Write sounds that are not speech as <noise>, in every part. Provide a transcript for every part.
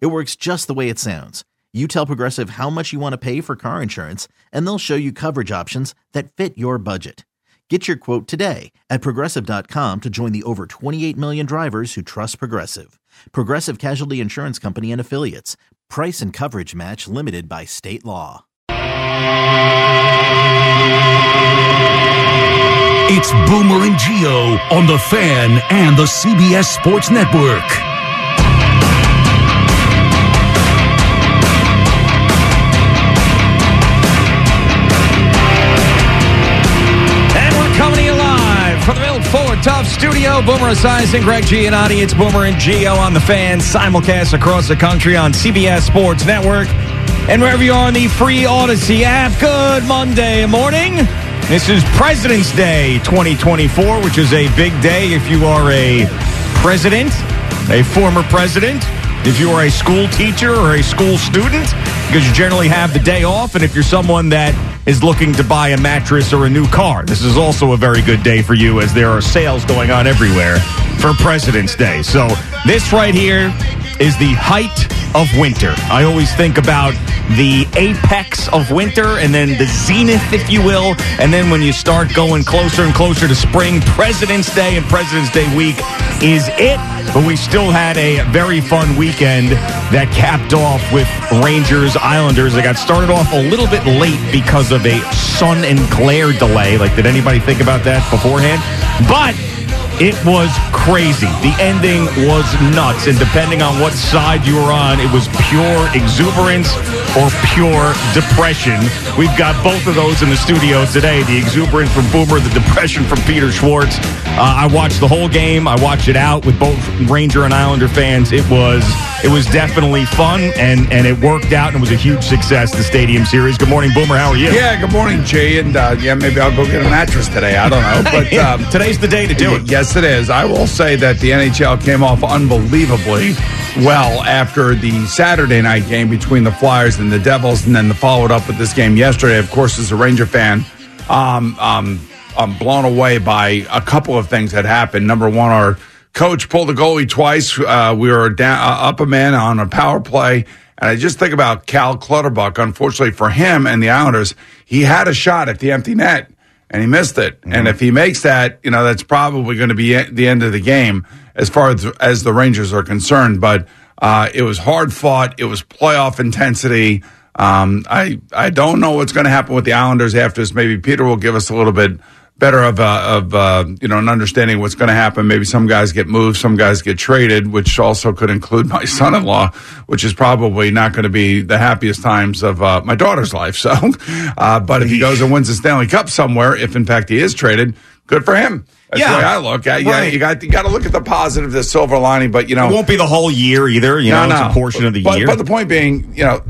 It works just the way it sounds. You tell Progressive how much you want to pay for car insurance, and they'll show you coverage options that fit your budget. Get your quote today at progressive.com to join the over 28 million drivers who trust Progressive. Progressive Casualty Insurance Company and Affiliates. Price and coverage match limited by state law. It's Boomer and Gio on the Fan and the CBS Sports Network. Boomer Esiason, Greg Giannotti. It's Boomer and Gio on the fan. Simulcast across the country on CBS Sports Network. And wherever you are on the free Audacy app, good Monday morning. This is President's Day 2024, which is a big day if you are a president, a former president, if you are a school teacher or a school student, because you generally have the day off, and if you're someone that is looking to buy a mattress or a new car, this is also a very good day for you as there are sales going on everywhere for President's Day. So, this right here is the height of winter. I always think about the apex of winter and then the zenith, if you will. And then when you start going closer and closer to spring, President's Day and President's Day week is it. But we still had a very fun weekend that capped off with Rangers Islanders. They got started off a little bit late because of a sun and glare delay. Like, did anybody think about that beforehand? But it was crazy. The ending was nuts. And depending on what side you were on, it was pure exuberance or pure depression. We've got both of those in the studio today the exuberance from Boomer, the depression from Peter Schwartz. Uh, I watched the whole game. I watched it out with both Ranger and Islander fans. It was it was definitely fun and and it worked out and it was a huge success. The Stadium Series. Good morning, Boomer. How are you? Yeah, good morning, Jay. And uh, yeah, maybe I'll go get a mattress today. I don't know, <laughs> but um, today's the day to do it. Yes, it is. I will say that the NHL came off unbelievably well after the Saturday night game between the Flyers and the Devils, and then the followed up with this game yesterday. Of course, as a Ranger fan, um, um, I'm blown away by a couple of things that happened. Number one, our coach pulled the goalie twice. Uh, we were down, uh, up a man on a power play. And I just think about Cal Clutterbuck. Unfortunately for him and the Islanders, he had a shot at the empty net and he missed it. And if he makes that, you know, that's probably going to be the end of the game as far as, as the Rangers are concerned. But uh, it was hard fought. It was playoff intensity. Um, I I don't know what's going to happen with the Islanders after this. Maybe Peter will give us a little bit better of uh, of uh, you know an understanding of what's going to happen. Maybe some guys get moved, some guys get traded, which also could include <laughs> my son-in-law, which is probably not going to be the happiest times of uh, my daughter's life. <laughs> So, uh, but if he goes and wins the Stanley Cup somewhere, if in fact he is traded, good for him. That's Yeah. the way I look. at. yeah, Right. you got you got to look at the positive, the silver lining. But you know, It won't be the whole year either. You know, it's a portion of the but, year. But the point being, you know,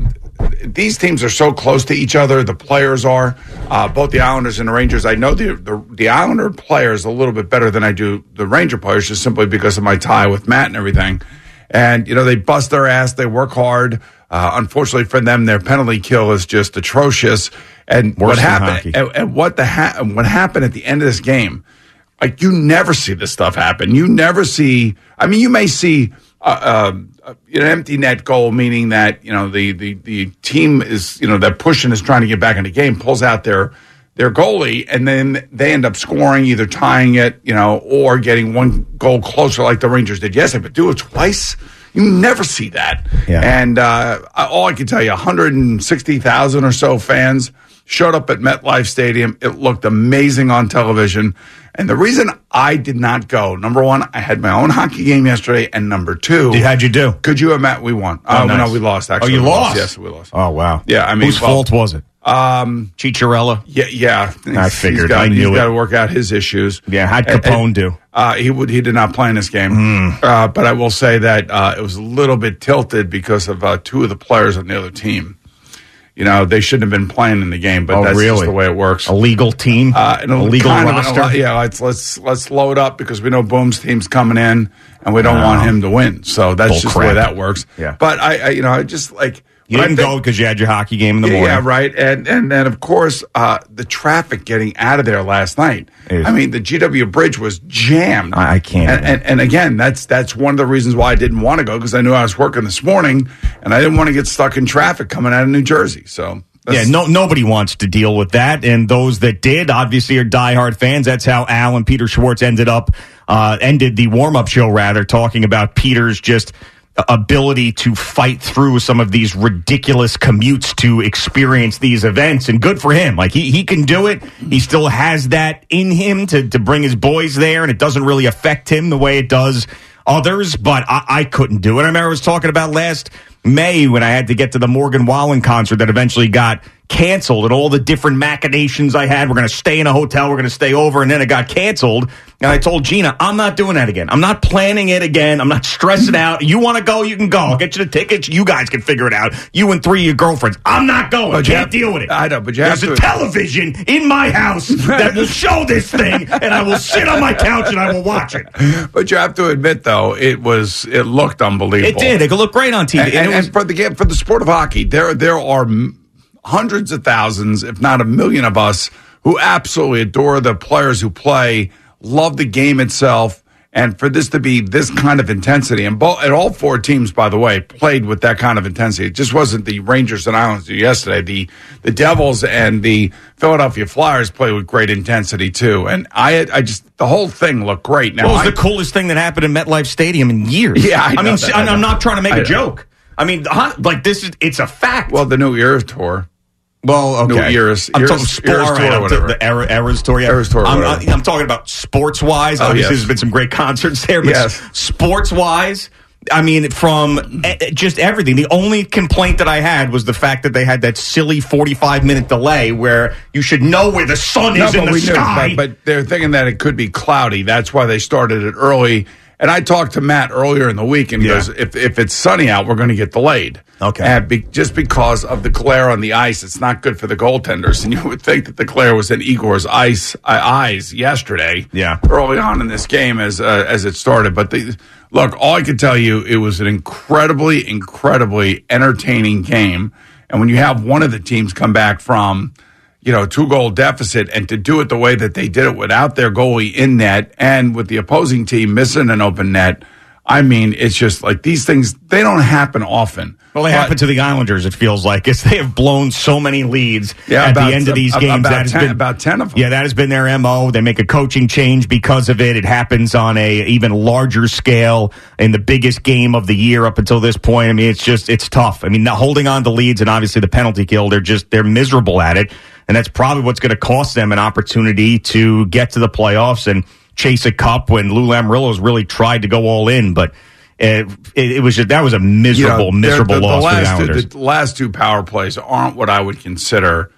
these teams are so close to each other. The players are uh, both the Islanders and the Rangers. I know the, the the Islander players a little bit better than I do the Ranger players, just simply because of my tie with Matt and everything. And you know, they bust their ass. They work hard. Uh, unfortunately for them, their penalty kill is just atrocious. And Worse what happened? And, and what the ha- what happened at the end of this game? Like you never see this stuff happen. You never see. I mean, you may see uh, uh, an empty net goal, meaning that you know the the the team is you know that pushing is trying to get back in the game, pulls out their their goalie, and then they end up scoring, either tying it, you know, or getting one goal closer, like the Rangers did yesterday. But do it twice. You never see that. Yeah. And uh, all I can tell you, 160,000 or so fans showed up at MetLife Stadium. It looked amazing on television. And the reason I did not go, number one, I had my own hockey game yesterday, and number two, How'd you do? could you have met? We won. Oh, Oh, nice. no, we lost. Actually, Oh, you We lost? Yes, we lost. Oh wow. Yeah, I mean, whose well, fault was it? Um, Chicharella. Yeah, yeah. I figured. Got, I knew he's it. got to work out his issues. Yeah, how'd And- Capone and, do? Uh, he would. He did not play in this game. Hmm. Uh, but I will say that uh, it was a little bit tilted because of uh, two of the players on the other team. You know, they shouldn't have been playing in the game, but Oh, that's just really? the way it works. A legal team, Uh, a legal kind of roster. yeah, let's let's let's load up because we know Boom's team's coming in, and we don't want him to win. So that's Bull just the way that works. Yeah. But I, I you know, I just like You but didn't think- go because you had your hockey game in the morning. yeah, right. And and then of course uh, the traffic getting out of there last night. I mean, the GW Bridge was jammed. I- I can't And, and, and again, that's that's one of the reasons why I didn't want to go because I knew I was working this morning, and I didn't want to get stuck in traffic coming out of New Jersey. So Yeah, no, nobody wants to deal with that, and those that did obviously are diehard fans. That's how Al and Peter Schwartz ended up, uh, ended the warm up show rather, talking about Peter's just ability to fight through some of these ridiculous commutes to experience these events, and good for him. Like he he can do it. He still has that in him to to bring his boys there, and it doesn't really affect him the way it does others. But I, I couldn't do it. I remember I was talking about last. May when I had to get to the Morgan Wallen concert that eventually got canceled and all the different machinations I had. We're going to stay in a hotel. We're going to stay over. And then it got canceled. And I told Gina, I'm not doing that again. I'm not planning it again. I'm not stressing out. You want to go? You can go. I'll get you the tickets. You guys can figure it out. You and three of your girlfriends. I'm not going. But you Can't have- deal with it. I know, but you There's have a to- television in my house <laughs> that will show this thing and I will sit on my couch and I will watch it. But you have to admit, though, it was it looked unbelievable. It did. It could look great on TV. And, and, it was, and for the game for the sport of hockey, there there are hundreds of thousands, if not a million of us, who absolutely adore the players who play, love the game itself, and for this to be this kind of intensity, and, bo- and all four teams, by the way, played with that kind of intensity. It just wasn't the Rangers and Islanders yesterday. The the Devils and the Philadelphia Flyers played with great intensity too. And I I just the whole thing looked great. Now What was I- the coolest thing that happened in MetLife Stadium in years? Yeah, I know mean, that, I I'm not trying to make I a joke. I mean, like this is it's a fact. well, the new Eras tour. well, okay. no, Eras- I'm Eras- talking sport, Eras all right, tour or whatever. The era, Eras tour, yeah. Eras tour, I'm, whatever. I'm talking about sports wise. Oh, Obviously, yes. there's been some great concerts there, but Yes. sports wise. I mean, from eh, just everything. The only complaint that I had was the fact that they had that silly 45 minute delay where you should know where the sun is in the sky. Knew, but, but they're thinking that it could be cloudy. That's why they started it early. And I talked to Matt earlier in the week, and he Yeah. goes, if, if it's sunny out, we're going to get delayed. Okay. And be, just because of the glare on the ice, it's not good for the goaltenders. And you would think that the glare was in Igor's ice uh, eyes yesterday. Yeah. Early on in this game as uh, as it started. But the, look, all I can tell you, it was an incredibly, incredibly entertaining game. And when you have one of the teams come back from you know, two goal deficit and to do it the way that they did it without their goalie in net and with the opposing team missing an open net. I mean, it's just like these things, they don't happen often. Well, they But- happen to the Islanders. It feels like as they have blown so many leads Yeah, at about- the end of these games. about that 10 been about 10 of them. Yeah, that has been their mo. They make a coaching change because of it. It happens on a even larger scale in the biggest game of the year up until this point. I mean, it's just it's tough. I mean, not holding on to leads and obviously the penalty kill. They're just they're miserable at it, and that's probably what's going to cost them an opportunity to get to the playoffs and chase a cup. When Lou Lamoriello's really tried to go all in, but. It, it, it was just that was a you miserable, know, miserable the, the loss for the last Islanders. The last two power plays aren't what I would consider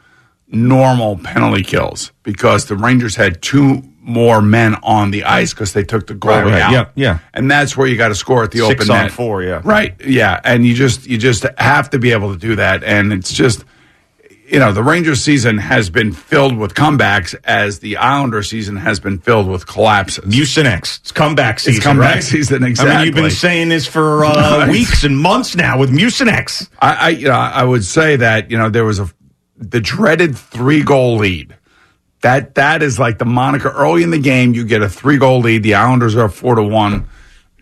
normal penalty kills because the Rangers had two more men on the ice because they took the goalie Right, right. out. Yeah, yeah. And that's where you got to score at the Six open on net. four, yeah. Right. Yeah. And you just you just have to be able to do that. And it's just you know, the Rangers season has been filled with comebacks as the Islander season has been filled with collapses. Mucinex. It's comeback season. comeback right? season, I mean, you've been saying this for uh, <laughs> weeks and months now with Mucinex. I, I you know I would say that you know there was a the dreaded three goal lead. That that is like the moniker early in the game. You get a three goal lead. The Islanders are four to one.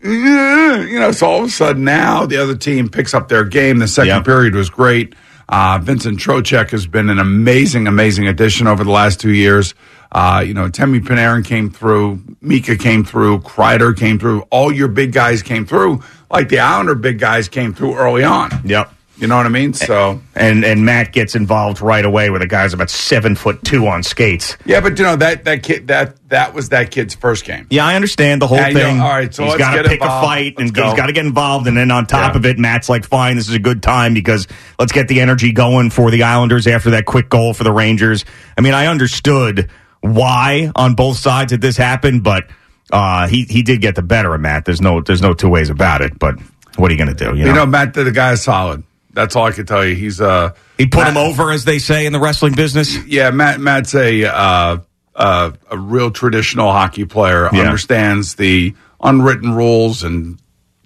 You know, so all of a sudden now the other team picks up their game. The second Yep. period was great. Uh, Vincent Trocheck has been an amazing, amazing addition over the last two years. Uh, you know, Temi Panarin came through, Mika came through, Kreider came through. All your big guys came through, like the Islander big guys came through early on. Yep. You know what I mean? So and and Matt gets involved right away with a guy's about seven foot two on skates. yeah, but you know that that kid that that was that kid's first game. Yeah, I understand the whole Yeah, you know, thing. all right, so he's got to pick a fight and Let's go. he's got to get involved. And then on top Yeah. of it, Matt's like, "Fine, this is a good time because let's get the energy going for the Islanders after that quick goal for the Rangers." I mean, I understood why on both sides that this happened, but uh, he he did get the better of Matt. There's no there's no two ways about it. But what are you going to do? You know, You know, Matt, the guy is solid. That's all I can tell you. He's uh he put him over, as they say in the wrestling business. yeah, Matt Matt's a uh, uh, a real traditional hockey player. Yeah. Understands the unwritten rules and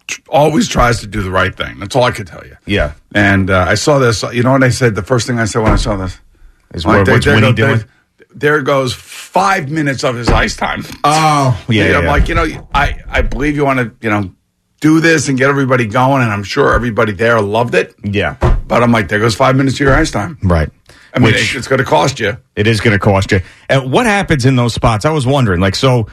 tr- always tries to do the right thing. That's all I can tell you. Yeah. And uh, I saw this. You know what I said? The first thing I said when I saw this. Is Like, what's there Winnie doing? There, goes five minutes of his ice time. Oh, yeah. And <laughs> I'm yeah. like, you know, I, I believe you want to, you know, do this and get everybody going, and I'm sure everybody there loved it. yeah, But I'm like, there goes five minutes of your ice time. right. I mean, Which- it's going to cost you. It is going to cost you. And what happens in those spots? I was wondering. Like, so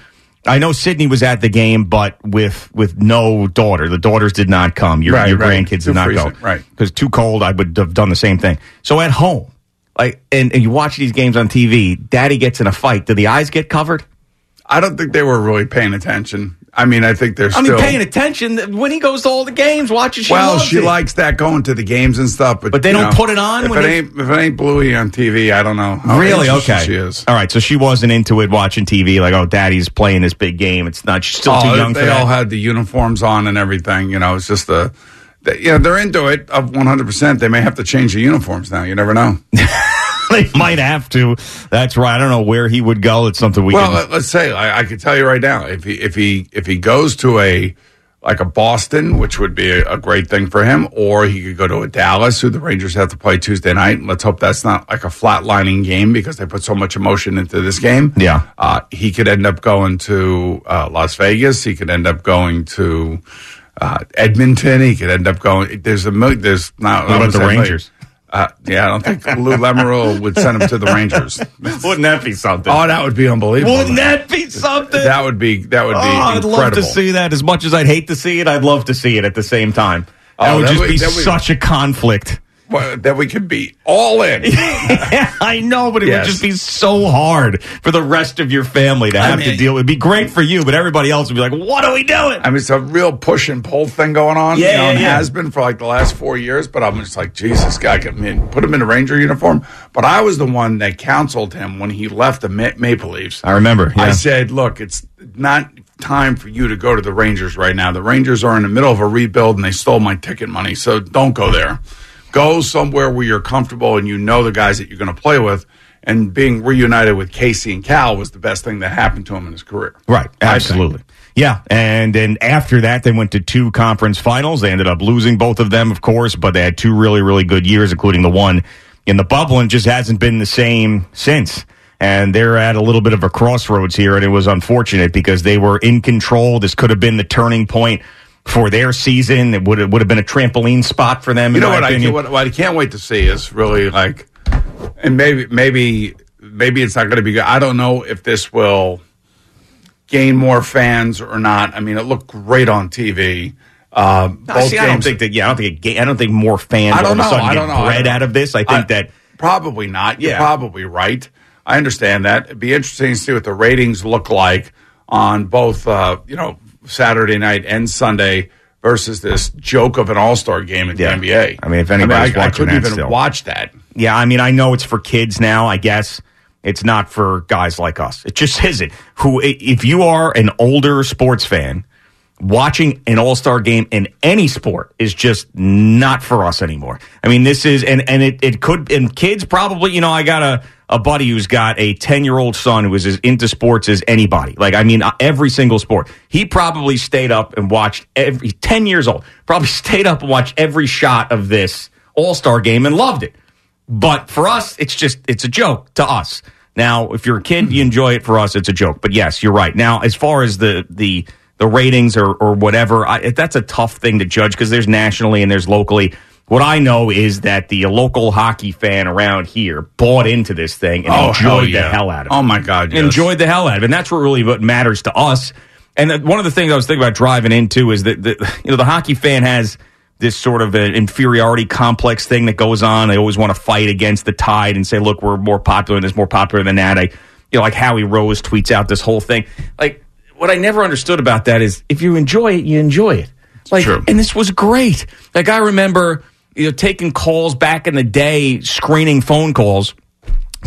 I know Sydney was at the game, but with with no daughter, the daughters did not come. Your Right, your right. grandkids Too did not freezing, go, right. Because too cold, I would have done the same thing. So at home, like, and, and you watch these games on TV, Daddy gets in a fight. Do the eyes get covered? I don't think they were really paying attention. I mean, I think they're I still. mean, paying attention when he goes to all the games, watching. She well, loves she it. likes that going to the games and stuff, but But they you don't know, put it on If when it they- ain't if it ain't Bluey on TV, I don't know. how Really? interested Okay. She is. All right. So she wasn't into it watching TV. Like, oh, Daddy's playing this big game. It's not. She's still oh, too Oh, young they for that. all had the uniforms on and everything. You know, it's just a. They, you know, they're into it of 100%. They may have to change the uniforms now. You never know. <laughs> they <laughs> might have to. That's right. I don't know where he would go. It's something we Well, can. let- let's say I, I could tell you right now if he if he if he goes to a like a Boston, which would be a, a great thing for him, or he could go to a Dallas, who the Rangers have to play Tuesday night. Let's hope that's not like a flatlining game because they put so much emotion into this game. Yeah. uh, he could end up going to uh, Las Vegas. He could end up going to. Uh, Edmonton, he could end up going. There's a. There's not. What about the Rangers? Uh, yeah, I don't think Lou Lamoriello would send him to the Rangers. <laughs> Wouldn't that be something? Oh, that would be unbelievable. Wouldn't that be something? That would be that would be oh, I'd love to see that. As much as I'd hate to see it, I'd love to see it at the same time. That Oh, would that just would- be would- such a conflict. Well, that we could be all in. <laughs> yeah, I know, but it Yes. would just be so hard for the rest of your family to have to mean- deal. It'd be great for you, but everybody else would be like, "What are we doing?" I mean, it's a real push and pull thing going on. Yeah, you know, and yeah. has been for like the last four years. But I'm just like, Jesus, guy, I mean, put him in a Ranger uniform. But I was the one that counseled him when he left the Ma- Maple Leafs. I remember. I said, look, it's not time for you to go to the Rangers right now. The Rangers are in the middle of a rebuild and they stole my ticket money. So don't go there. Go somewhere where you're comfortable and you know the guys that you're going to play with. And being reunited with Casey and Cal was the best thing that happened to him in his career. Right, absolutely. Yeah, and then after that, they went to two conference finals. They ended up losing both of them, of course, but they had two really, really good years, including the one in the bubble, and just hasn't been the same since. And they're at a little bit of a crossroads here, and it was unfortunate because they were in control. This could have been the turning point for their season. It would have, would have been a trampoline spot for them. You know what I, what, what I can't wait to see is really like, and maybe maybe maybe it's not going to be good. I don't know if this will gain more fans or not. I mean, it looked great on TV. Uh, No, both see, I don't think that. Yeah, I don't think. It, I don't think more fans I don't know. I get don't know. I don't out of this. I think that probably not. You're Yeah. probably right. I understand that. It'd be interesting to see what the ratings look like on both, uh, you know, Saturday night and Sunday versus this joke of an All Star game in Yeah. the NBA. I mean, if anybody's I, I watching couldn't that even still. watch that. Yeah, I mean, I know it's for kids now. I guess it's not for guys like us. It just isn't. Who, if you are an older sports fan, watching an All Star game in any sport is just not for us anymore. I mean, this is and and it it could and kids probably. You know, I got a. Buddy who's got a 10 year old son who is as into sports as anybody. Like, I mean, uh, every single sport. He probably stayed up and watched every 10 years old, <laughs> probably stayed up and watched every shot of this All Star game and loved it. But for us, it's just it's a joke to us. Now, if you're a kid, you enjoy it. For us, it's a joke. But yes, you're right. Now, as far as the the the ratings or or whatever, I, that's a tough thing to judge because there's nationally and there's locally. What I know is that the local hockey fan around here bought into this thing and Oh, enjoyed hell the hell out of it Oh, my God, yes. enjoyed the hell out of it. And that's what really what matters to us. And one of the things I was thinking about driving into is that the, you know the hockey fan has this sort of an inferiority complex thing that goes on. They always want to fight against the tide and say, look, we're more popular than this, more popular than that. I, you know, like Howie Rose tweets out this whole thing. Like, what I never understood about that is if you enjoy it, you enjoy it. Like, True. and this was great. Like, I remember, you know, taking calls back in the day, screening phone calls.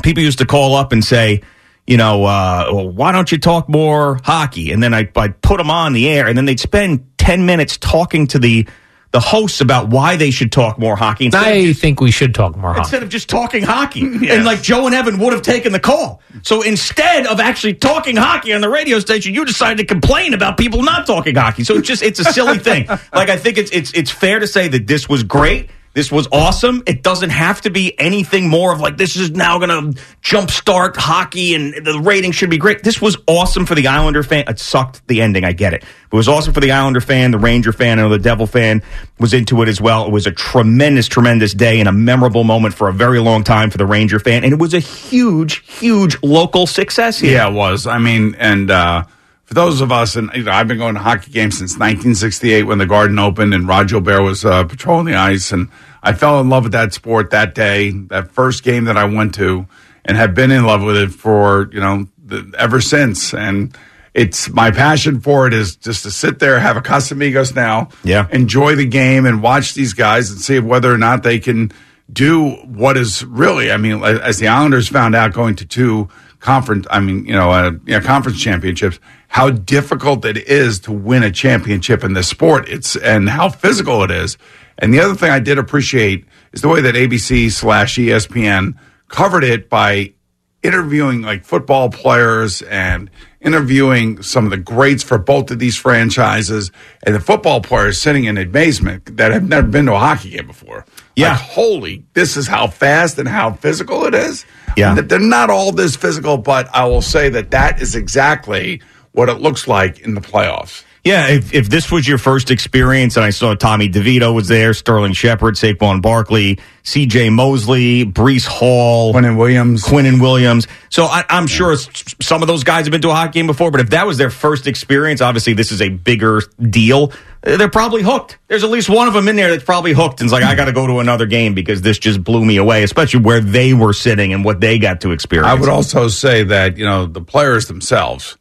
People used to call up and say, you know, uh, well, why don't you talk more hockey? And then I, I'd put them on the air, and then they'd spend 10 minutes talking to the the hosts about why they should talk more hockey instead, I just, think we should talk more hockey. instead of just talking hockey. <laughs> And like Joe and Evan would have taken the call. So instead of actually talking hockey on the radio station, you decided to complain about people not talking hockey. So it's just it's a silly thing. <laughs> Like I think it's it's it's fair to say that this was great. This was awesome. It doesn't have to be anything more of like this is now going to jumpstart hockey and the rating should be great. This was awesome for the Islander fan. It sucked the ending. I get it. It was awesome for the Islander fan, the Ranger fan, and the Devil fan was into it as well. It was a tremendous, tremendous day and a memorable moment for a very long time for the Ranger fan, and it was a huge, huge local success here. Yeah, it was. I mean, and uh, for those of us, and you know, I've been going to hockey games since 1968 when the Garden opened and Roger Bear was uh, patrolling the ice, and I fell in love with that sport that day, that first game that I went to, and have been in love with it for you know the, ever since. And it's my passion for it is just to sit there, have a Casamigos now, Yeah. enjoy the game, and watch these guys and see whether or not they can do what is really. I mean, as the Islanders found out going to two conference, I mean, you know, uh, you know, conference championships, how difficult it is to win a championship in this sport. It's and how physical it is. And the other thing I did appreciate is the way that ABC slash ESPN covered it by interviewing like football players and interviewing some of the greats for both of these franchises and the football players sitting in amazement that have never been to a hockey game before. Yeah. Like, holy, this is how fast and how physical it is. Yeah. And They're not all this physical, but I will say that that is exactly what it looks like in the playoffs. Yeah, if, if this was your first experience, and I saw Tommy DeVito was there, Sterling Shepard, Saquon Barkley, C.J. Mosley, Breece Hall, Quinnen Williams. Quinnen Williams. So I, I'm sure some of those guys have been to a hockey game before, but if that was their first experience, obviously this is a bigger deal. uh, They're probably hooked. There's at least one of them in there that's probably hooked and is like, I got to go to another game because this just blew me away, especially where they were sitting and what they got to experience. I would also say that, you know, the players themselves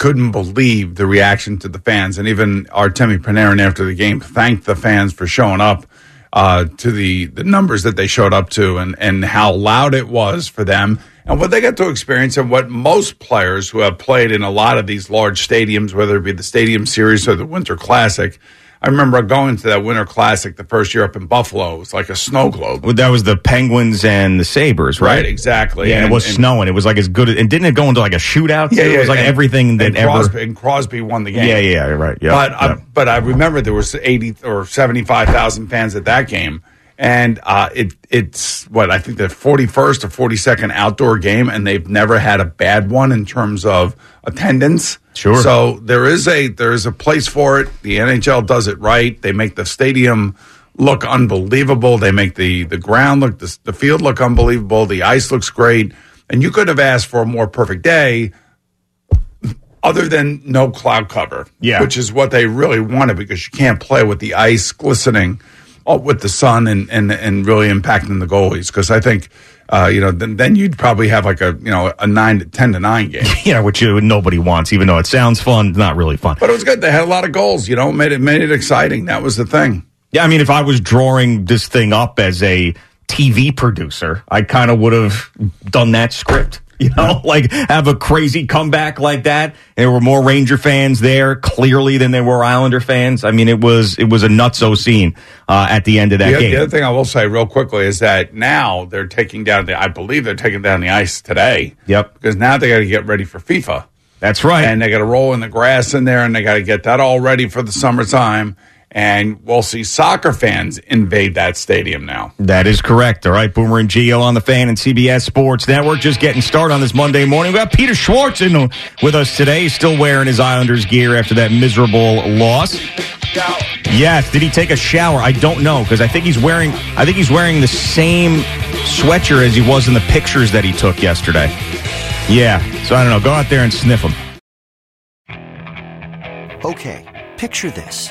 couldn't believe the reaction to the fans. And even Artemi Panarin after the game thanked the fans for showing up uh, to the, the numbers that they showed up to and, and how loud it was for them and what they got to experience and what most players who have played in a lot of these large stadiums, whether it be the Stadium Series or the Winter Classic. I remember going to that Winter Classic the first year up in Buffalo. It was like a snow globe. Well, that was the Penguins and the Sabres, right? Right, exactly. Yeah, and, And- it was and- snowing. It was like as good, as, and didn't it go into like a shootout? too? it was like and- everything that and ever. Crosby, and Crosby won the game. Yeah, yeah, yeah, right. Yeah, but uh, yeah. I, but I remember there was eighty or seventy five thousand fans at that game, and uh, it it's what I think the forty first or forty second outdoor game, and they've never had a bad one in terms of attendance. Sure. So there is a there is a place for it. The NHL does it right. They make the stadium look unbelievable. They make the the ground look the, the field look unbelievable. The ice looks great, and you could have asked for a more perfect day other than no cloud cover, Yeah. which is what they really wanted because you can't play with the ice glistening uh, with the sun and and and really impacting the goalies. Because I think, uh, you know, then, then you'd probably have like a you know a nine to ten to nine game. <laughs> yeah, which uh, nobody wants, even though it sounds fun. Not really fun. But it was good. They had a lot of goals. You know, made it made it exciting. That was the thing. Yeah, I mean, if I was drawing this thing up as a TV producer, I kind of would have done that script. <laughs> You know, like have a crazy comeback like that. There were more Ranger fans there clearly than there were Islander fans. I mean, it was it was a nutso scene uh, at the end of that The, game. the other thing I will say real quickly is that now they're taking down the. I believe they're taking down the ice today. Yep. Because now they got to get ready for FIFA. That's right. and they got to roll in the grass in there, and they got to get that all ready for the summertime. And we'll see soccer fans invade that stadium now. That is correct. All right, Boomer and Gio on the fan and CBS Sports Network just getting started on this Monday morning. We got Peter Schwartz in with us today, still wearing his Islanders gear after that miserable loss. Yes, did he take a shower? I don't know because I think he's wearing I think he's wearing the same sweatshirt as he was in the pictures that he took yesterday. Yeah, so I don't know. Go out there and sniff him. Okay, picture this.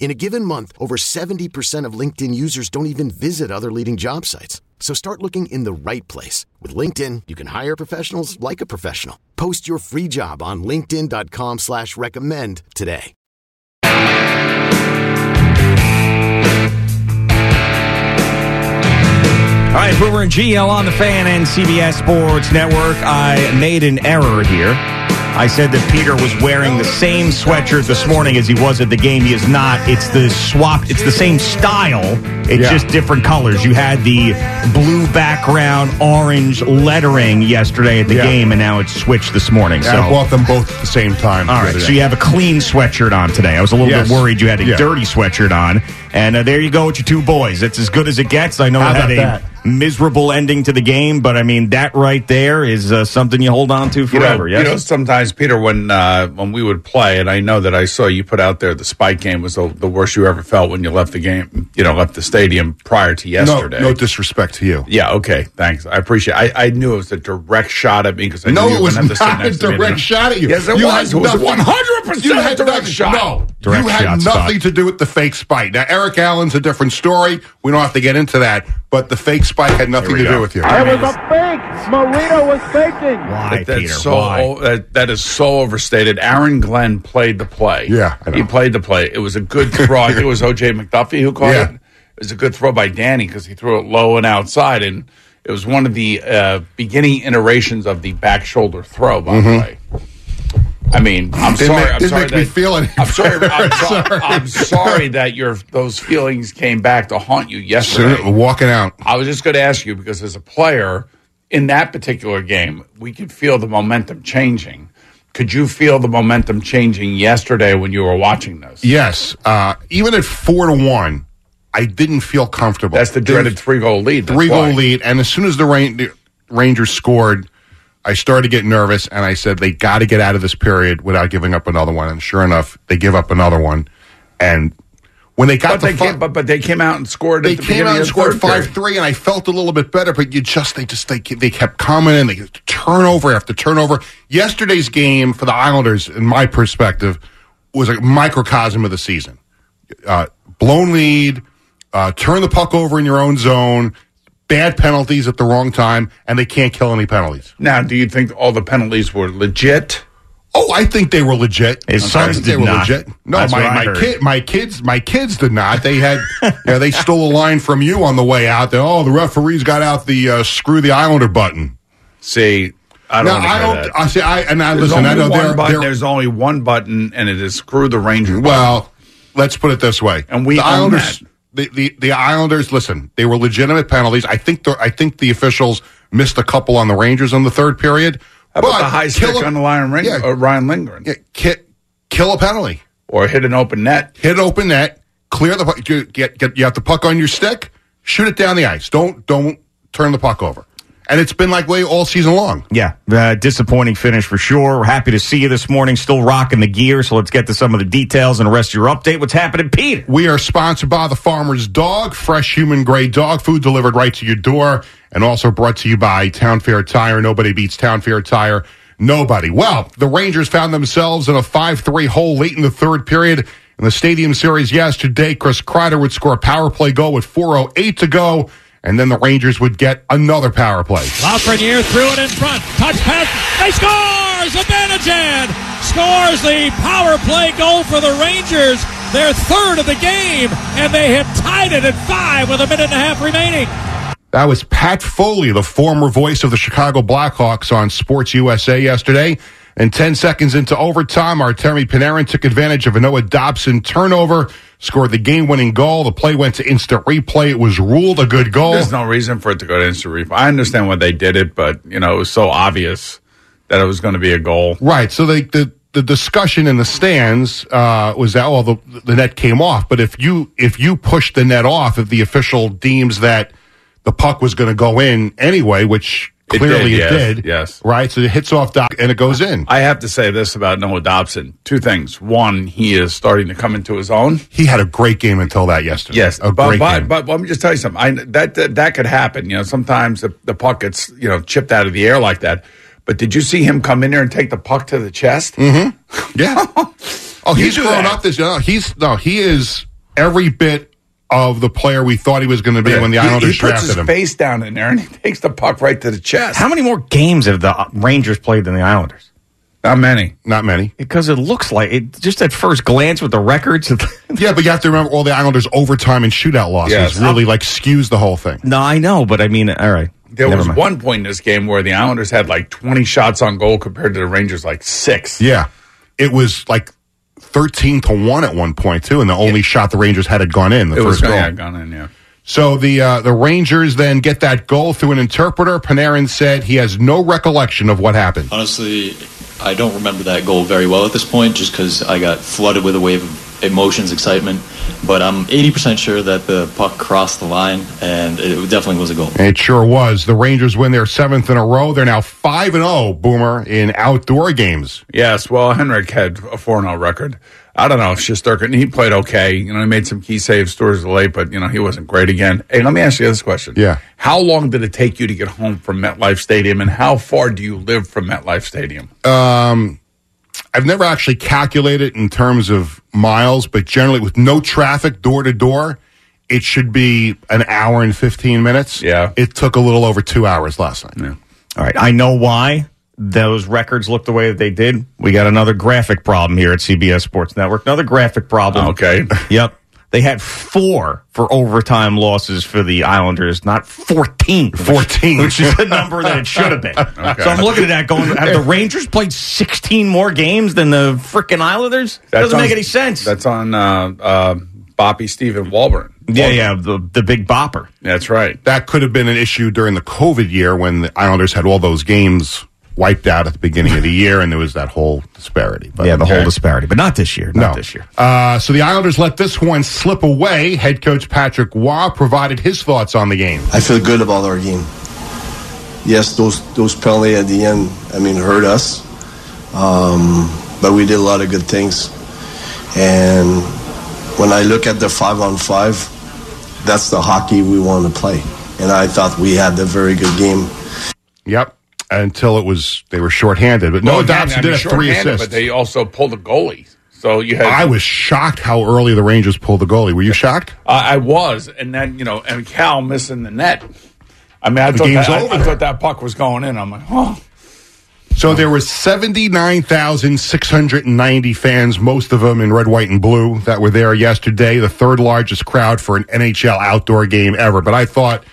In a given month, over 70% of LinkedIn users don't even visit other leading job sites. So start looking in the right place. With LinkedIn, you can hire professionals like a professional. Post your free job on linkedin.com slash recommend today. All right, Boomer and Gio on the fan and CBS Sports Network. I made an error here. I said that Peter was wearing the same sweatshirt this morning as he was at the game. He is not. It's the swap. It's the same style. It's Yeah. just different colors. You had the blue background, orange lettering yesterday at the Yeah. game, and now it's switched this morning. So. I bought them both at the same time. all right. So you have a clean sweatshirt on today. I was a little Yes. bit worried you had a Yeah. dirty sweatshirt on, and uh, there you go with your two boys. It's as good as it gets. I know How it had a that? miserable ending to the game, but I mean that right there is uh, something you hold on to You forever. know, yes. you know, sometimes Peter, when uh, when we would play, and I know that I saw you put out there the spike game was the, the worst you ever felt when you left the game, you know, left the stadium prior to yesterday. no disrespect to you. yeah, okay, thanks. I appreciate. I, I knew it was a direct shot at me because I No, knew it were was gonna have to sit not a next me. direct shot at you. Yes, it You was. had It was nothing- one hundred percent You had direct nothing, shot. No, Direct you had shot nothing spot. to do with the fake spike. Now, Eric Allen's a different story. We don't have to get into that. But the fake spike had nothing to go. do with you. It was a fake. Marino was faking. Why, That's Peter? so Why? o- that, that is so overstated. Aaron Glenn played the play. Yeah, I know. he played the play. It was a good throw. I think it was <laughs> OJ McDuffie who caught Yeah. it. It was a good throw by Danny because he threw it low and outside, and it was one of the uh, beginning iterations of the back shoulder throw. By the way, I mean, I'm sorry. make- I'm sorry make me feel any I'm <laughs> sorry. I'm, Sorry. I'm sorry that your those feelings came back to haunt you yesterday. So, walking out. I was just going to ask you because as a player in that particular game, we could feel the momentum changing. Could you feel the momentum changing yesterday when you were watching this? Yes. Uh, even at four to one, I didn't feel comfortable. That's the dreaded three goal lead. Three goal lead. And as soon as the, the Rangers scored, I started to get nervous, and I said they got to get out of this period without giving up another one. And sure enough, they give up another one. And when they got But the they, came, but, but they came out and scored. they at the came out and scored five period. three, and I felt a little bit better. But you just they just they they kept coming in. They turnover after turnover. Yesterday's game for the Islanders, in my perspective, was a microcosm of the season. Uh, blown lead, uh, turn the puck over in your own zone, bad penalties at the wrong time, and they can't kill any penalties. Now, do you think all the penalties were legit? Oh, I think they were legit. His sons did they were not. legit. No, That's my my kid, my kids, my kids did not. They had, <laughs> they stole a line from you on the way out. They, oh, the referees got out the uh, screw the Islander button. See, I don't. No, I don't. that. I see. I and I There's listen. I know one they're, button. they're There's only one button, and it is screw the Ranger. well. Let's put it this way. And we the Islanders. that. The, the the Islanders. Listen, they were legitimate penalties. I think the I think the officials missed a couple on the Rangers in the third period. How about but the high stick kill 'em- on the Ryan, Ring, Yeah, uh, Ryan Lindgren? Yeah, ki- kill a penalty, or hit an open net. hit an open net, clear the puck. You get, get you have the puck on your stick, shoot it down the ice. Don't don't turn the puck over. And it's been like way all season long. Yeah, uh, disappointing finish for sure. We're happy to see you this morning, still rocking the gear. So let's get to some of the details and the rest of your update. What's happening, Peter? We are sponsored by the Farmer's Dog, fresh human grade dog food delivered right to your door, and also brought to you by Town Fair Tire. Nobody beats Town Fair Tire. Nobody. Well, the Rangers found themselves in a 5 3 hole late in the third period. In the Stadium Series yesterday, Chris Kreider would score a power play goal with 4.08 to go, and then the Rangers would get another power play. Lafreniere threw it in front. Touch pass. They scores! Zibanejad scores the power play goal for the Rangers. Their third of the game, and they have tied it at five with a minute and a half remaining. That was Pat Foley, the former voice of the Chicago Blackhawks on Sports USA yesterday. And 10 seconds into overtime, Artemi Panarin took advantage of a Noah Dobson turnover, scored the game winning goal. The play went to instant replay. It was ruled a good goal. There's no reason for it to go to instant replay. I understand why they did it, but you know it was so obvious that it was going to be a goal. Right. So they, the the discussion in the stands uh, was that well the the net came off, but if you if you push the net off, if the official deems that the puck was going to go in anyway, which It clearly did, it yes, did, yes. right. So it hits off Doc and it goes in. I have to say this about Noah Dobson: two things. One, he is starting to come into his own. He had a great game until that yesterday. Yes, a but great but, game. but let me just tell you something. I, that, that that could happen. You know, sometimes the, the puck gets you know chipped out of the air like that. But did you see him come in there and take the puck to the chest? Mm-hmm. Yeah. <laughs> Oh, he's grown that. up this. No, he's no, he is every bit of the player we thought he was going to be when the He- Islanders he, puts drafted his him. face down in there and he takes the puck right to the chest. How many more games have the Rangers played than the Islanders? Not many. Not many. Because it looks like it just at first glance with the records. <laughs> Yeah, but you have to remember all the Islanders' overtime and shootout losses Yes. really like skews the whole thing. no, I know, but I mean, all right. There Never was mind. one point in this game where the Islanders had like 20 shots on goal compared to the Rangers like six. Yeah, it was like thirteen to one at one point too, and the only shot the Rangers had had gone in the It was first goal. yeah, gone in, yeah. So the uh, the Rangers then get that goal through an interpreter. Panarin said he has no recollection of what happened. Honestly, I don't remember that goal very well at this point just because I got flooded with a wave of emotions, excitement. But I'm 80% sure that the puck crossed the line and it definitely was a goal. It sure was. The Rangers win their seventh in a row. They're now five and zero. Boomer in outdoor games. Yes, well, Henrik had a 4 0 record. I don't know, Shesterkin, he played okay. You know, he made some key saves towards the late, but, you know, he wasn't great again. Hey, let me ask you this question. Yeah. How long did it take you to get home from MetLife Stadium, and how far do you live from MetLife Stadium? Um, I've never actually calculated in terms of miles, but generally with no traffic door to door, it should be an hour and fifteen minutes. Yeah. it took a little over two hours last night. All right, I know why those records look the way that they did. We got another graphic problem here at CBS Sports Network. Another graphic problem. Okay. Yep. They had four for overtime losses for the Islanders, not 14. 14. Which is the number that it should have been. <laughs> Okay. So I'm looking at that going, have the Rangers played 16 more games than the freaking Islanders? That Doesn't on- make any sense. That's on uh, uh, Boppy Stephen Walburn. yeah, yeah, the, the big bopper. That's right. That could have been an issue during the COVID year when the Islanders had all those games wiped out at the beginning of the year, and there was that whole disparity. But Yeah, the whole disparity, but not this year. Not this year. Uh, so the Islanders let this one slip away. Head coach Patrick Roy provided his thoughts on the game. I feel good about our game. Yes, those those penalty at the end, I mean, hurt us, um, but we did a lot of good things. And when I look at the five on five, that's the hockey we want to play. And I thought we had a very good game. Yep. Until it was they were shorthanded, but no, Well, again, Dobson I did mean, have three assists. But they also pulled a goalie. So you had. I was shocked how early the Rangers pulled the goalie. Were you shocked? I I was, and then you know, and Cal missing the net. I mean, I thought that, I- I, thought that puck was going in. I'm like, oh, So there were 79,690 fans, most of them in red, white, and blue, that were there yesterday. The third largest crowd for an NHL outdoor game ever. But I thought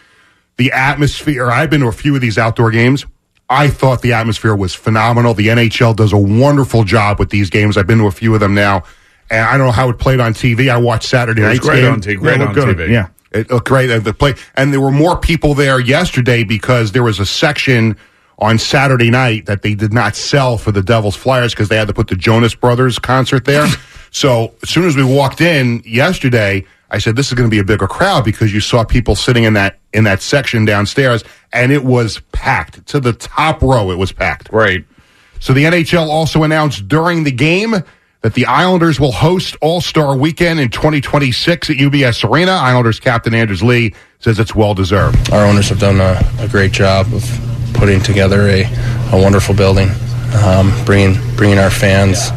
the atmosphere, I've been to a few of these outdoor games. I thought the atmosphere was phenomenal. The NHL does a wonderful job with these games. I've been to a few of them now. And I don't know how it played on TV. I watched Saturday night's great game. on T- great on good. TV. Yeah. It looked great. The play, and there were more people there yesterday because there was a section on Saturday night that they did not sell for the Devils Flyers because they had to put the Jonas Brothers concert there. <laughs> so as soon as we walked in yesterday, I said this is going to be a bigger crowd because you saw people sitting in that in that section downstairs, and it was packed to the top row. It was packed. Right. So the NHL also announced during the game that the Islanders will host All Star Weekend in 2026 at UBS Arena. Islanders captain Anders Lee says it's well deserved. Our owners have done a, a great job of putting together a, a wonderful building, um, bringing bringing our fans,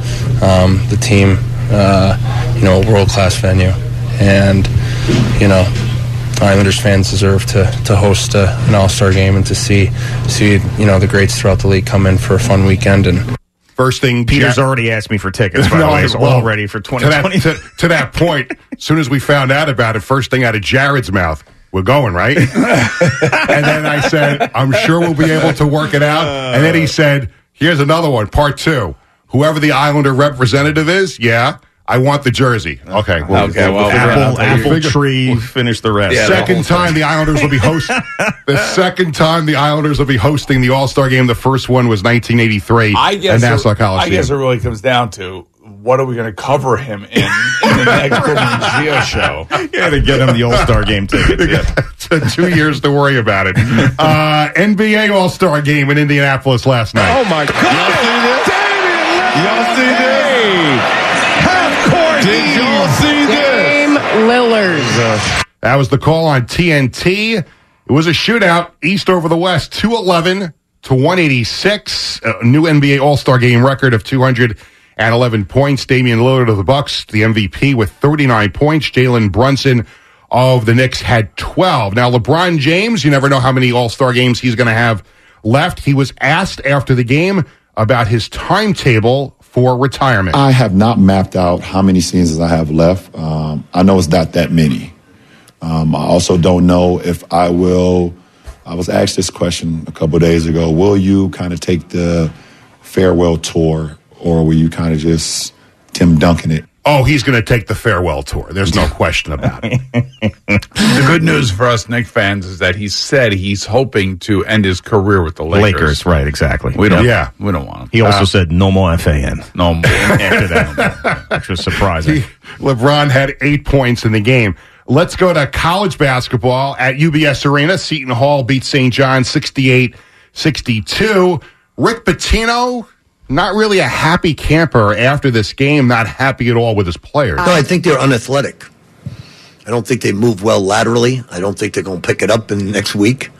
um, the team, uh, you know, a world class venue, and you know. Islanders fans deserve to, to host a, an All Star game and to see see you know the greats throughout the league come in for a fun weekend and First thing, Peter's Jack- already asked me for tickets. By the <laughs> way, it's well, all ready for to 2020. to, to that point, as soon as we found out about it, first thing out of Jared's mouth, we're going, right? <laughs> and then I said, I'm sure we'll be able to work it out. And then he said, here's another one, part two. Whoever the Islander representative is, yeah, I want the jersey. Okay. Well, Okay, well, we'll figure it out. Apple, Apple Figure- tree, finish the rest. Yeah, the second whole time the Islanders will be hosting. <laughs> the second time the Islanders will be hosting the All Star game. The first one was 1983 I guess at Nassau it, I guess it really comes down to what are we going to cover him in in the <laughs> next Boomer Gio show? Yeah, to get him the All Star game ticket. Yeah. <laughs> Two years to worry about it. Uh, NBA All Star game in Indianapolis last night. Oh my God! Y'all see this? Half court. Did y'all see this? Lillard. That was the call on TNT. It was a shootout, East over the West, 211 to 186. A new NBA All Star game record of 211 points. Damian Lillard of the Bucks, the MVP with 39 points. Jalen Brunson of the Knicks had 12. Now, LeBron James, you never know how many All Star games he's going to have left. He was asked after the game about his timetable for retirement. I have not mapped out how many seasons I have left. Um, I know it's not that many. Um, I also don't know if I will. I was asked this question a couple days ago. Will you kind of take the farewell tour, or will you kind of just Tim Duncan it? Oh, he's going to take the farewell tour. There's no question about it. <laughs> The good news for us Knicks fans is that he said he's hoping to end his career with the Lakers. Lakers, right, exactly. We don't. Yeah. we don't want him. He also Uh, said no more FAN no more. <laughs> after that, which was surprising. He- LeBron had eight points in the game. Let's go to college basketball at UBS Arena. Seton Hall beat St. John 68 62. Rick Pitino, not really a happy camper after this game, not happy at all with his players. No, I think they're unathletic. I don't think they move well laterally. I don't think they're going to pick it up in the next week.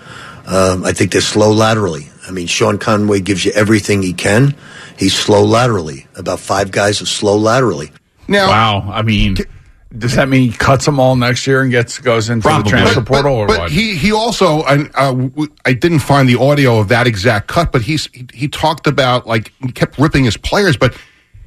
Um, I think they're slow laterally. I mean, Sean Conway gives you everything he can. He's slow laterally. About five guys are slow laterally. Now, wow. I mean, does that mean he cuts them all next year and gets goes into Probably. the transfer But- portal or but what? he he also I, uh, I didn't find the audio of that exact cut, but he's he, he talked about like he kept ripping his players, but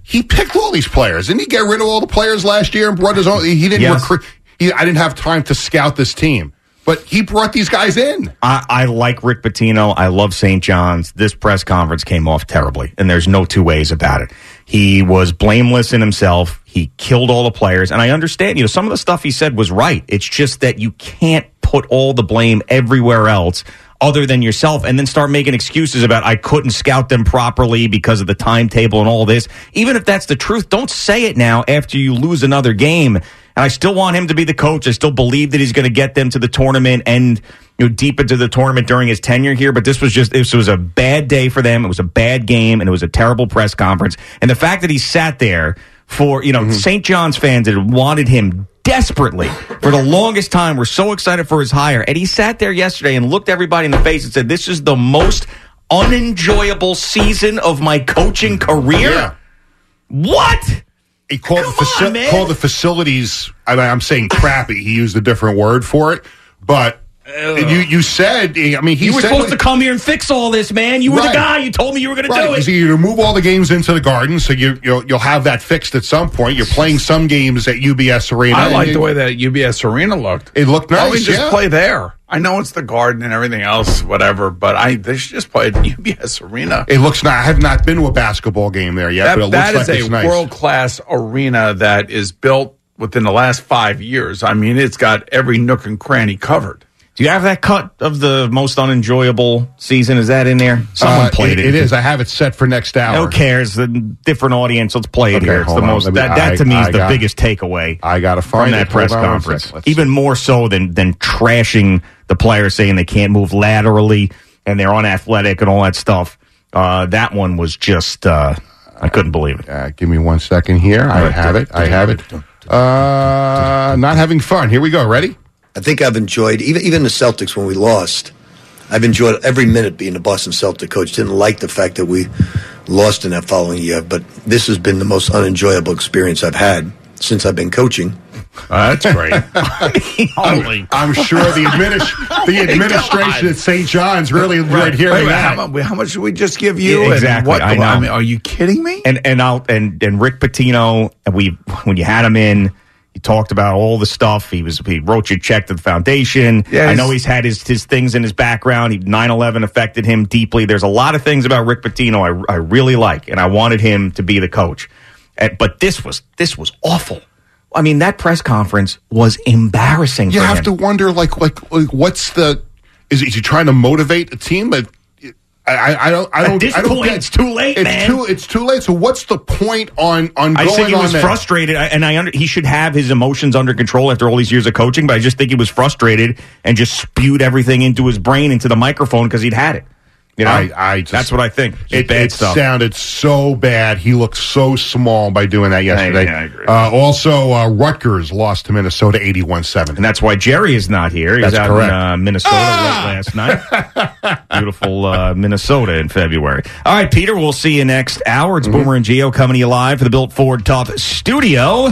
he picked all these players. Didn't he get rid of all the players last year and brought his own? He didn't Yes. recruit. He, I didn't have time to scout this team, but he brought these guys in. I, I like Rick Pitino. I love St. John's. This press conference came off terribly, and there's no two ways about it. He was blameless in himself. He killed all the players, and I understand. You know, some of the stuff he said was right. It's just that you can't put all the blame everywhere else other than yourself and then start making excuses about I couldn't scout them properly because of the timetable and all this. Even if that's the truth, don't say it now after you lose another game. And I still want him to be the coach. I still believe that he's going to get them to the tournament and you know deep into the tournament during his tenure here. But this was just this was a bad day for them. It was a bad game and it was a terrible press conference. And the fact that he sat there for you know mm-hmm. St. John's fans that wanted him desperately for the longest time were so excited for his hire, and he sat there yesterday and looked everybody in the face and said, "This is the most unenjoyable season of my coaching career." Yeah. What? He called the faci- on, called the facilities. I mean, I'm saying crappy. He used a different word for it, but you you said. I mean, he you were said supposed to come here and fix all this, man. You were Right. the guy. You told me you were going Right. to do it. So you move all the games into the garden, so you you'll, you'll have that fixed at some point. You're playing some games at UBS Arena. I like the way that UBS Arena looked. It looked Why don't we nice, just yeah. play there? I know it's the Garden and everything else, whatever, but I they should just play at <laughs> UBS Arena. It looks nice. I have not been to a basketball game there yet, That, but it that looks is like a nice. world class arena that is built within the last five years. I mean, it's got every nook and cranny covered. Do you have that cut of the most unenjoyable season? Is that in there? Someone Uh, played it. It is. I have it set for next hour. Who cares? The different audience. Let's play it Okay, here. It's the on. most me- that, that I- to me is I the got- biggest takeaway. I got to from find that it. press Hold on one conference. Even more so than than trashing the players, saying they can't move laterally and they're unathletic and all that stuff. Uh, that one was just uh, I couldn't believe it. Uh, give me one second here. I have it. I have it. Uh, not having fun. Here we go. Ready? I think I've enjoyed even even the Celtics when we lost. I've enjoyed every minute being the Boston Celtic coach. Didn't like the fact that we lost in that following year, but this has been the most unenjoyable experience I've had since I've been coaching. Ah, that's great. <laughs> I'm, I'm sure the, adminis- <laughs> the administration at St. John's really enjoyed hearing Wait, wait, that. how, how much did we just give you? Yeah, And exactly. what, I know. mean, are you kidding me? And and I'll and and Rick Pitino, and we when you had him in, he talked about all the stuff. He was he wrote you a check to the foundation. Yeah, I know he's- had his his things in his background. He 9-11 affected him deeply. There's a lot of things about Rick Pitino I I really like, and I wanted him to be the coach. And, but this was this was awful. I mean, that press conference was embarrassing. you have him. to wonder, like, like, like, what's the? Is, is he trying to motivate a team? But I, I, I don't. I don't. this I don't point, get- it's too late, It's man. too. It's too late. So what's the point on on I think he was that? frustrated, and I under, he should have his emotions under control after all these years of coaching. But I just think he was frustrated and just spewed everything into his brain into the microphone because he'd had it. You know, I, I just, that's what I think. It, it sounded so bad. He looked so small by doing that yesterday. yeah, I agree. Uh, also, uh, Rutgers lost to Minnesota 81-7. and that's why Jerry is not here. He's That's out correct. in uh, Minnesota late last night. <laughs> Beautiful uh, Minnesota in February. All right, Peter, we'll see you next hour. It's Boomer and Gio coming to you live for the Built Ford Tough Studio.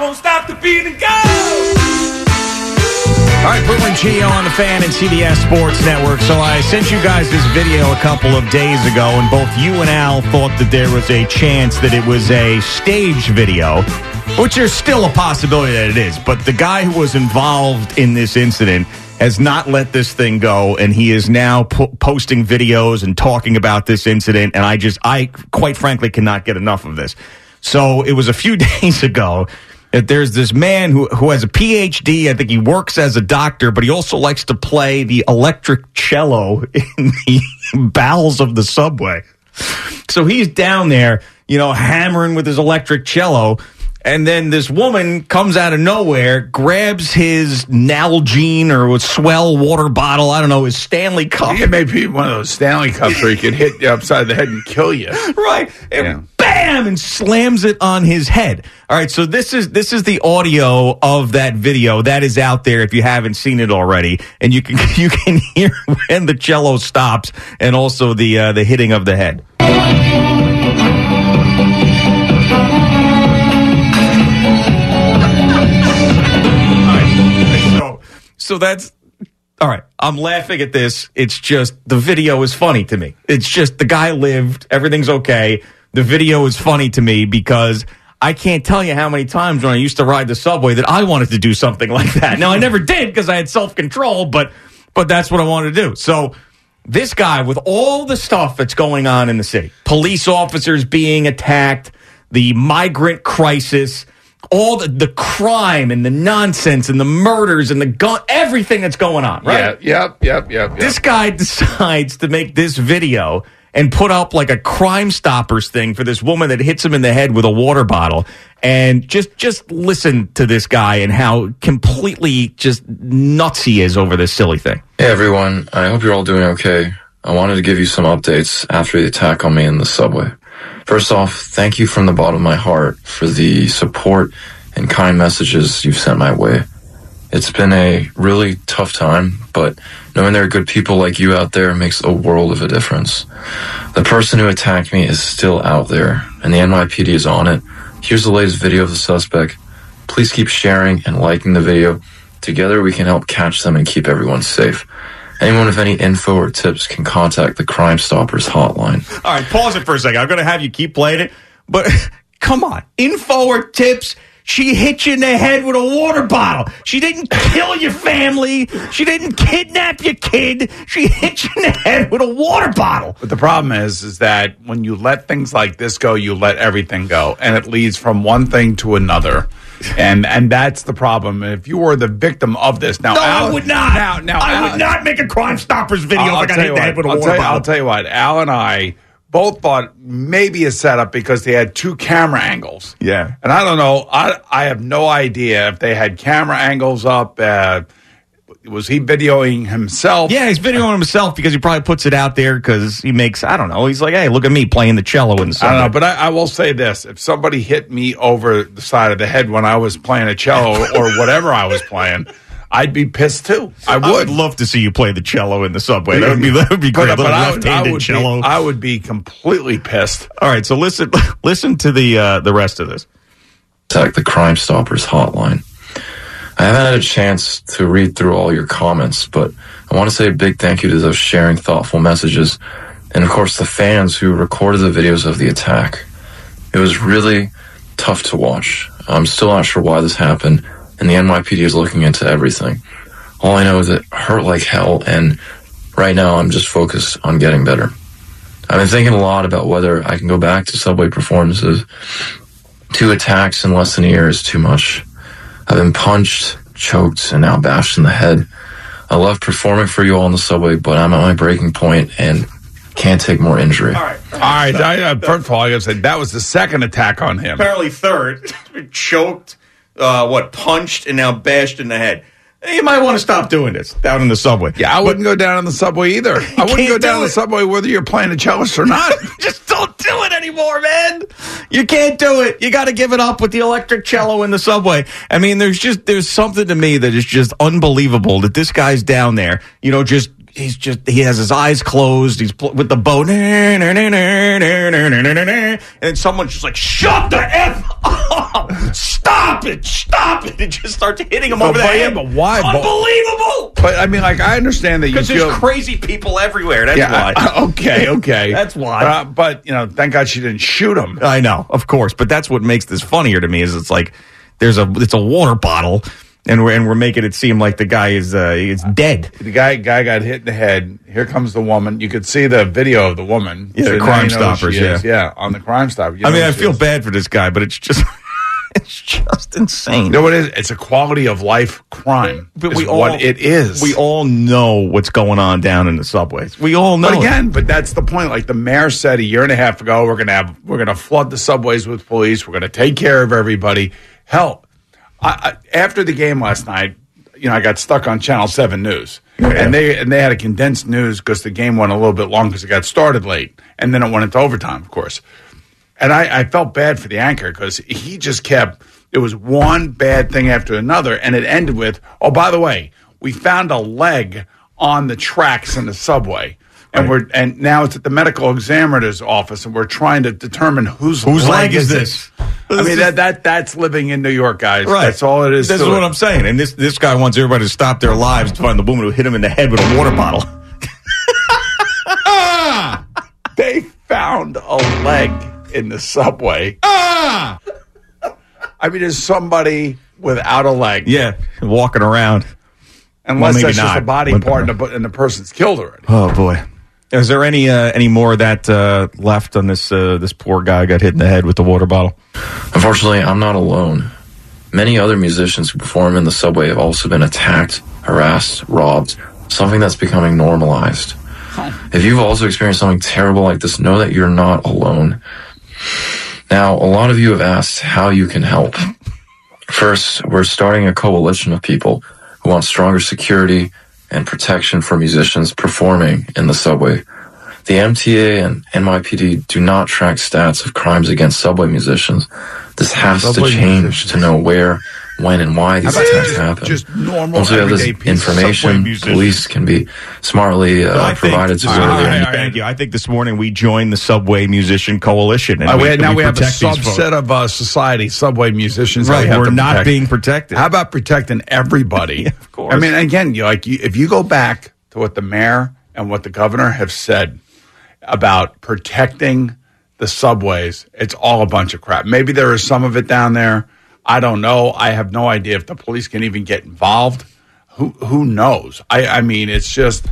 Stop, won't stop the beat and go! All right, Boomer Gio on the fan and CBS Sports Network. So I sent you guys this video a couple of days ago, and both you and Al thought that there was a chance that it was a stage video, which there's still a possibility that it is. But the guy who was involved in this incident has not let this thing go, and he is now po- posting videos and talking about this incident. And I just, I quite frankly cannot get enough of this. So it was a few <laughs> days ago that there's this man who, who has a PhD. I think he works as a doctor, but he also likes to play the electric cello in the <laughs> bowels of the subway. So he's down there, you know, hammering with his electric cello. And then this woman comes out of nowhere, grabs his Nalgene or a swell water bottle, I don't know, his Stanley cup. It may be one of those Stanley Cups where he can hit you upside the head and kill you. <laughs> right. And Yeah. bam! And slams it on his head. All right so this is this is the audio of that video. That is out there if you haven't seen it already. And you can <laughs> you can hear when the cello stops and also the uh, the hitting of the head so that's all right. I'm laughing at this. It's just the video is funny to me. It's just the guy lived. Everything's okay. The video is funny to me because I can't tell you how many times when I used to ride the subway that I wanted to do something <laughs> like that. Now I never did because I had self control, but but that's what I wanted to do. So this guy with all the stuff that's going on in the city, police officers being attacked, the migrant crisis, all the, the crime and the nonsense and the murders and the gun, everything that's going on, right? Yeah, yep, yep, yep, yep. This guy <laughs> decides to make this video and put up like a Crime Stoppers thing for this woman that hits him in the head with a water bottle. And just just listen to this guy and how completely just nuts he is over this silly thing. Hey everyone, I hope you're all doing okay. I wanted to give you some updates after the attack on me in the subway. First off, thank you from the bottom of my heart for the support and kind messages you've sent my way. It's been a really tough time, but knowing there are good people like you out there makes a world of a difference. The person who attacked me is still out there, and the NYPD is on it. Here's the latest video of the suspect. Please keep sharing and liking the video Together we can help catch them and keep everyone safe. Anyone with any info or tips can contact the Crime Stoppers hotline. All right, pause it for a second. I'm going to have you keep playing it, but <laughs> come on. Info or tips? She hit you in the head with a water bottle. She didn't kill your family. She didn't kidnap your kid. She hit you in the head with a water bottle. But the problem is, is that when you let things like this go, you let everything go, and it leads from one thing to another. And and that's the problem. If you were the victim of this, now No, Al- I would not. Now, now I Al- would not make a Crime Stoppers video I'll- I'll if I got tell hit you the head what, with a I'll water tell bottle. I'll tell you what, Al and I both thought maybe a setup because they had two camera angles. Yeah. And I don't know. I I have no idea if they had camera angles up. Uh, was he videoing himself? Yeah, he's videoing himself because he probably puts it out there because he makes, I don't know, he's like, hey, look at me playing the cello and stuff. I don't know, but I, I will say this: if somebody hit me over the side of the head when I was playing a cello <laughs> or whatever I was playing, I'd be pissed too. I would. I would love to see you play the cello in the subway. That would be, <laughs> that would be But- great. A but little I would- I left-handed would be- cello. I would be completely pissed. All right, so listen, <laughs> listen to the uh, the rest of this. Contact the Crime Stoppers hotline. I haven't had a chance to read through all your comments, but I want to say a big thank you to those sharing thoughtful messages, and of course the fans who recorded the videos of the attack. It was really tough to watch. I'm still not sure why this happened, and the NYPD is looking into everything. All I know is it hurt like hell, and right now I'm just focused on getting better. I've been thinking a lot about whether I can go back to subway performances. Two attacks in less than a year is too much. I've been punched, choked, and now bashed in the head. I love performing for you all on the subway, but I'm at my breaking point and can't take more injury. All right. I, uh, first of all, I got to say that was the second attack on him. Apparently third, <laughs> choked, uh, what, punched, and now bashed in the head. You might want to stop doing this down in the subway. Yeah, I wouldn't go down on the subway either. I wouldn't go down do on the subway whether you're playing a cellist or not. <laughs> Just don't do it anymore, man. You can't do it. You got to give it up with the electric cello in the subway. I mean, there's just there's something to me that is just unbelievable that this guy's down there. You know, just he's just he has his eyes closed. He's pl- with the bow, and someone's just like, "Shut the f up! Stop it! Stop it!" And just starts hitting him But- over the head. but why? Unbelievable! But I mean, like, I understand that you Because feel. there's crazy people everywhere. That's yeah, why. <laughs> okay, okay. <laughs> That's why. Uh, but, you know, thank God she didn't shoot him. I know, of course, but that's what makes this funnier to me. Is it's like there's a it's a water bottle, and we're and we're making it seem like the guy is uh, is dead. The guy guy got hit in the head. Here comes the woman. You could see the video of the woman. Yeah, So the Crime you Stoppers, she is. yeah. yeah, on the Crime Stopper. You I mean, I feel is. bad for this guy, but it's just <laughs> it's just insane. You know what it is? It's a quality of life crime. But is we all, what it is. We all know what's going on down in the subways. We all know. But it. again, but that's the point. Like the mayor said a year and a half ago, we're gonna have we're gonna flood the subways with police. We're gonna take care of everybody. Hell, I, I, after the game last night, you know, I got stuck on Channel Seven News, and they and they had a condensed news because the game went a little bit long because it got started late, and then it went into overtime, of course. And I, I felt bad for the anchor because he just kept. It was one bad thing after another, and it ended with, "Oh, by the way, we found a leg on the tracks in the subway." And we're and now it's at the medical examiner's office, and we're trying to determine whose Whose leg is this? I mean that that that's living in New York, guys. Right. That's all it is. This is what. I'm saying. And this this guy wants everybody to stop their lives to find the woman who hit him in the head with a water bottle. <laughs> They found a leg in the subway. Ah! I mean, is somebody without a leg? Yeah, walking around. Unless maybe that's just a body part and the, and the person's killed already. Oh boy. Is there any uh, any more of that uh, left on this uh, this poor guy got hit in the head with the water bottle? Unfortunately, I'm not alone. Many other musicians who perform in the subway have also been attacked, harassed, robbed, something that's becoming normalized. If you've also experienced something terrible like this, know that you're not alone. Now, a lot of you have asked how you can help. First, we're starting a coalition of people who want stronger security and protection for musicians performing in the subway. The MTA and NYPD do not track stats of crimes against subway musicians. This has Subway to change musicians. to know where, when and why these about attacks just- happen. just normal, Once we have this everyday people, subway information, police can be smartly uh, Well, I think- provided to All where right, they're all right, Thank you. I think this morning we joined the Subway Musician Coalition. Uh, we, now we, have a protect these folks. subset of uh, society, subway musicians. that Right, we we're not protect. being protected. How about protecting everybody? <laughs> of course. I mean, again, you like you, if you go back to what the mayor and what the governor have said about protecting the subways, it's all a bunch of crap. Maybe there is some of it down there. I don't know. I have no idea if the police can even get involved. Who who knows? I, I mean, it's just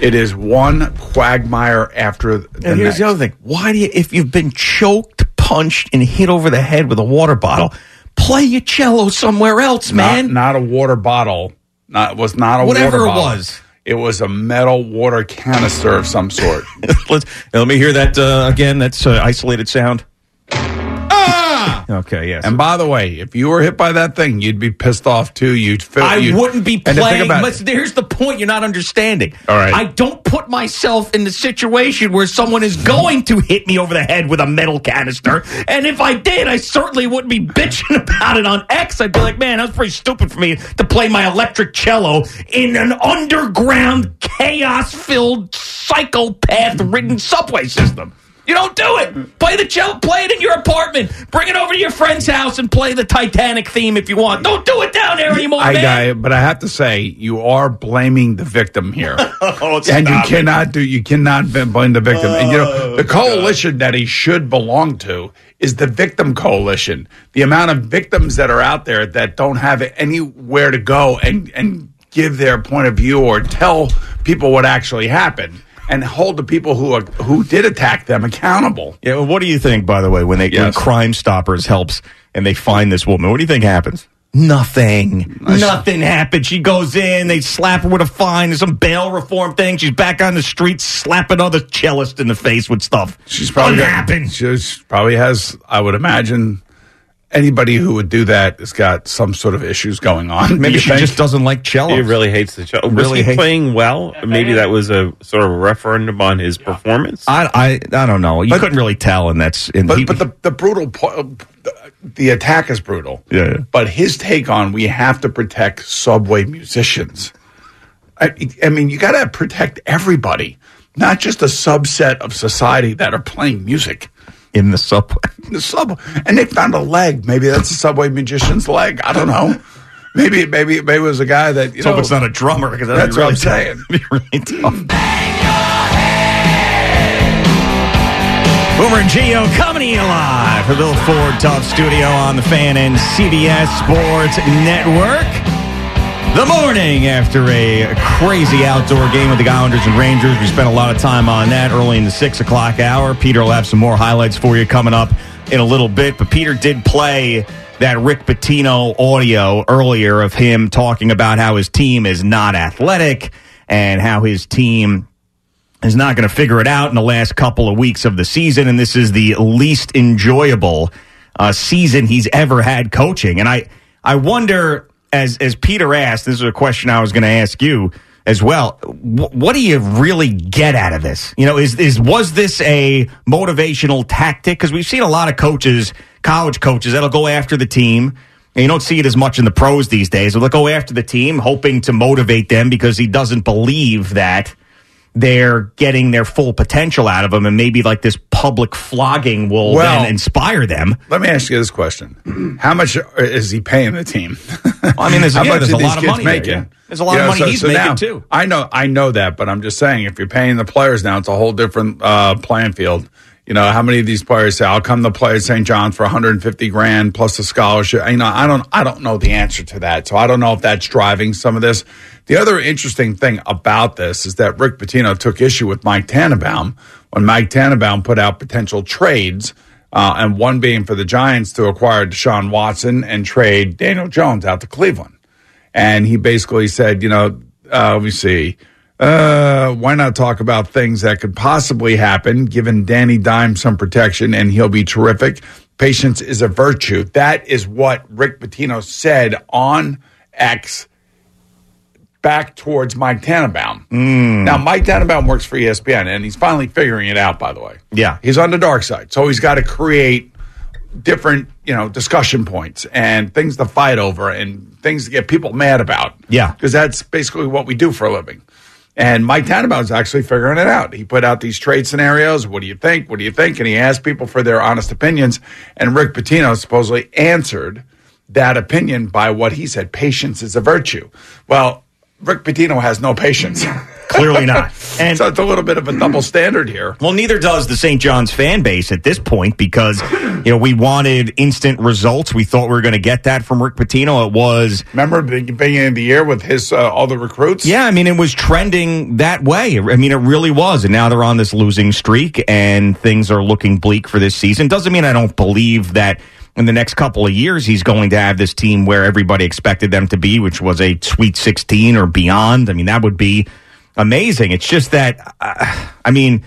it is one quagmire after the And here's next. the other thing. Why do you, if you've been choked, punched, and hit over the head with a water bottle, play your cello somewhere else, man? Not, not a water bottle. Not it was not a Whatever water it bottle. was. It was a metal water canister of some sort. <laughs> Let me hear that uh, again. That's uh, isolated sound. Ah! Okay, yes. And by the way, if you were hit by that thing, you'd be pissed off too. You'd feel. I you'd- wouldn't be playing. But here's the point you're not understanding. All right. I don't put myself in the situation where someone is going to hit me over the head with a metal canister. And if I did, I certainly wouldn't be bitching <laughs> about it on X. I'd be like, man, that was pretty stupid for me to play my electric cello in an underground, chaos filled, psychopath ridden subway system. You don't do it. Play the cello, play it in your apartment. Bring it over to your friend's house and play the Titanic theme if you want. Don't do it down there anymore, I, man. I, but I have to say, you are blaming the victim here, <laughs> Oh, and you stop it. cannot do. You cannot blame the victim. and you know Oh, the coalition that he should belong to is the victim coalition. The amount of victims that are out there that don't have anywhere to go and and give their point of view or tell people what actually happened. And hold the people who are, who did attack them accountable. Yeah, well, what do you think, by the way, when they when Crime Stoppers helps and they find this woman? What do you think happens? Nothing. Nothing happened. She goes in, they slap her with a fine, there's some bail reform thing. She's back on the street slapping other cellists in the face with stuff. She's probably Doesn't got- happen. She's probably has. I would imagine anybody who would do that has got some sort of issues going on. Maybe You she think? just doesn't like cello. He really hates the cello. Was Really he hates- playing well? Maybe that was a sort of a referendum on his performance. I, I I don't know. You couldn't really tell, and that's in But he- but the the brutal po- the attack is brutal. Yeah, yeah. But his take on we have to protect subway musicians. I, I mean, you got to protect everybody, not just a subset of society that are playing music. In the subway. <laughs> the subway, and they found a leg. Maybe that's a subway magician's leg. I don't know. Maybe maybe maybe it was a guy that you So know. if it's not a drummer, because That's what I'm saying. Be really hmm. tough. Boomer and Gio coming to you live from the Built Ford Tough Studio on the Fan and CBS Sports Network. The morning after a crazy outdoor game with the Islanders and Rangers. We spent a lot of time on that early in the six o'clock hour. Peter will have some more highlights for you coming up in a little bit. But Peter did play that Rick Pitino audio earlier of him talking about how his team is not athletic and how his team is not going to figure it out in the last couple of weeks of the season, and this is the least enjoyable uh, season he's ever had coaching. And I, I wonder, as as Peter asked, this is a question I was going to ask you as well. wh- what do you really get out of this? You know, is is was this a motivational tactic? Because we've seen a lot of coaches, college coaches, that'll go after the team. And you don't see it as much in the pros these days. They'll go after the team, hoping to motivate them because he doesn't believe that they're getting their full potential out of them, and maybe like this public flogging will Well- then inspire them. Let me ask you this question: How much is he paying the team? I mean, there's- yeah, there's a lot of money there, making? yeah. There's a lot of money he's making, now, too. I know, I know that, but I'm just saying, if you're paying the players now, it's a whole different uh, playing field. You know, how many of these players say, "I'll come to play at St. John's for 150 grand plus a scholarship"? You know, I don't, I don't know the answer to that, so I don't know if that's driving some of this. The other interesting thing about this is that Rick Pitino took issue with Mike Tannenbaum when Mike Tannenbaum put out potential trades, uh, and one being for the Giants to acquire Deshaun Watson and trade Daniel Jones out to Cleveland. And he basically said, you know, uh, let me see. Uh, why not talk about things that could possibly happen, giving Danny Dime some protection and he'll be terrific. Patience is a virtue. That is what Rick Pitino said on X back towards Mike Tannenbaum. Now, Mike Tannenbaum works for ESPN and he's finally figuring it out, by the way. Yeah. He's on the dark side. So he's got to create different, you know, discussion points and things to fight over and things to get people mad about. Yeah. Because that's basically what we do for a living. And Mike Tannenbaum is actually figuring it out. He put out these trade scenarios. What do you think? What do you think? And he asked people for their honest opinions. And Rick Pitino supposedly answered that opinion by what he said patience is a virtue. Well, Rick Pitino has no patience. <laughs> Clearly not. And <laughs> so it's a little bit of a double standard here. Well, neither does the St. John's fan base at this point because, you know, we wanted instant results. We thought we were going to get that from Rick Pitino. It was. Remember the beginning of the year with his uh, all the recruits? Yeah, I mean, it was trending that way. I mean, it really was. And now they're on this losing streak and things are looking bleak for this season. Doesn't mean I don't believe that in the next couple of years he's going to have this team where everybody expected them to be, which was a Sweet 16 or beyond. I mean, that would be amazing. It's just that, uh, I mean,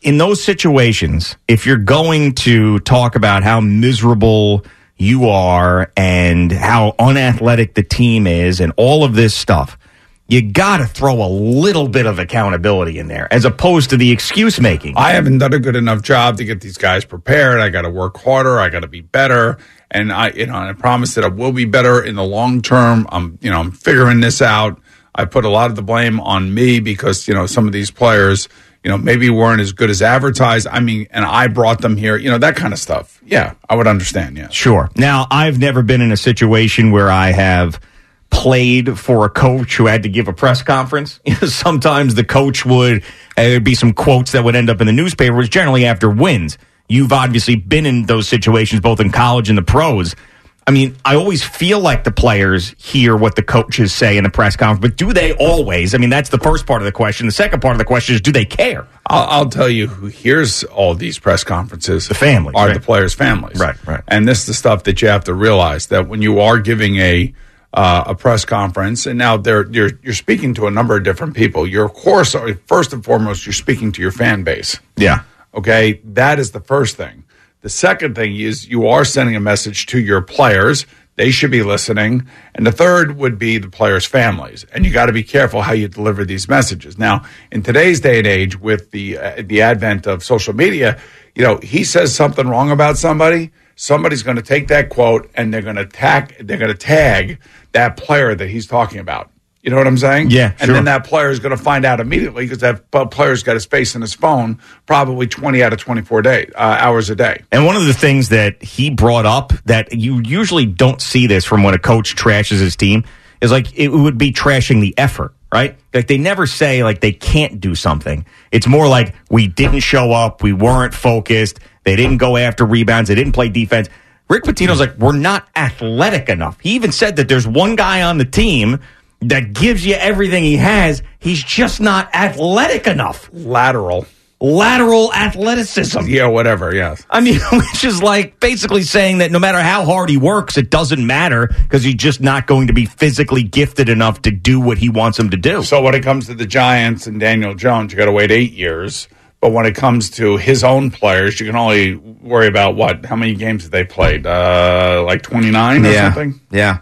in those situations, if you're going to talk about how miserable you are and how unathletic the team is and all of this stuff, you got to throw a little bit of accountability in there as opposed to the excuse making. I haven't done a good enough job to get these guys prepared. I got to work harder. I got to be better. And I, you know, I promise that I will be better in the long term. I'm, you know, I'm figuring this out. I put a lot of the blame on me because, you know, some of these players, you know, maybe weren't as good as advertised. I mean, and I brought them here, you know, that kind of stuff. Yeah, I would understand. Yeah. Sure. Now, I've never been in a situation where I have played for a coach who had to give a press conference. <laughs> Sometimes the coach would, uh, there'd be some quotes that would end up in the newspaper, which generally after wins. You've obviously been in those situations, both in college and the pros. I mean, I always feel like the players hear what the coaches say in the press conference, but do they always? I mean, that's the first part of the question. The second part of the question is, do they care? I'll, I'll tell you who hears all these press conferences. The families are right. the players' families. Right, right. And this is the stuff that you have to realize that when you are giving a uh, a press conference, and now they're you're you're speaking to a number of different people. You're of course first and foremost you're speaking to your fan base. Yeah. Okay, that is the first thing. The second thing is you are sending a message to your players. They should be listening. And the third would be the players' families. And you got to be careful how you deliver these messages. Now, in today's day and age, with the uh, the advent of social media, you know, he says something wrong about somebody, somebody's going to take that quote and they're going to tag they're going to tag that player that he's talking about. You know what I'm saying? Yeah, And sure. then that player is going to find out immediately because that player's got his face in his phone probably 20 out of 24 day, uh, hours a day. And one of the things that he brought up that you usually don't see this from when a coach trashes his team is like it would be trashing the effort, right? Like they never say like they can't do something. It's more like we didn't show up, we weren't focused, they didn't go after rebounds, they didn't play defense. Rick Pitino's like, we're not athletic enough. He even said that there's one guy on the team that gives you everything he has. He's just not athletic enough. Lateral. Lateral athleticism. Yeah, whatever. Yes. I mean, <laughs> which is like basically saying that no matter how hard he works, it doesn't matter because he's just not going to be physically gifted enough to do what he wants him to do. So when it comes to the Giants and Daniel Jones, you got to wait eight years. But when it comes to his own players, you can only worry about what? How many games have they played? Uh, like 29 or Yeah. something? Yeah.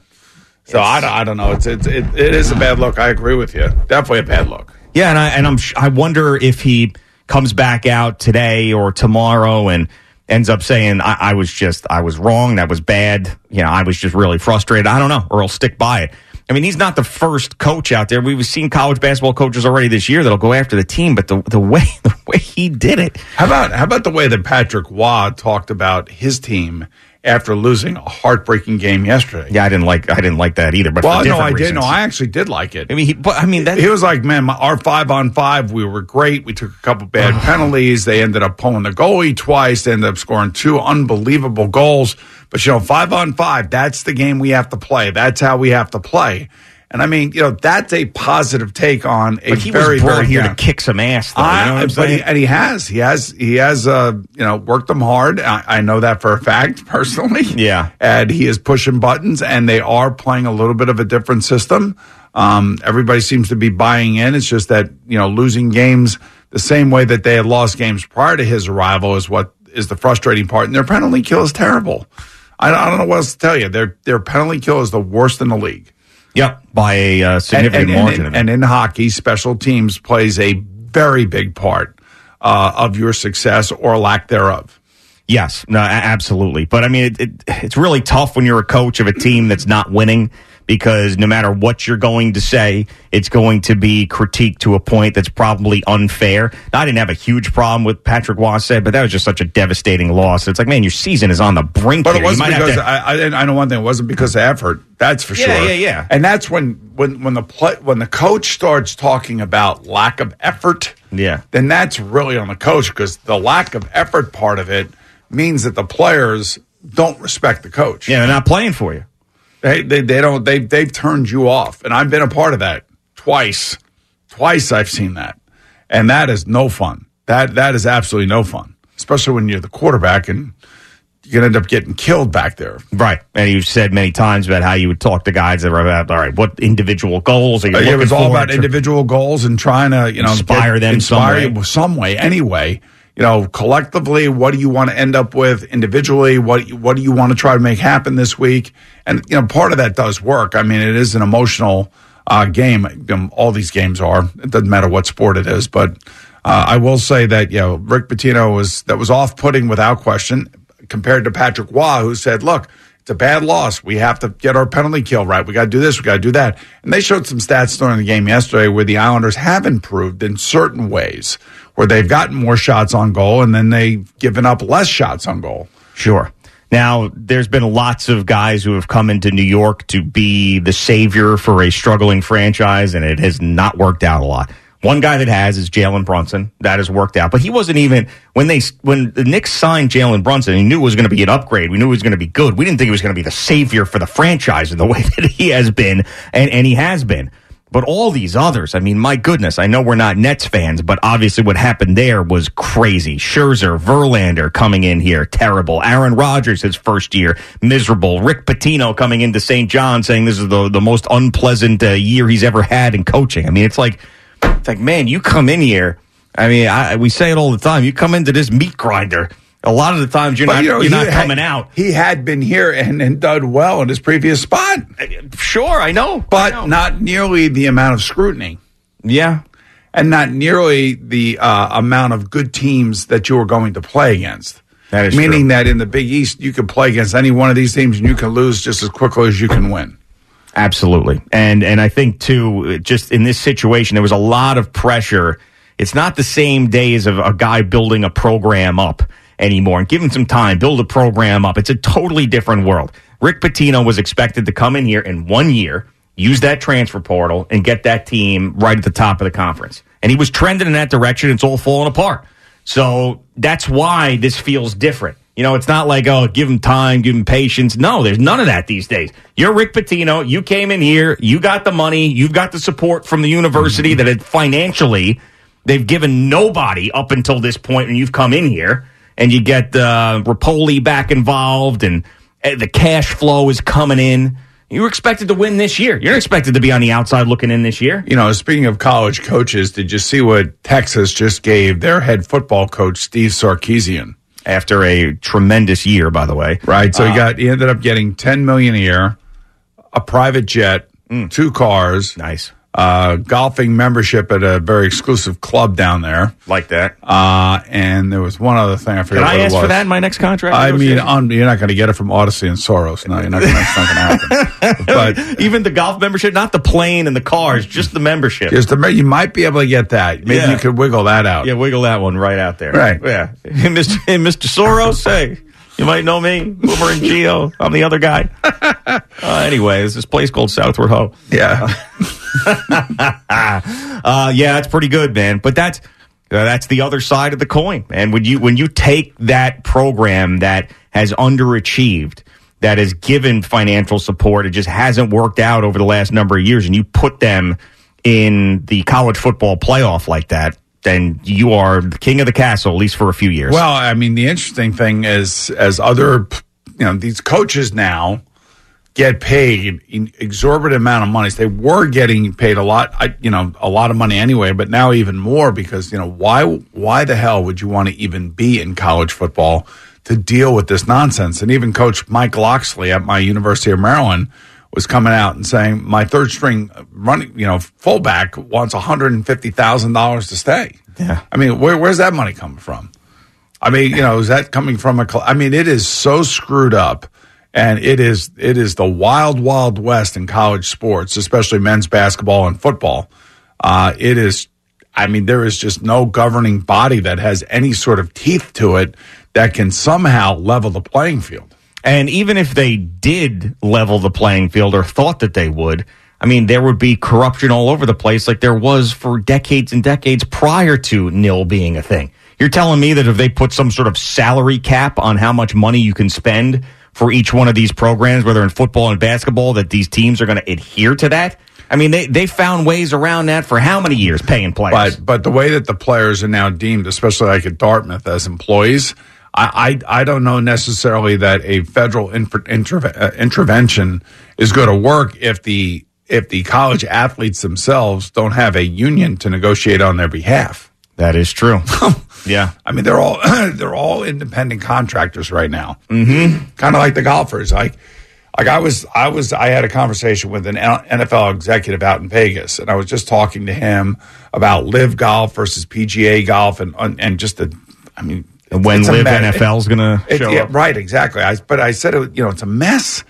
So I, don't- I don't know. It's, it's it, it is a bad look. I agree with you. Definitely a bad look. Yeah, and I and I'm I wonder if he comes back out today or tomorrow and ends up saying I, I was just I was wrong, that was bad. You know, I was just really frustrated. I don't know, or he'll stick by it. I mean, he's not the first coach out there. We've seen college basketball coaches already this year that'll go after the team, but the the way <laughs> the way he did it, How about how about the way that Patrick Roy talked about his team after losing a heartbreaking game yesterday? yeah, I didn't like I didn't like that either. But well, no, I did. No, I actually did like it. I mean, he, but I mean that he was like, man, my, our five on five, we were great. We took a couple bad <sighs> penalties. They ended up pulling the goalie twice. They ended up scoring two unbelievable goals. But you know, five on five, that's the game we have to play. That's how we have to play. And I mean, you know, that's a positive take on a But he very, was brought very here down- to kick some ass. Though, you I- know what I'm but saying? he, and he has, he has, he has, uh, you know, worked them hard. I, I know that for a fact <laughs> personally. Yeah. and he is pushing buttons, and they are playing a little bit of a different system. Um, everybody seems to be buying in. It's just that you know, losing games the same way that they had lost games prior to his arrival is what is the frustrating part. And their penalty kill is terrible. I, I don't know what else to tell you. Their their penalty kill is the worst in the league. Yep, by a uh, significant and- margin. and, and in hockey, special teams plays a very big part uh, of your success or lack thereof. Yes, no, absolutely. But I mean, it, it, it's really tough when you're a coach of a team that's not winning because no matter what you're going to say, it's going to be critiqued to a point that's probably unfair. Now, I didn't have a huge problem with Patrick said, but that was just such a devastating loss. It's like, man, your season is on the brink. But it here. You wasn't because to- I, I, I know one thing. It wasn't because of effort. That's for Yeah, sure. yeah, yeah. And that's when when when the play, when the coach starts talking about lack of effort. Yeah. Then that's really on the coach because the lack of effort part of it means that the players don't respect the coach. Yeah, they're not playing for you. They they, they don't they they've turned you off, and I've been a part of that twice. Twice I've seen that, and that is no fun. That that is absolutely no fun, especially when you're the quarterback and you're gonna end up getting killed back there. Right. And you've said many times about how you would talk to guys that were about, all right, what individual goals are you Uh, looking it was all about individual goals and trying to, you know, Inspire them some inspire way. you some way. Anyway, you know, collectively, what do you want to end up with? Individually, what what do you want to try to make happen this week? And you know, part of that does work. I mean, it is an emotional uh, game. All these games are. It doesn't matter what sport it is, but uh, I will say that you know, Rick Pitino was that was off putting without question compared to Patrick Roy, who said, "Look." It's a bad loss. We have to get our penalty kill right. We got to do this. We got to do that. And they showed some stats during the game yesterday where the Islanders have improved in certain ways, where they've gotten more shots on goal and then they've given up less shots on goal. Sure. Now, there's been lots of guys who have come into New York to be the savior for a struggling franchise, and it has not worked out a lot. One guy that has is Jalen Brunson. That has worked out, but he wasn't even when they when the Knicks signed Jalen Brunson. He knew it was going to be an upgrade. We knew it was going to be good. We didn't think he was going to be the savior for the franchise in the <laughs> way that he has been, and and he has been. But all these others, I mean, my goodness, I know we're not Nets fans, but obviously what happened there was crazy. Scherzer, Verlander coming in here, terrible. Aaron Rodgers, his first year, miserable. Rick Pitino coming into St. John saying this is the, the most unpleasant uh, year he's ever had in coaching. I mean, it's like, it's like, man, you come in here. I mean, I, we say it all the time. You come into this meat grinder. A lot of the times you're But, not, you know, you're he not had- coming out. He had been here and, and done well in his previous spot. Sure, I know. But not nearly the amount of scrutiny. Yeah. And not nearly the uh, amount of good teams that you were going to play against. That is Meaning that in the Big East, you can play against any one of these teams and you can lose just as quickly as you can win. Absolutely. And and I think too just in this situation there was a lot of pressure. It's not the same days of a guy building a program up anymore and give him some time, build a program up. It's a totally different world. Rick Pitino was expected to come in here in one year, use that transfer portal and get that team right at the top of the conference. And he was trending in that direction. It's all falling apart. So that's why this feels different. You know, it's not like, oh, give him time, give him patience. No, there's none of that these days. You're Rick Pitino. You came in here. You got the money. You've got the support from the university that it financially, they've given nobody up until this point when you've come in here and you get uh, Repole back involved and uh, the cash flow is coming in. You were expected to win this year. You're expected to be on the outside looking in this year. You know, speaking of college coaches, did you see what Texas just gave their head football coach, Steve Sarkisian? After a tremendous year, by the way. Right. So he Uh, got he ended up getting ten million a year, a private jet, two cars, Mm. nice, uh, golfing membership at a very exclusive club down there, like that. Uh, and there was one other thing I forget. Can what I it ask was. for that in my next contract? I mean, negotiation? um, you're not going to get it from Audacy and Soros. No, you're not. Gonna, that's not going to happen. <laughs> But even the golf membership, not the plane and the cars, just the membership. just the, you might be able to get that. Maybe Yeah. you could wiggle that out. Yeah, wiggle that one right out there. Right. Yeah. <laughs> Hey, Mr. hey, Mr. Soros, hey, you might know me, Boomer and Gio. I'm the other guy. <laughs> Uh, anyway, there's this place called Southward Ho. Yeah. uh, <laughs> yeah, that's pretty good, man. But that's uh, that's the other side of the coin. And when you when you take that program that has underachieved, that has given financial support, it just hasn't worked out over the last number of years, and you put them in the college football playoff like that, then you are the king of the castle, at least for a few years. Well, I mean, the interesting thing is, as other, you know, these coaches now get paid an exorbitant amount of money. They were getting paid a lot, you know, a lot of money anyway, but now even more because you know why? Why the hell would you want to even be in college football to deal with this nonsense? And even Coach Mike Locksley at my University of Maryland was coming out and saying my third string running, you know, fullback wants one hundred and fifty thousand dollars to stay. Yeah. I mean, where, where's that money coming from? I mean, you know, is that coming from a? I mean, it is so screwed up, and it is it is the wild, wild west in college sports, especially men's basketball and football. Uh, it is. I mean, there is just no governing body that has any sort of teeth to it that can somehow level the playing field. And even if they did level the playing field or thought that they would, I mean, there would be corruption all over the place like there was for decades and decades prior to nil being a thing. You're telling me that if they put some sort of salary cap on how much money you can spend for each one of these programs, whether in football and basketball, that these teams are going to adhere to that? I mean, they, they found ways around that for how many years paying players? But but the way that the players are now deemed, especially like at Dartmouth as employees, I I, I don't know necessarily that a federal inter, uh, intervention is going to work if the if the college athletes themselves don't have a union to negotiate on their behalf. That is true. <laughs> yeah, I mean they're all <clears throat> they're all independent contractors right now. Mm-hmm. Kind of like the golfers. Like like I was I was I had a conversation with an NFL executive out in Vegas, and I was just talking to him about live golf versus PGA golf, and and just the I mean when it's LIV mess. NFL's gonna It- show yeah, up. right? Exactly. I, but I said it. You know, it's a mess.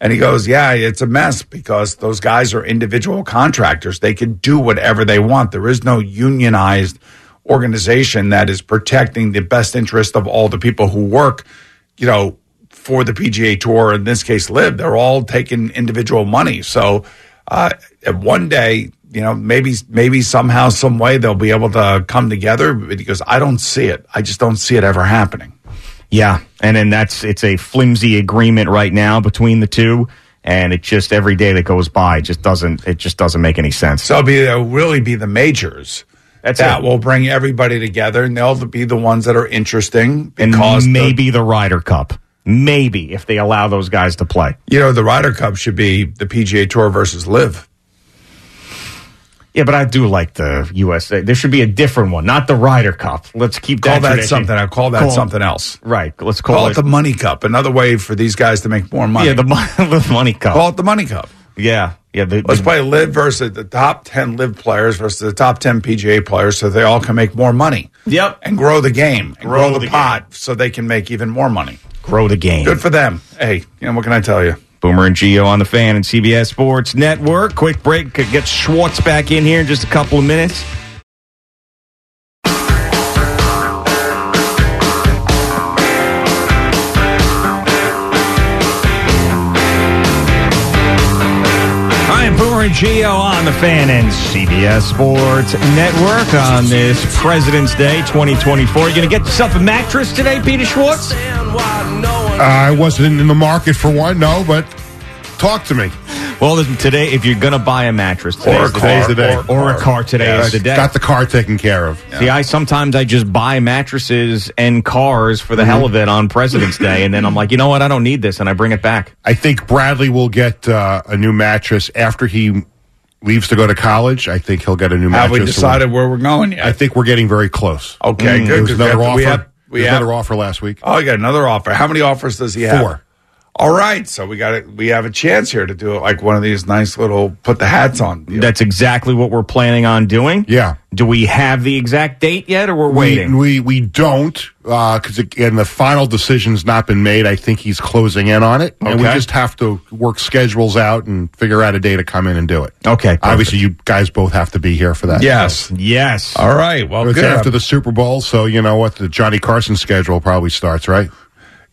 And he goes, "Yeah, it's a mess because those guys are individual contractors. They can do whatever they want. There is no unionized organization that is protecting the best interest of all the people who work, you know, for the PGA Tour. In this case, LIV. They're all taking individual money. So, uh, one day, you know, maybe maybe somehow, some way, they'll be able to come together. Because I don't see it. I just don't see it ever happening. Yeah, and then that's it's a flimsy agreement right now between the two, and it just every day that goes by just doesn't it just doesn't make any sense. So it'll, be, it'll really be the majors That's that it. will bring everybody together, and they'll be the ones that are interesting and because the- maybe the Ryder Cup, maybe if they allow those guys to play. you know the Ryder Cup should be the PGA Tour versus LIV. Yeah, but I do like the USA. There should be a different one, not the Ryder Cup. Let's keep Call that, that tradition. something. I call that something else. Right. Let's Call, call, it the Money Cup. Another way for these guys to make more money. yeah the, <laughs> the money cup. call it the Money Cup. yeah, yeah. The, Let's the- play LIV versus the top ten LIV players versus the top ten PGA players, so they all can make more money. Yep. and grow the game grow, Grow the, the pot, so they can make even more money. grow the game. Good for them. Hey, you know what can I tell you? Boomer and Gio on the fan and CBS Sports Network. Quick break. Could get Schwartz back in here in just a couple of minutes. Hi, I'm Boomer and Gio on the fan and CBS Sports Network on this President's Day 2024. You to get yourself a mattress today, Peter Schwartz? I wasn't in the market for one, no, but talk to me. Well, listen, today, if you're going to buy a mattress, Or a today's the car. day. Today's the day. Or, a car, today Yeah, is the day. Got the car taken care of. See, I sometimes I just buy mattresses and cars for the Mm-hmm. hell of it on President's Day, and then I'm like, you know what? I don't need this, and I bring it back. I think Bradley will get uh, a new mattress after he leaves to go to college. I think he'll get a new mattress. Have we decided where we're going yet? I think we're getting very close. Okay, Mm, good. There was 'cause we another have- offer. We had another offer last week. Oh, you got another offer. How many offers does he have? Four. All right, so we got it. We have a chance here to do it like one of these nice little put the hats on. That's exactly what we're planning on doing. Yeah. Do we have the exact date yet, or we're waiting? We we, we don't uh, because again the final decision's not been made. I think he's closing in on it, and we just have to work schedules out and figure out a day to come in and do it. okay. perfect. Obviously, you guys both have to be here for that. yes. Yes. All right. Well, It's good. after the Super Bowl, so you know what the Johnny Carson schedule probably starts, right?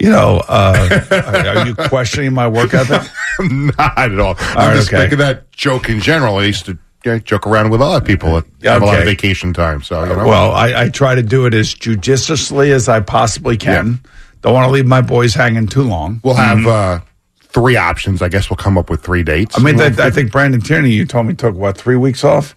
You know, uh, <laughs> are you questioning my work ethic? Not at all. I'm right, just okay. making that joke in general. I used to yeah, joke around with other people that Yeah, have a lot of vacation time. So you know, Well, I, I try to do it as judiciously as I possibly can. Don't want to leave my boys hanging too long. we'll have uh, three options. I guess we'll come up with three dates. I mean, that, I think Brandon Tierney, you told me took what three weeks off.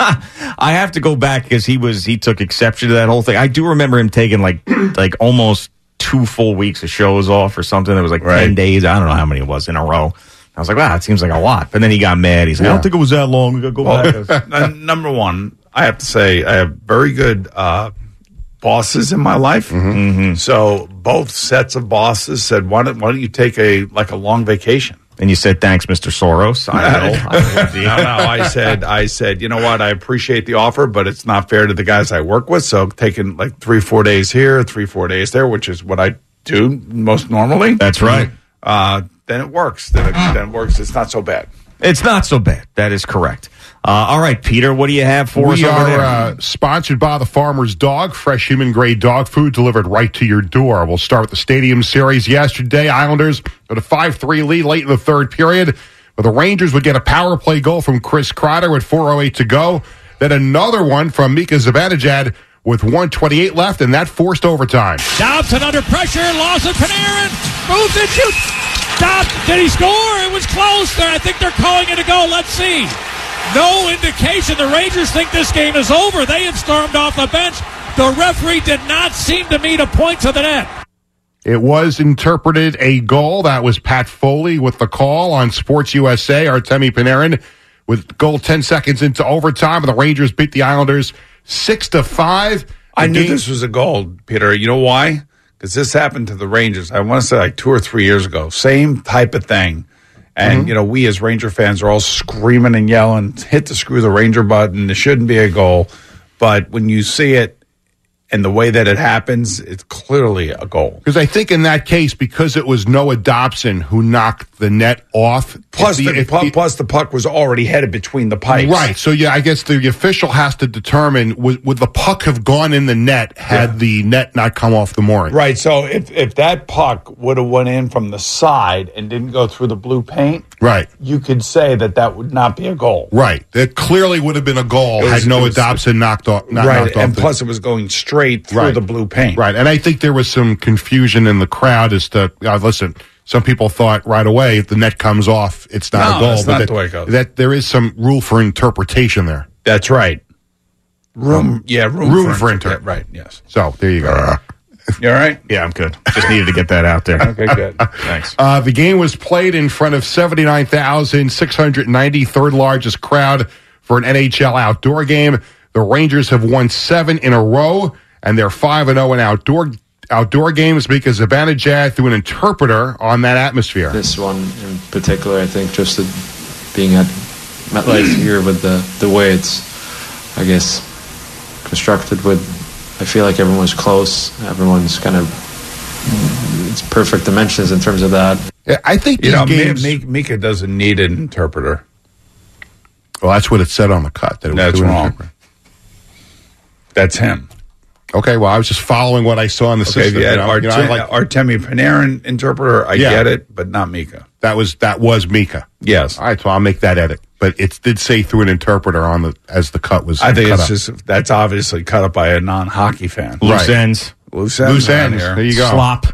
<laughs> I have to go back because he was he took exception to that whole thing. I do remember him taking like <clears throat> like almost two full weeks of shows off or something. It was like ten days. I don't know how many it was in a row. I was like, wow, that seems like a lot. But then he got mad. He's like, I don't think it was that long. We gotta go back. <laughs> Uh, number one, I have to say I have very good uh, bosses in my life. Mm-hmm. So both sets of bosses said, "Why don't Why don't you take a like a long vacation?" And you said, thanks, Mr. Soros. I will. I will no, no. I said, I said, you know what? I appreciate the offer, but it's not fair to the guys I work with. So taking like three, four days here, three, four days there, which is what I do most normally. That's right. Uh, then it works. Then it, then it works. It's not so bad. It's not so bad. That is correct. Uh, all right, Peter, what do you have for us we are there? uh, sponsored by the Farmer's Dog, fresh human grade dog food delivered right to your door. We'll start with the Stadium Series yesterday. Islanders with a 5 3 lead late in the third period. But the Rangers would get a power play goal from Chris Kreider with 4.08 to go. Then another one from Mika Zibanejad with 128 left, and that forced overtime. Dobson under pressure, lost it. Panarin moves it, shoots. Stop. Did he score? It was close. There. I think they're calling it a goal. Let's see. No indication. The Rangers think this game is over. They have stormed off the bench. The referee did not seem to meet a point to the net. It was interpreted a goal. That was Pat Foley with the call on Sports USA. Artemi Panarin with goal 10 seconds into overtime. And the Rangers beat the Islanders 6 to 5. I The knew game- this was a goal, Peter. You know why? Because this happened to the Rangers. I want to say like two or three years ago. Same type of thing. And, Mm-hmm. you know, we as Ranger fans are all screaming and yelling, hit the screw the Ranger button. It shouldn't be a goal. But when you see it and the way that it happens, it's clearly a goal. Because I think in that case, because it was Noah Dobson who knocked the net off. Plus, if the, if plus, the puck was already headed between the pipes. Right. So, yeah, I guess the official has to determine would, would the puck have gone in the net had the net not come off the mooring? Right. So if, if that puck would have went in from the side and didn't go through the blue paint, Right. you could say that that would not be a goal. Right. That clearly would have been a goal was- had Noah was- Dobson knocked off. Not right. knocked off And the- plus, it was going straight through Right. the blue paint. Right. And I think there was some confusion in the crowd as to, uh, listen, some people thought right away if the net comes off, it's not No, a goal. that's but not that, the way it goes. that there is some rule for interpretation there. That's right. Room. yeah. Room, room for, for inter- inter- Right. Yes. So there you go. <laughs> You all right? Yeah, I'm good. Just needed to get that out there. Okay. Good. <laughs> Thanks. Uh, the game was played in front of 79,690, third largest crowd for an NHL outdoor game. The Rangers have won seven in a row, and they're 5 and 0 in outdoor outdoor games because Zibanejad through an interpreter on that atmosphere. This one in particular, I think, just the, being at MetLife <clears throat> here with the the way it's, I guess, constructed. With, I feel like everyone's close. Everyone's kind of it's perfect dimensions in terms of that. Yeah, I think You these know, Mi- games. Mi- Mika doesn't need an interpreter. well, that's what it said on the cut. That it was That's wrong. interpreter. That's him. Okay, well, I was just following what I saw in the Okay. System. you had you know? You know, like- Artemi Panarin interpreter, I Yeah. get it, but not Mika. that was that was Mika. Yes. All right, so I'll make that edit. But it did say through an interpreter on the as the cut was. I think cut it's up. just that's obviously cut up by a non-hockey fan. Loose ends. Loose ends. loose ends. here. There you go. Slop.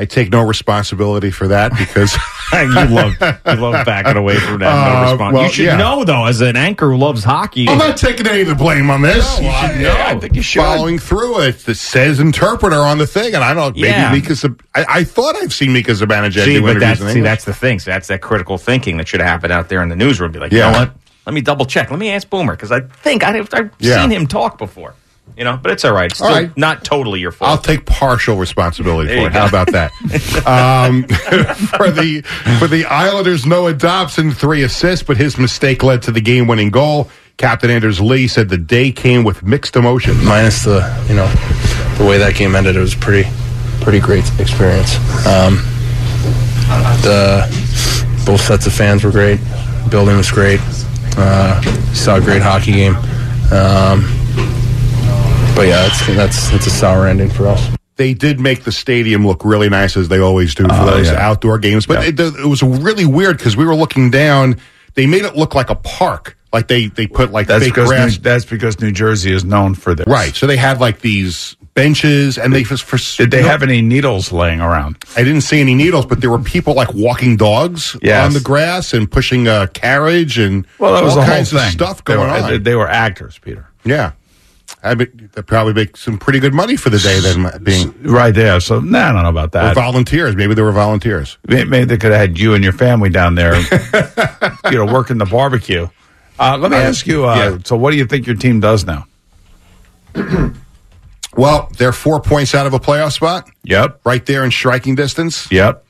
I take no responsibility for that because <laughs> you love you love backing away from that. Uh, no response. well, you should yeah. know though, as an anchor who loves hockey. I'm not taking any of the blame on this. you should know. I think you should. Following through it, says interpreter on the thing, and I don't. Maybe Yeah. Mika. I, I thought I've seen Mika Zibanejad See, do but that's in see, that's the thing. So that's that critical thinking that should have happened out there in the newsroom. Be like, Yeah. you know what? Let me double check. Let me ask Boomer because I think I, I've Yeah. seen him talk before. You know, but it's all right. Still All right. not totally your fault. I'll take partial responsibility for it. go. How about that? <laughs> um, <laughs> for the for the Islanders, Noah Dobson three assists, but his mistake led to the game-winning goal. Captain Anders Lee said the day came with mixed emotions. minus the you know the way that game ended it was pretty pretty great experience um, the both sets of fans were great building was great uh, saw a great hockey game um, but yeah it's, that's it's a sour ending for us they did make the stadium look really nice as they always do for Oh, those yeah. outdoor games. But it, it was really weird because we were looking down. They made it look like a park. Like they they put like That's fake grass. New, that's because New Jersey is known for this. right. So they had like these benches, and they just for Did they have any needles laying around? I didn't see any needles, but there were people like walking dogs Yes. on the grass and pushing a carriage and Well, that was all the whole kinds thing. of stuff They going were, on. They, they were actors, Peter. yeah. I mean, they probably make some pretty good money for the day then being Right there. So, nah, I don't know about or that. volunteers. Maybe they were volunteers. Maybe they could have had you and your family down there, <laughs> you know, working the barbecue. Uh, let me ask you. Uh, yeah. So, what do you think your team does now? <clears throat> Well, they're four points out of a playoff spot, Yep. right there in striking distance. Yep.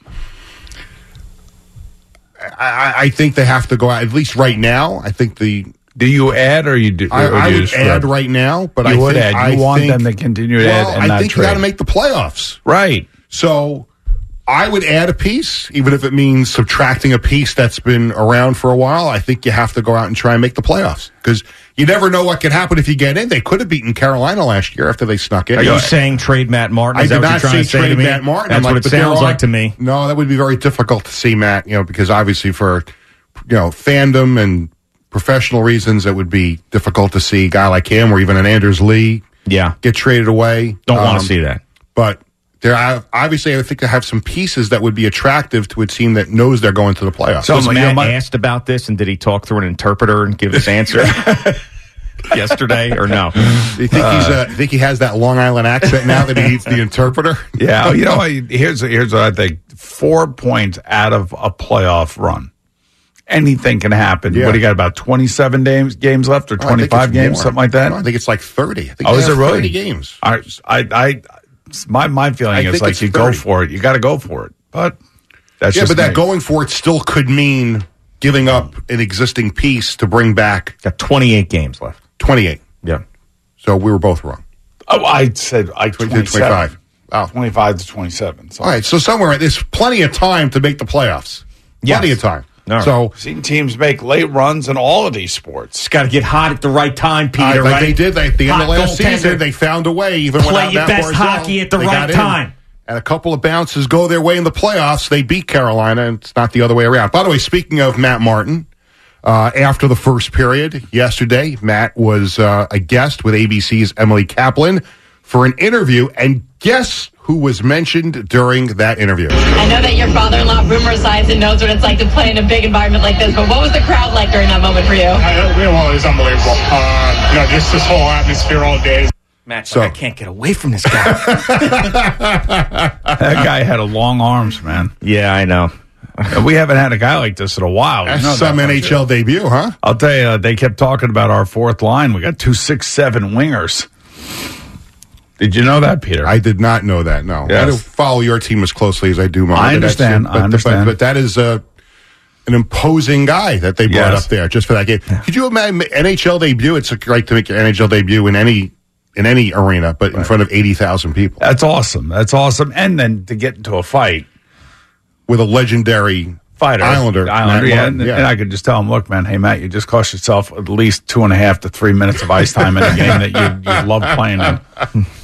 I, I think they have to go out at least right now. I think the Do you add or you do? I, or I do you would scrub? add right now, but You I would think, add. I You want think- them to continue to well, add and I not think you got to make the playoffs, right? So I would add a piece, even if it means subtracting a piece that's been around for a while. I think you have to go out and try and make the playoffs because you never know what could happen if you get in. They could have beaten Carolina last year after they snuck in. Are you saying trade Matt Martin? I Is did that what not you're trying say to say trade to me? Matt Martin. That's I'm what like, it sounds are- like to me. No, that would be very difficult to see Matt. You know, because obviously for you know fandom and professional reasons, it would be difficult to see a guy like him or even an Anders Lee, yeah, get traded away. Don't want Um, to see that. But there, obviously, I think they have some pieces that would be attractive to a team that knows they're going to the playoffs. was Matt asked about this, and did he talk through an interpreter and give his answer <laughs> yesterday, or no? Do you think he's uh, think he has that Long Island accent now that he needs the interpreter? Yeah, you know, here's here's what I think: four points out of a playoff run. Anything can happen. Yeah. What do you got? About twenty-seven games games left, or Oh, twenty-five games, more. something like that. No, I think it's like thirty. I think oh, is it really? thirty games? I, I, I, my my feeling I is like you go for it. You got to go for it. But that's yeah, just but that going for it still could mean giving up an existing piece to bring back. Got twenty-eight games left. Twenty-eight. Yeah. So we were both wrong. Oh, I said I 22, 27. 25. Oh. 25 to 27. So. All right, so somewhere there's plenty of time to make the playoffs. Plenty Yes. of time. All right. So Seen teams make late runs in all of these sports. Got to get hot at the right time, Peter. I- like right? they did they, at the end of Hot last season. They found a way, even Play without your Matt best Barzal, hockey at the right got in. time. And a couple of bounces go their way in the playoffs. They beat Carolina, and it's not the other way around. By the way, speaking of Matt Martin, uh, after the first period yesterday, Matt was uh, a guest with ABC's Emily Kaplan for an interview, and guess who was mentioned during that interview? I know that your father-in-law Boomer Esiason and knows what it's like to play in a big environment like this, but what was the crowd like during that moment for you? I, well, it was unbelievable. Uh, you know, just this whole atmosphere all day. Matt's like, I can't get away from this guy. That guy had a long arms, man. yeah, I know. We haven't had a guy like this in a while. You know some NHL debut, huh? I'll tell you, uh, they kept talking about our fourth line. We got two six seven wingers. Did you know that, Peter? I did not know that. No, Yes. I don't follow your team as closely as I do mine. I but understand, I But, understand. But, but that is uh, an imposing guy that they brought Yes. up there just for that game. Could you imagine NHL debut? It's great to make your NHL debut in any in any arena, but in front of eighty thousand people That's awesome. That's awesome. And then to get into a fight, with a legendary fighter, Islander. Islander, yeah, Martin, and, and I could just tell him, look, man, hey Matt, you just cost yourself at least two and a half to three minutes of ice time in a game that you, you love playing in. <laughs>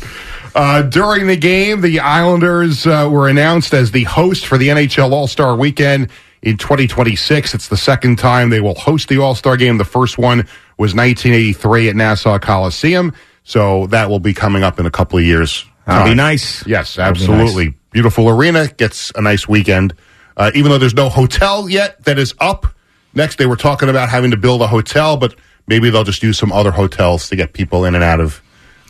Uh, during the game, the Islanders uh, were announced as the host for the NHL All Star Weekend in 2026. It's the second time they will host the All Star Game. The first one was 1983 at Nassau Coliseum, so that will be coming up in a couple of years. That'll be nice. Yes, That'll be absolutely. Beautiful arena gets a nice weekend. Uh, even though there's no hotel yet that is up. Next, they were talking about having to build a hotel, but maybe they'll just use some other hotels to get people in and out of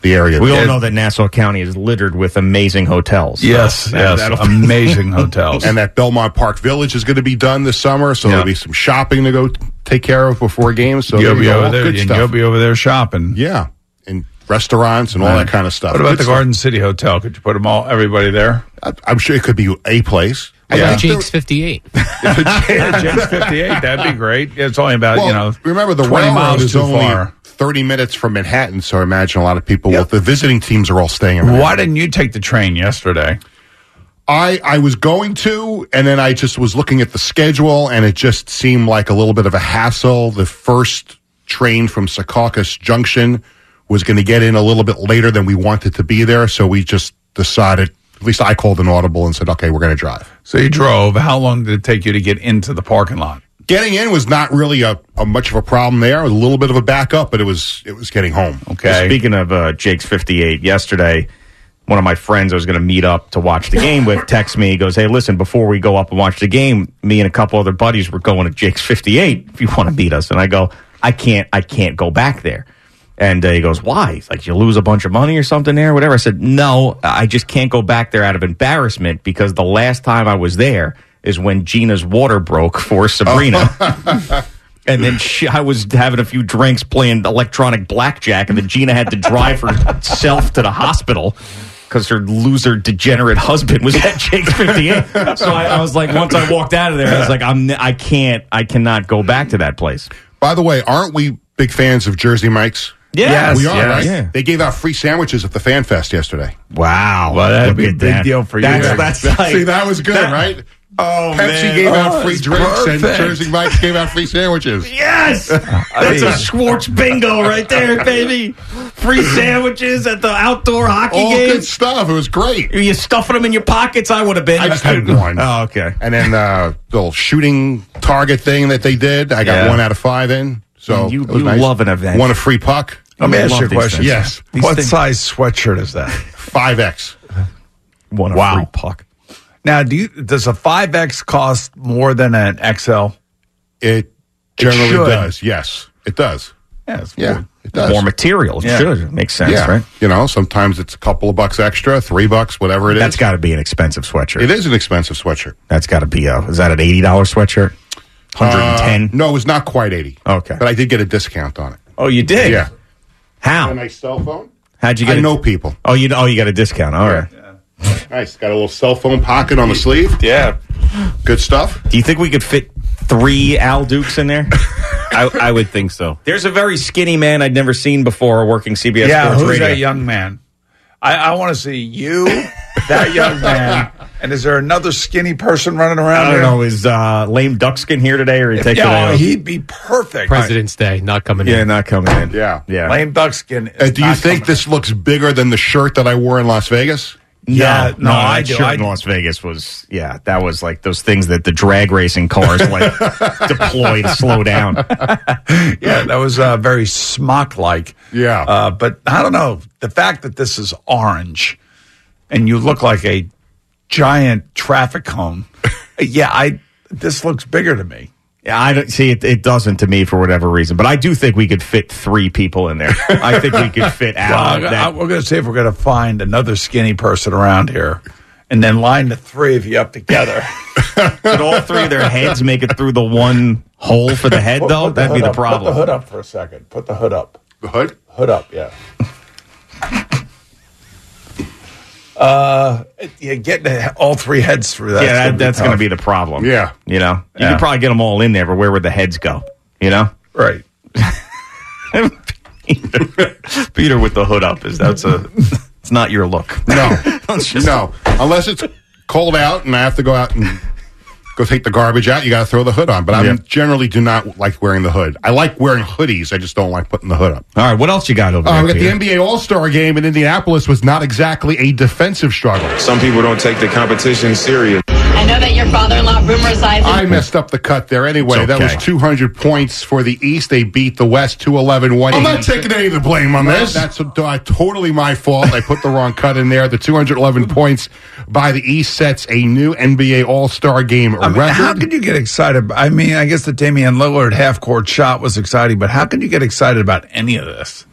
the area. We all know that Nassau County is littered with amazing hotels. So Yes, that- yes, that'll- amazing <laughs> hotels. and that Belmont Park Village is going to be done this summer, so there'll be some shopping to go take care of before games. So you'll there you be go, over all there. good stuff. You'll be over there shopping. yeah, and restaurants and all that kind of stuff. What about Good the stuff. Garden City Hotel? Could you put them all, everybody there? I- I'm sure it could be a place. I think Jake's 58. <laughs> yeah, Jake's 58. That'd be great. It's only about, Well, you know, remember the 20 miles is too only far. 30 minutes from Manhattan, so I imagine a lot of people. Well, the visiting teams are all staying. in Manhattan. Why didn't you take the train yesterday? I I was going to, and then I just was looking at the schedule, and it just seemed like a little bit of a hassle. The first train from Secaucus Junction was going to get in a little bit later than we wanted to be there, so we just decided. At least I called an audible and said, "Okay, we're going to drive." So you drove. How long did it take you to get into the parking lot? Getting in was not really a, a much of a problem there. It was a little bit of a backup, but it was it was getting home. Okay. Speaking of uh, Jake's 58, yesterday, one of my friends I was going to meet up to watch the game with texts me. He goes, Hey, listen, before we go up and watch the game, me and a couple other buddies were going to Jake's 58 if you want to beat us. And I go, I can't, I can't go back there. And uh, he goes, Why? Like, You lose a bunch of money or something there, whatever. I said, No, I just can't go back there out of embarrassment because the last time I was there is when Gina's water broke for Sabrina. <laughs> And then she, I was having a few drinks playing electronic blackjack, and then Gina had to drive herself to the hospital. because her loser, degenerate husband was at Jake's 58. so I, I was like, once I walked out of there, I was like, I'm, I can't, I cannot go back to that place. By the way, aren't we big fans of Jersey Mike's? Yeah. Yes, we are. yes. Right? Yeah. They gave out free sandwiches at the Fan Fest yesterday. Wow, Well, that'd Look be a big that. deal for you. That's, that's <laughs> like, See, that was good, that- right? <laughs> Oh Pepsi man. gave out Oh, free it's drinks, and perfect. Jersey Mike's gave out free sandwiches. Yes, <laughs> that's a Schwartz bingo right there, baby. Free sandwiches at the outdoor hockey All game. good stuff. It was great. Are you stuffing them in your pockets? I would have been. I just had one. Oh, okay. And then uh, the little shooting target thing that they did, I got Yeah. one out of five in. So Man, you- it was you nice. love an event. Won a free puck. Let me I ask love you a question. things. Yes. These What things- size sweatshirt is that? Five X. One a Wow. free puck. Now, do you does a five X cost more than an XL? It generally should. does. Yes, it does. Yes. Yeah, it does. More material. It Yeah. should. It makes sense, yeah, right? you know, sometimes it's a couple of bucks extra, three bucks, whatever it is. That's got to be an expensive sweatshirt. It is an expensive sweatshirt. That's got to be a. Is that an eighty dollars sweatshirt? Hundred and ten. Uh, no, it was not quite eighty. Okay. but I did get a discount on it. oh, you did. Yeah. How? A nice cell phone. How'd you get? I it? know people. Oh, you. Oh, you got a discount. All right. Nice. Got a little cell phone pocket on the sleeve. Yeah. Good stuff. Do you think we could fit three Al Dukes in there? <laughs> I, I would think so. There's a very skinny man I'd never seen before working CBS yeah, Sports who's Radio. that young man? I, I want to see you, that young man, <laughs> and is there another skinny person running around I don't here? know. Is uh, lame Duckskin here today, or he take yeah, today? off? he'd be perfect. President's Day not coming yeah, in. Yeah, not coming in. Yeah. yeah. Lame Duckskin. Uh, is do you think coming. this looks bigger than the shirt that I wore in Las Vegas? Yeah, no, no, I that do. shirt I in. Las Vegas was yeah, that was like those things that the drag racing cars like <laughs> deploy to slow down. <laughs> Yeah, that was uh, very smock like. Yeah. Uh, but I don't know. The fact that this is orange and you look like a giant traffic cone. <laughs> yeah, I this looks bigger to me. Yeah, I don't see it. It doesn't to me for whatever reason, but I do think we could fit three people in there. I think we could fit Al. <laughs> Well, I- that- we're going to see if we're going to find another skinny person around here and then line the three of you up together. <laughs> could all three of their heads make it through the one hole for the head, Put- though? put the That'd be the up- Put the problem. hood up for a second. Put the hood up. The hood? Hood up, yeah. Uh, yeah, getting all three heads through that. yeah, that, that's going to be the problem. Yeah. You know, you Yeah. could probably get them all in there, but where would the heads go? You know? right. <laughs> Peter with the hood up is that's a it's not your look. No. <laughs> No. Unless it's cold out and I have to go out and go take the garbage out, you got to throw the hood on. But I Yeah. generally do not like wearing the hood. I like wearing hoodies. I just don't like putting the hood up. All right, what else you got over Uh, there? we got the NBA All Star game in Indianapolis was not exactly a defensive struggle. Some people don't take the competition serious. I know that your father-in-law Boomer Esiason. I messed up the cut there anyway. It's That was 200 points for the East. They beat the West 211 1 I'm not taking any of the blame on this. That's uh, totally my fault. I put the wrong cut in there. The 211 <laughs> points by the East sets a new NBA All Star game I mean, record. how could you get excited? I mean, I guess the Damian Lillard half court shot was exciting, but how can you get excited about any of this?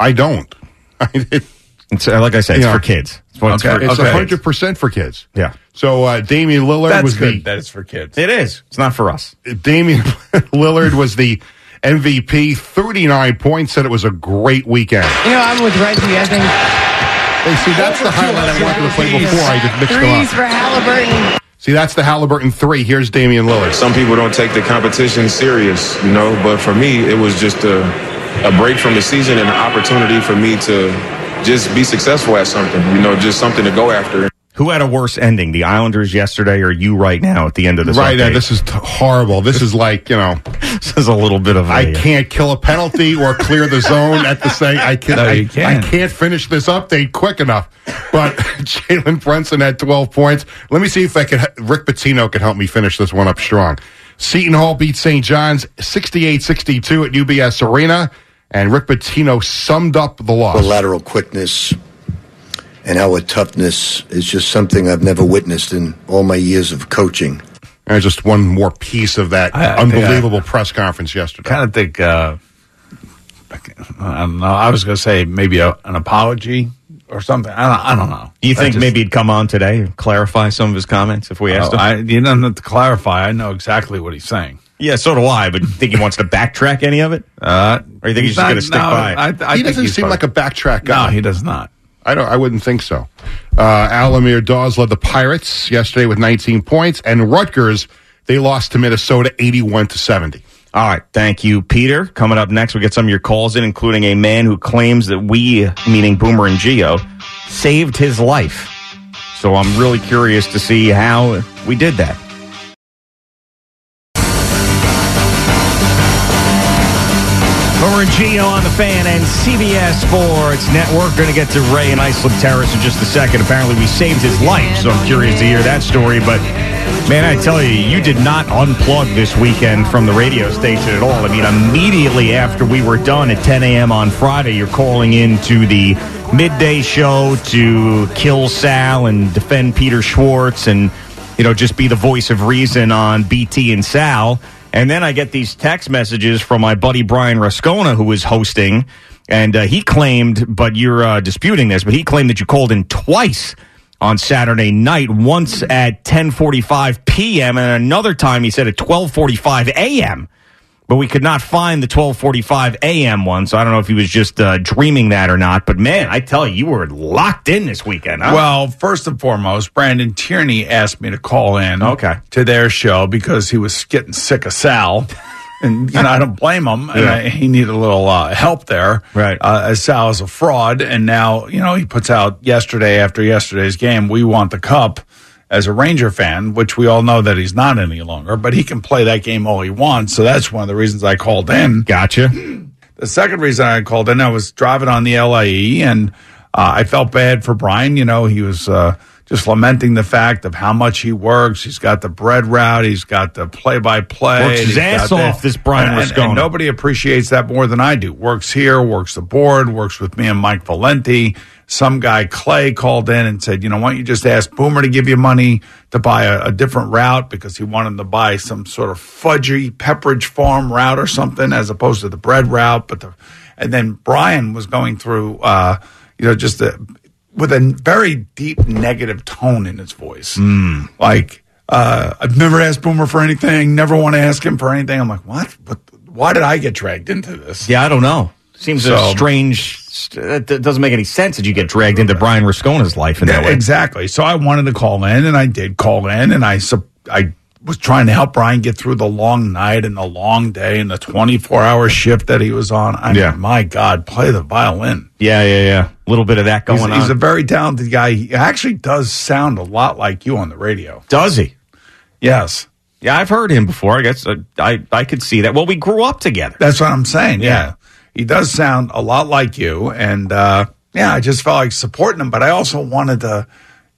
I don't. <laughs> it, It's, uh, like I said, it's You know, for kids. It's, what it's okay. for- it's Okay. 100% for kids. yeah, So uh, Damian Lillard That's was good. that is for kids. it is. It's not for us. the Damian <laughs> Lillard was the MVP. 39 points. Said it was a great weekend. You know, I'm with Reggie. I think Hey, see, that's the highlight I wanted to play before. I just mixed them threes up. for Halliburton. See, that's the Halliburton three. Here's Damian Lillard. Some people don't take the competition serious, you know, but for me, it was just a, a break from the season and an opportunity for me to just be successful at something, you know, just something to go after. Who had a worse ending, the Islanders yesterday or you right now at the end of this? Right, update? uh, this is t- horrible. This is like you know, <laughs> this is a little bit of a. I can't kill a penalty or clear the zone at the same. I can. No, I, you can't. I can't finish this update quick enough. But <laughs> Jalen Brunson had 12 points. Let me see if I can. Rick Pitino can help me finish this one up strong. Seton Hall beat St. John's 68-62 at UBS Arena, and Rick Pitino summed up the loss. The lateral quickness and our toughness is just something I've never witnessed in all my years of coaching. And just one more piece of that I- I think I- unbelievable press conference yesterday. I kind of think, uh, I don't know. I was going to say maybe a, an apology or something. I don't, I don't know. Do you think just- maybe he'd come on today and clarify some of his comments if we asked Oh, him? I, you don't have to clarify. I know exactly what he's saying. Yeah, so do I. But you think he wants to backtrack any of it? Uh, Or you think he's just going to stick no, by? it? I, I he doesn't seem probably- like a backtrack guy. No, he does not. I don't. I wouldn't think so. Uh, Al-Amir Dawes led the Pirates yesterday with 19 points, and Rutgers they lost to Minnesota 81 to 70. All right, thank you, Peter. Coming up next, we get some of your calls in, including a man who claims that we, meaning Boomer and Gio, saved his life. So I'm really curious to see how we did that. And Gio on the fan and CBS Sports Network. Going to get to Ray and Islip Terrace in just a second. Apparently, we saved his life, so I'm curious to hear that story. But man, I tell you, you did not unplug this weekend from the radio station at all. I mean, immediately after we were done at 10 a.m. on Friday, you're calling into the midday show to kill Sal and defend Peter Schwartz and you know just be the voice of reason on BT and Sal. And then I get these text messages from my buddy Brian Rascona, who was hosting, and uh, he claimed, but you're uh, disputing this, but he claimed that you called in twice on Saturday night, once at 10:45 p.m. and another time he said at 12:45 a.m. But we could not find the 12:45 a.m. one, so I don't know if he was just uh, dreaming that or not. But man, I tell you, you were locked in this weekend. Huh? Well, first and foremost, Brandon Tierney asked me to call in Okay. to their show because he was getting sick of Sal. <laughs> And you know, I don't blame him. Yeah. I, he needed a little uh, help there, Right. Uh, as Sal is a fraud, and now you know he puts out yesterday after yesterday's game. We want the cup as a Ranger fan, which we all know that he's not any longer. But he can play that game all he wants. So that's one of the reasons I called in. Gotcha. The second reason I called in, I was driving on the LIE and uh, I felt bad for Brian. You know, he was uh, just lamenting the fact of how much he works. He's got the bread route, he's got the play by play. Works his ass off, this Brian and, and, and nobody appreciates that more than I do. Works here, works the board, works with me and Mike Valenti. Some guy, Clay, called in and said, you know, why don't you just ask Boomer to give you money to buy a, a different route because he wanted to buy some sort of fudgy Pepperidge Farm route or something as opposed to the bread route. But the, and then Brian was going through, uh, you know, just a, with a very deep negative tone in his voice. Like, uh, I've never asked Boomer for anything, never want to ask him for anything. I'm like, what? what? Why did I get dragged into this? Yeah, I don't know. Seems a strange. It doesn't make any sense that you get dragged into Brian Rascona's life in that Yeah, way. Exactly. So I wanted to call in, and I did call in, and I I was trying to help Brian get through the long night and the long day and the 24 hour shift that he was on. I Yeah. mean, my God, play the violin. Yeah, yeah, yeah. A little bit of that going He's, on. he's a very talented guy. He actually does sound a lot like you on the radio. Does he? Yes. Yeah, I've heard him before. I guess uh, I I could see that. Well, we grew up together. That's what I'm saying. Yeah. Yeah. He does sound a lot like you. And uh, yeah, I just felt like supporting him, but I also wanted to.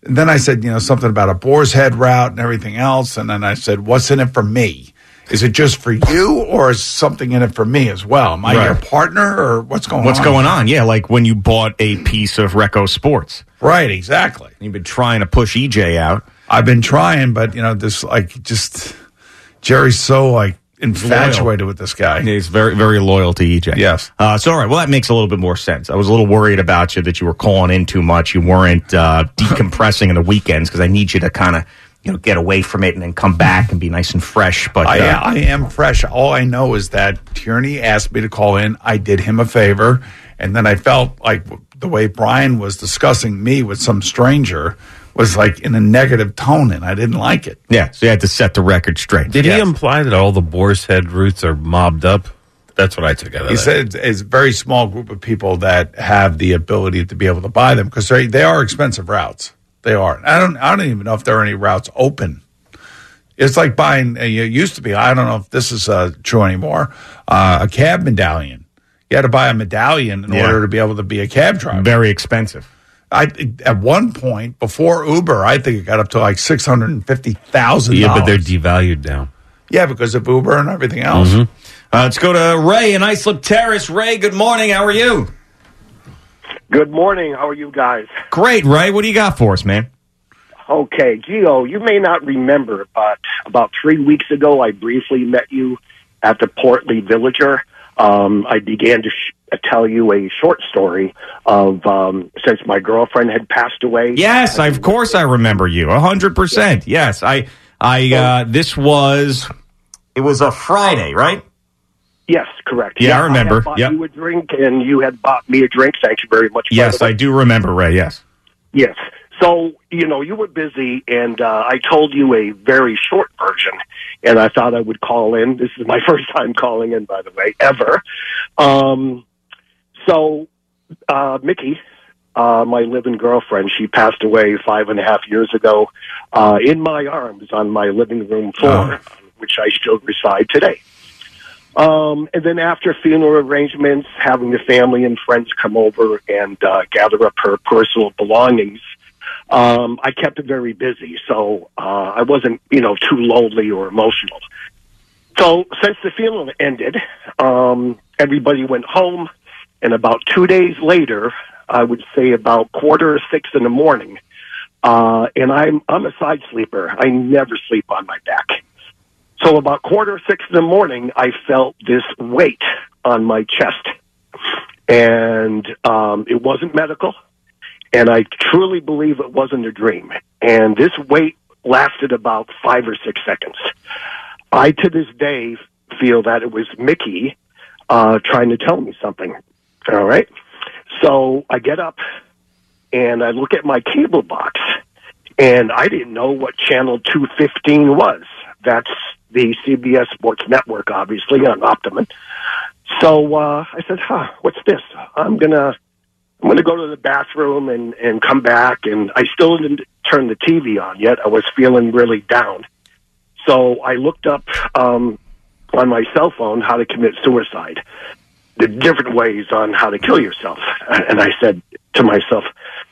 And then I said, you know, something about a boar's head route and everything else. And then I said, what's in it for me? Is it just for you or is something in it for me as well? Am I Right. your partner or what's going What's on? What's going on? Yeah, like when you bought a piece of Recco Sports. Right, exactly. You've been trying to push EJ out. I've been trying, but, you know, this like just Jerry's so like infatuated with this guy. He's very, very loyal to EJ. Yes. Uh, so, all right. Well, that makes a little bit more sense. I was a little worried about you that you were calling in too much. You weren't uh, <laughs> decompressing in the weekends because I need you to kind of, you know, get away from it and then come back and be nice and fresh. But I, uh, I am fresh. All I know is that Tierney asked me to call in. I did him a favor. And then I felt like the way Brian was discussing me with some stranger was like in a negative tone, and I didn't like it. yeah, so you had to set the record straight. Did Yes. he imply that all the boar's head routes are mobbed up? That's what I took out of He that. said it's, it's a very small group of people that have the ability to be able to buy them because they, they are expensive routes. They are. I don't. I don't even know if there are any routes open. It's like buying. uh, It used to be. I don't know if this is uh, true anymore. Uh, a cab medallion. You had to buy a medallion in Yeah. order to be able to be a cab driver. Very expensive. I at one point before Uber, I think it got up to like six hundred and fifty thousand. yeah, but they're devalued now. yeah because of Uber and everything else. Uh, let's go to Ray in Islip Terrace. Ray, good morning. How are you? Good morning. How are you guys? Great, Ray. What do you got for us, man? Okay, Gio, you may not remember, but about three weeks ago, I briefly met you at the Portly Villager. Um, I began to sh- tell you a short story of um, since my girlfriend had passed away. Yes, I, of course I remember you. A hundred percent. Yes, I, I. Uh, this was, it was a Friday, right? Yes, correct. Yeah, I remember. bought Yep. you a drink, and you had bought me a drink. Thank you very much. Yes. I do remember, Ray. Yes. Yes. So, you know, you were busy, and uh, I told you a very short version, and I thought I would call in. This is my <laughs> first time calling in, by the way, ever. Um, so, uh, Mickey, uh, my living girlfriend, she passed away five and a half years ago uh, in my arms on my living room floor, which I still reside today. Um, and then after funeral arrangements, having the family and friends come over and uh, gather up her personal belongings, um, I kept it very busy. So uh, I wasn't, you know, too lonely or emotional. So since the funeral ended, um, everybody went home, and about two days later, I would say about quarter to six in the morning, uh, and I'm I'm a side sleeper. I never sleep on my back. So about quarter to six in the morning, I felt this weight on my chest, and um, it wasn't medical, and I truly believe it wasn't a dream. And this weight lasted about five or six seconds. I to this day feel that it was Mickey uh, trying to tell me something. All right, so I get up and I look at my cable box, and I didn't know what channel 215 was. That's the CBS Sports Network, obviously, on Optimum. So uh, I said, "Huh, what's this?" I'm gonna I'm gonna go to the bathroom and and come back, and I still didn't turn the TV on yet. I was feeling really down, so I looked up um, on my cell phone how to commit suicide, the different ways on how to kill yourself, and I said to myself,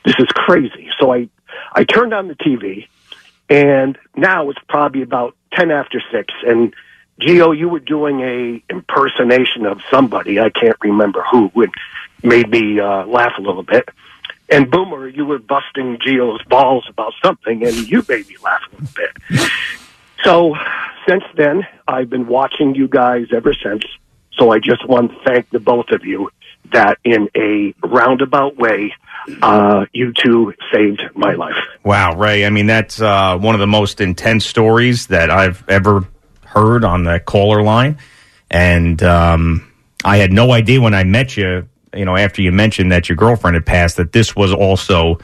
"This is crazy." So I I turned on the TV, and now it's probably about ten after six, and Gio, you were doing a impersonation of somebody. I can't remember who. It made me uh, laugh a little bit. And Boomer, you were busting Gio's balls about something, and you made me laugh a little bit. So since then, I've been watching you guys ever since. So I just want to thank the both of you that in a roundabout way, uh, you two saved my life. Wow, Ray. I mean, that's uh, one of the most intense stories that I've ever heard on the caller line. And um, I had no idea when I met you, you know, after you mentioned that your girlfriend had passed, that this was also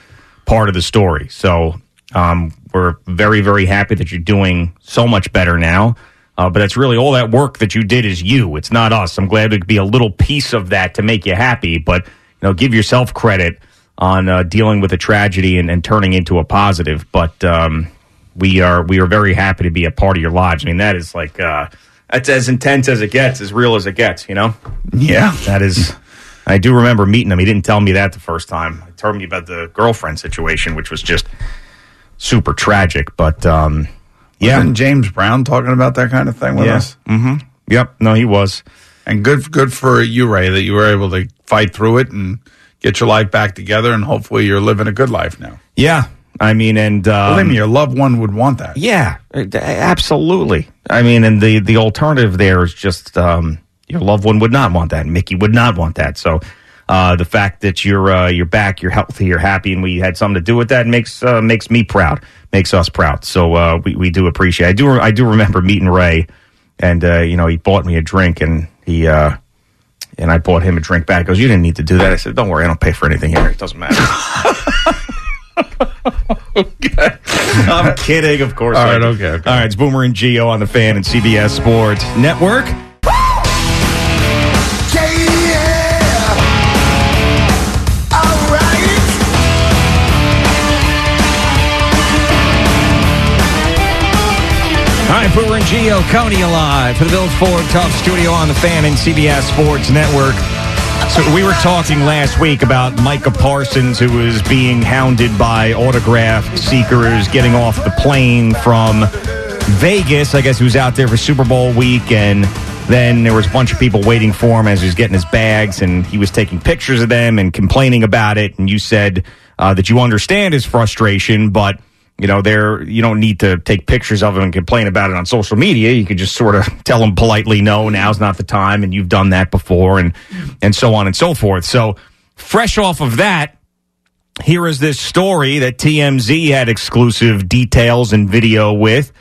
part of the story. So um, we're very, very happy that you're doing so much better now. Uh, but it's really all that work that you did is you. It's not us. I'm glad to be a little piece of that to make you happy. But you know, give yourself credit on uh, dealing with a tragedy and, and turning into a positive. But um, we are we are very happy to be a part of your lives. I mean, that is like uh, that's as intense as it gets, as real as it gets. You know? Yeah, that is. I do remember meeting him. He didn't tell me that the first time. He told me about the girlfriend situation, which was just super tragic. But um, yeah, Wasn't James Brown talking about that kind of thing with Yeah. us? Mm-hmm. Yep. No, he was. And good, good for you, Ray, that you were able to fight through it and get your life back together, and hopefully you're living a good life now. Yeah, I mean, and um, Believe me, your loved one would want that. Yeah, uh, absolutely. I mean, and the the alternative there is just um, your loved one would not want that. Mickey would not want that. So uh, the fact that you're uh, you're back, you're healthy, you're happy, and we had something to do with that makes uh, makes me proud, makes us proud. So uh, we we do appreciate. I do I do remember meeting Ray, and uh, you know he bought me a drink, and he. Uh, and I bought him a drink back. He goes, You didn't need to do that. I said, Don't worry, I don't pay for anything here. It doesn't matter. <laughs> okay. I'm kidding, of course. All right, okay, okay. All right, it's Boomer and Gio on the fan and CBS Sports Network. Right, Boomer and Gio, Coney alive for the Built Ford Tough Studio on the fan and CBS Sports Network. So we were talking last week about Micah Parsons, who was being hounded by autograph seekers getting off the plane from Vegas. I guess he was out there for Super Bowl week, and then there was a bunch of people waiting for him as he was getting his bags, and he was taking pictures of them and complaining about it. And you said uh, that you understand his frustration, but you know, there you don't need to take pictures of them and complain about it on social media. You could just sort of <laughs> tell them politely, no, now's not the time, and you've done that before, and and so on and so forth. So, fresh off of that, here is this story that TMZ had exclusive details and video with.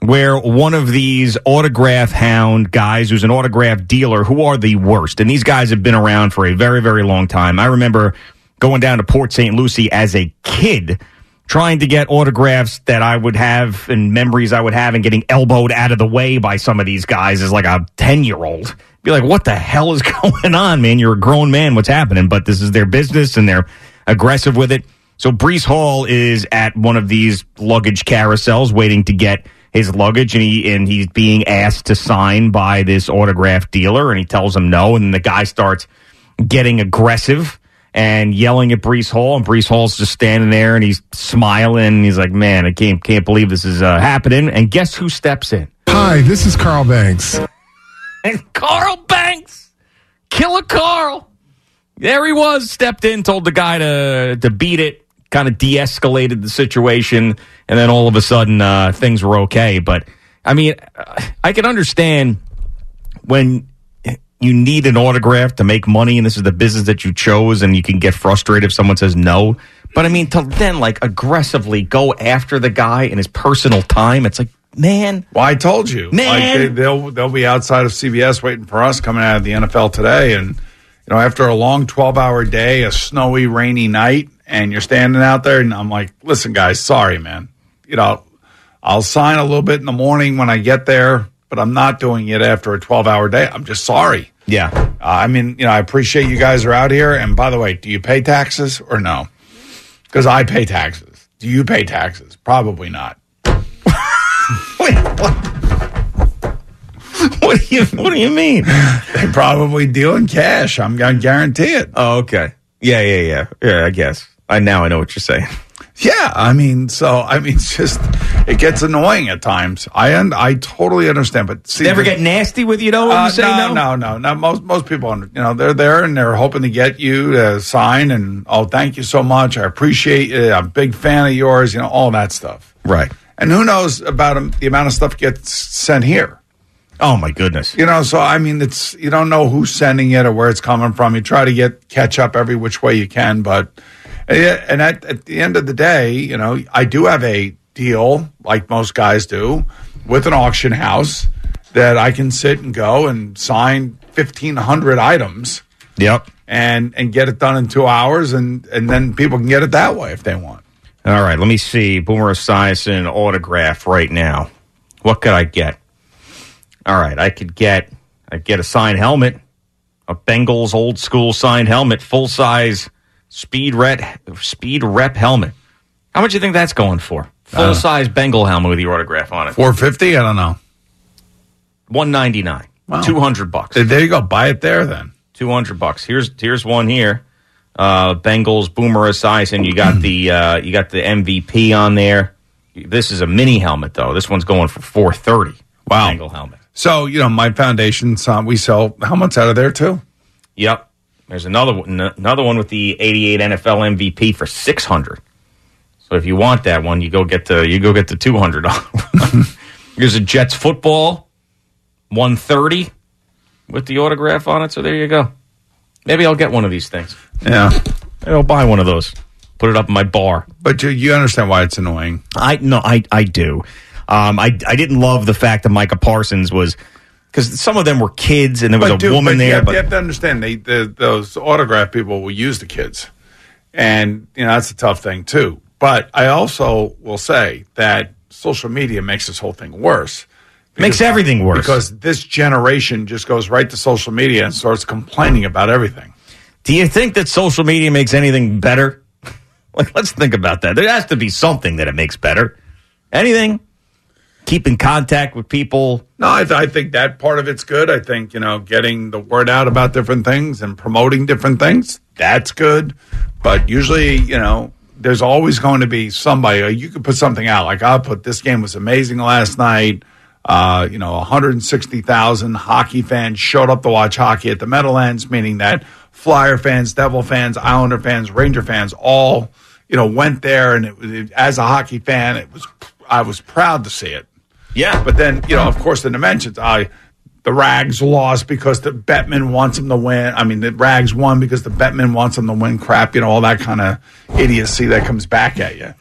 where one of these autograph hound guys who's an autograph dealer who are the worst. And these guys have been around for a very, very long time. I remember going down to Port St. Lucie as a kid trying to get autographs that I would have and memories I would have and getting elbowed out of the way by some of these guys as like a 10 year old. Be like, what the hell is <laughs> going on, man? You're a grown man. What's happening? But this is their business and they're aggressive with it. So Breece Hall is at one of these luggage carousels waiting to get his luggage and he and he's being asked to sign by this autograph dealer and he tells him no and the guy starts getting aggressive and yelling at Breece Hall, and Breece Hall's just standing there and he's smiling. He's like, "Man, I can't can't believe this is uh, happening." And guess who steps in? Hi, this is Carl Banks. And Carl Banks, Killer Carl, there he was, stepped in, told the guy to to beat it, kind of de-escalated the situation, and then all of a sudden uh, things were okay. But I mean, I can understand when you need an autograph to make money and this is the business that you chose and you can get frustrated if someone says no. But I mean, to then like aggressively go after the guy in his personal time, it's like, man. Well, I told you. Man. Like they, they'll, they'll be outside of CBS waiting for us coming out of the NFL today. And, you know, after a long 12 hour day, a snowy, rainy night, and you're standing out there, and I'm like, listen, guys, sorry, man. You know, I'll sign a little bit in the morning when I get there but I'm not doing it after a 12 hour day. I'm just sorry. Yeah. Uh, I mean, you know, I appreciate you guys are out here. And by the way, do you pay taxes or no? Because I pay taxes. Do you pay taxes? Probably not. <laughs> Wait, what? <laughs> what do you What do you mean? they probably deal in cash. I'm going to guarantee it. Oh, okay. Yeah, yeah, yeah. Yeah, I guess. I now I know what you're saying. Yeah, I mean, so I mean, it's <laughs> just it gets annoying at times. I I totally understand, but see, Never the- get nasty with you though when Uh, you say no, no. no, no, no. Most most people, you know, they're there and they're hoping to get you to sign and oh, thank you so much. I appreciate it. I'm a big fan of yours. You know, all that stuff. Right. And who knows about the amount of stuff gets sent here. Oh my goodness. You know, so I mean, it's you don't know who's sending it or where it's coming from. You try to get catch up every which way you can, but and at, at the end of the day, you know, I do have a deal like most guys do with an auction house that I can sit and go and sign fifteen hundred items. Yep. And and get it done in two hours, and and then people can get it that way if they want. All right, let me see. Boomer Esiason autograph right now. What could I get? All right, I could get I get a signed helmet, a Bengals old school signed helmet, full size speed rep speed rep helmet. How much do you think that's going for? Full size Bengal helmet with your autograph on it. Four fifty? I don't know. One ninety nine. Two hundred bucks. There you go. Buy it there then. Two hundred bucks. Here's here's one here. Uh, Bengals Boomer Esiason. You got <clears throat> the uh, you got the MVP on there. This is a mini helmet though. This one's going for four thirty. Wow. Bengal helmet. So you know, my foundation, uh, we sell helmets out of there too. Yep. There's another one, another one with the 88 NFL MVP for 600. So if you want that one, you go get the you go get the 200. <laughs> Here's a Jets football 130 with the autograph on it. So there you go. Maybe I'll get one of these things. Yeah. Maybe I'll buy one of those. Put it up in my bar. But you, you understand why it's annoying. I no, I I do. Um, I I didn't love the fact that Micah Parsons was because some of them were kids and there was But a dude, woman there. You have, but you have to understand, they, the, those autograph people will use the kids, and you know that's a tough thing too. But I also will say that social media makes this whole thing worse. Makes everything worse. because this generation just goes right to social media and starts complaining about everything. Do you think that social media makes anything better? <laughs> like, let's think about that. There has to be something that it makes better. Anything? Keep in contact with people. No, I, th- I think that part of it's good. I think you know getting the word out about different things and promoting different things that's good. But usually, you know, there's always going to be somebody. uh, You could put something out like I'll put this game was amazing last night. Uh, you know, 160,000 hockey fans showed up to watch hockey at the Meadowlands, meaning that Flyer fans, Devil fans, Islander fans, Ranger fans all, you know, went there. And it, it, as a hockey fan, it was I was proud to see it. Yeah. But then, you know, of course, the dimensions. I the Rags lost because the Bettman wants them to win. I mean, the Rags won because the Bettman wants them to win. Crap, you know, all that kind of idiocy that comes back at you.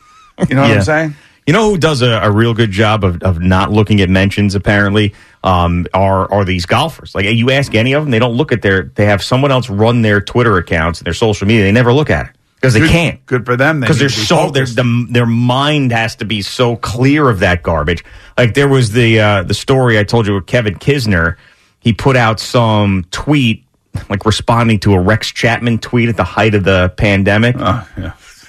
You know what Yeah. I'm saying? You know who does a, a real good job of, of not looking at mentions? Apparently, um, are are these golfers? Like you ask any of them, they don't look at their. They have someone else run their Twitter accounts and their social media. They never look at it because they Good- can't. Good for them. Because they're so their the, their mind has to be so clear of that garbage. Like there was the uh, the story I told you with Kevin Kisner. He put out some tweet like responding to a Rex Chapman tweet at the height of the pandemic.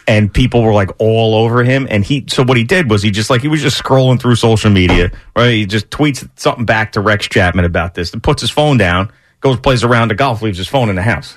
And people were like all over him. And he, so what he did was he just like, he was just scrolling through social media, right? He just tweets something back to Rex Chapman about this and puts his phone down, goes, plays around the golf, leaves his phone in the house